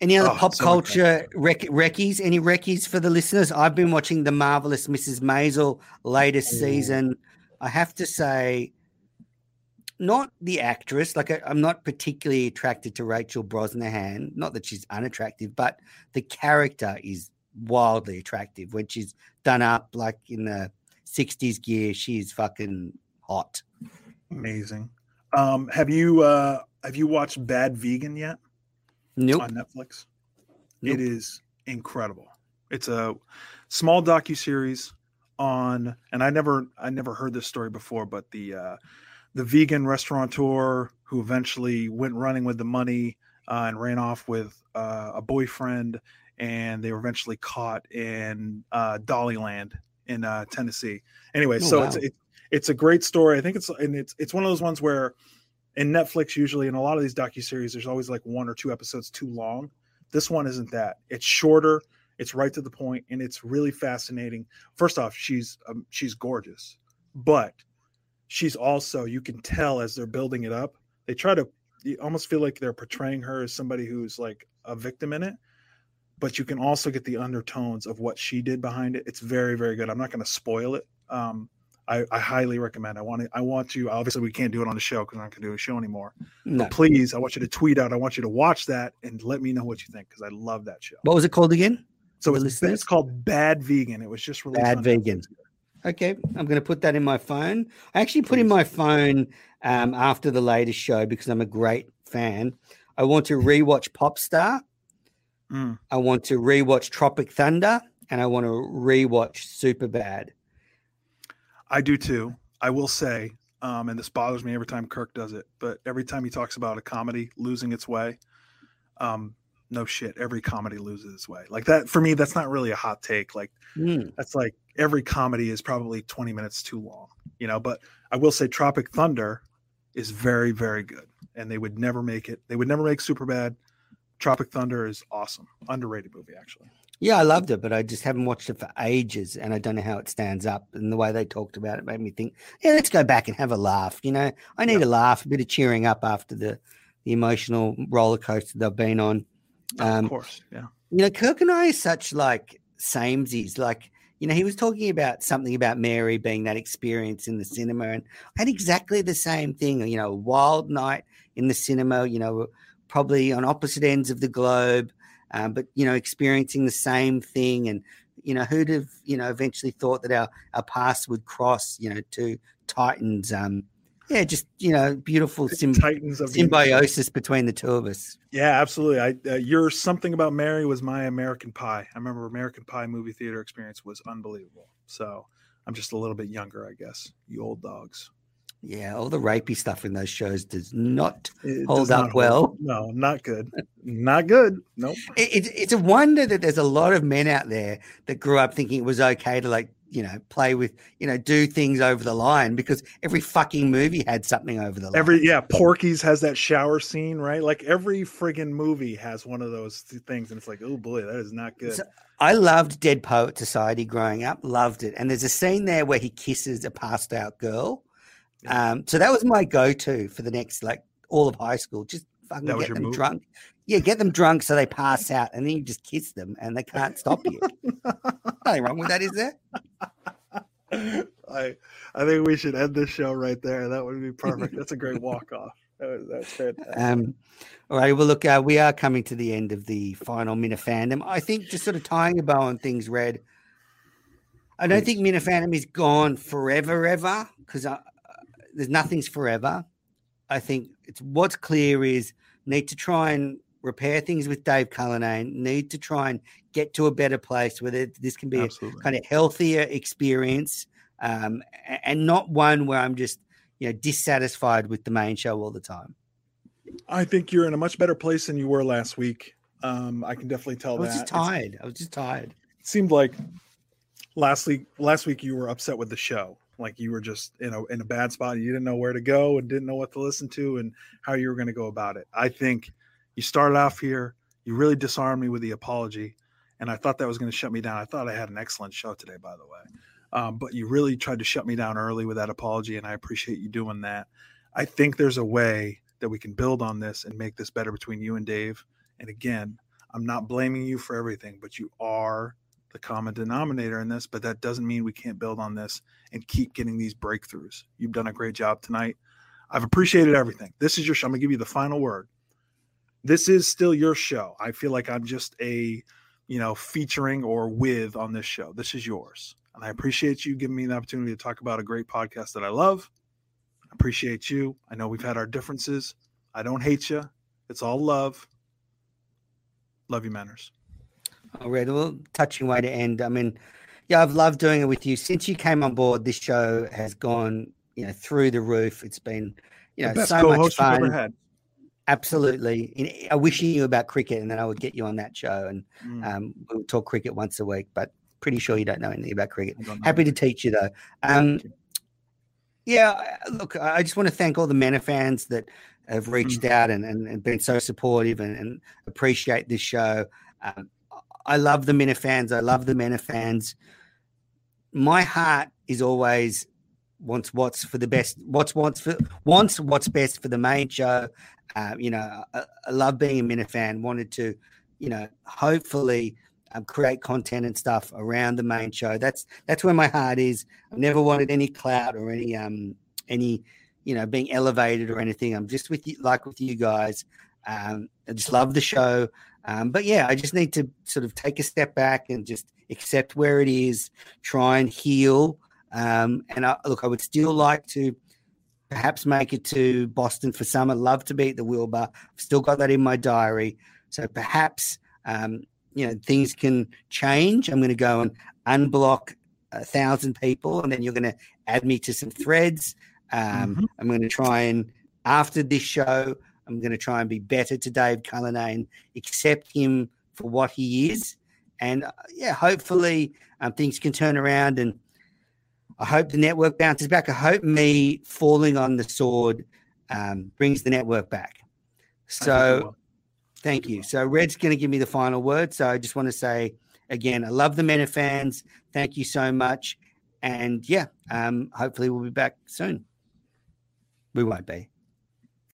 Any other oh, pop so culture rec-? Any reckies for the listeners? I've been watching the marvelous Mrs. Maisel latest oh. season. I have to say, not the actress. Like I, am not particularly attracted to Rachel Brosnahan. Not that she's unattractive, but the character is wildly attractive when she's done up like in the 60s gear. She's fucking hot. Amazing. Um, have you uh have you watched Bad Vegan yet? Nope. On Netflix. Nope. It is incredible. It's a small docu series on, and I never I never heard this story before, but the uh, the vegan restaurateur who eventually went running with the money uh, and ran off with uh, a boyfriend, and they were eventually caught in uh, Dollyland in uh, Tennessee. Anyway, oh, so wow. it's it, it's a great story. I think it's and it's it's one of those ones where in Netflix usually in a lot of these docu series there's always like one or two episodes too long. This one isn't that. It's shorter. It's right to the point, and it's really fascinating. First off, she's um, she's gorgeous, but she's also you can tell as they're building it up. They try to you almost feel like they're portraying her as somebody who's like a victim in it but you can also get the undertones of what she did behind it. It's very, very good. I'm not going to spoil it. Um, I, I, highly recommend. I want to. I want you. Obviously, we can't do it on the show because I'm not going to do a show anymore. No. But please, I want you to tweet out. I want you to watch that and let me know what you think because I love that show. What was it called again? So it's, it's, called Bad Vegan. It was just released. Bad Vegan. Okay, I'm going to put that in my phone. I actually put in my phone um, after the latest show because I'm a great fan. I want to rewatch Popstar Mm. I want to rewatch Tropic Thunder and I want to rewatch Super Bad. I do too. I will say, um, and this bothers me every time Kirk does it, but every time he talks about a comedy losing its way, um, no shit, every comedy loses its way. Like that for me, that's not really a hot take. Like mm. that's like every comedy is probably 20 minutes too long, you know. But I will say Tropic Thunder is very, very good. And they would never make it, they would never make Super Bad. Tropic Thunder is awesome. Underrated movie, actually. Yeah, I loved it, but I just haven't watched it for ages, and I don't know how it stands up. And the way they talked about it made me think, yeah, let's go back and have a laugh. You know, I need yeah. a laugh, a bit of cheering up after the the emotional roller coaster they've been on. Um, of course, yeah. You know, Kirk and I are such like samesies. Like, you know, he was talking about something about Mary being that experience in the cinema, and I had exactly the same thing. You know, wild night in the cinema. You know probably on opposite ends of the globe, uh, but you know, experiencing the same thing and You know, who'd have you know eventually thought that our our paths would cross? You know, to Titans. Um, yeah, just you know, beautiful symb- of the symbiosis between the two of us. Yeah, absolutely. I uh, your something about Mary was my American Pie. I remember American Pie movie theater experience was unbelievable. So I'm just a little bit younger, I guess. You old dogs. Yeah, all the rapey stuff in those shows does not It hold does up not well. No, not good. not good. Nope. It, it, it's a wonder that there's a lot of men out there that grew up thinking it was okay to like you know play with you know do things over the line because every fucking movie had something over the line. Every yeah, Porky's has that shower scene, right? Like every friggin' movie has one of those th- things, and it's like, oh boy, that is not good. So- I loved Dead Poet Society growing up, loved it. And there's a scene there where he kisses a passed out girl. Um, so that was my go-to for the next like all of high school. Just fucking That get them move? drunk. Yeah, get them drunk so they pass out, and then you just kiss them, and they can't stop you. Nothing wrong with that, is there? I I think we should end this show right there. That would be perfect. That's a great walk off. That that's fantastic. Um, all right. Well, look, uh, we are coming to the end of the final Minifandom. I think just sort of tying a bow on things, Red. I don't think Minifandom is gone forever, ever, because uh, there's nothing's forever. I think it's what's clear is need to try and repair things with Dave Cullinane. Need to try and get to a better place where this can be a kind of healthier experience, um, and not one where I'm just you know dissatisfied with the main show all the time. I think you're in a much better place than you were last week. Um, I can definitely tell that. I was that. just It's- tired. I was just tired. It seemed like last week last week you were upset with the show. Like you were just in a in a bad spot. and You didn't know where to go and didn't know what to listen to and how you were going to go about it. I think you started off here. You really disarmed me with the apology, and I thought that was going to shut me down. I thought I had an excellent show today, by the way. Um, but you really tried to shut me down early with that apology, and I appreciate you doing that. I think there's a way that we can build on this and make this better between you and Dave. And again, I'm not blaming you for everything, but you are the common denominator in this. But that doesn't mean we can't build on this and keep getting these breakthroughs. You've done a great job tonight. I've appreciated everything. This is your show. I'm gonna give you the final word. This is still your show. I feel like I'm just a, you know, featuring or with on this show. This is yours. And I appreciate you giving me the opportunity to talk about a great podcast that I love. I appreciate you. I know we've had our differences. I don't hate you. It's all love. Love you, Menners. All right. Well, touching way to end. I mean, yeah, I've loved doing it with you since you came on board. This show has gone, you know, through the roof. It's been, you know, so much fun. Absolutely. I wish you knew about cricket, and then I would get you on that show, and Mm, um, we would talk cricket once a week. But pretty sure you don't know anything about cricket. I don't know. Happy to teach you though. Um, yeah, look, I just want to thank all the Minifans that have reached out and, and, and been so supportive and, and appreciate this show. Um, I love the Minifans. I love the Minifans. My heart is always wants what's for the best. What's wants for wants what's best for the main show. Uh, you know, I, I love being a Minifan. Wanted to, you know, hopefully um, create content and stuff around the main show. That's that's where my heart is. I've never wanted any clout or any um any you know being elevated or anything. I'm just with you like with you guys. Um, I just love the show. Um, but yeah, I just need to sort of take a step back and just accept where it is, try and heal. Um, and I, look, I would still like to perhaps make it to Boston for summer. Love to be at the Wilbur. I've still got that in my diary. So perhaps um, you know things can change. I'm going to go and unblock a thousand people, and then you're going to add me to some threads. Um, Mhm. I'm going to try and after this show, I'm going to try and be better to Dave Cullinane, accept him for what he is, and uh, yeah, hopefully um, things can turn around. And I hope the network bounces back. I hope me falling on the sword um, brings the network back. I think you So. Thank you. So Red's going to give me the final word. So I just want to say again, I love the Meta fans. Thank you so much. And yeah, um, hopefully we'll be back soon. We won't be.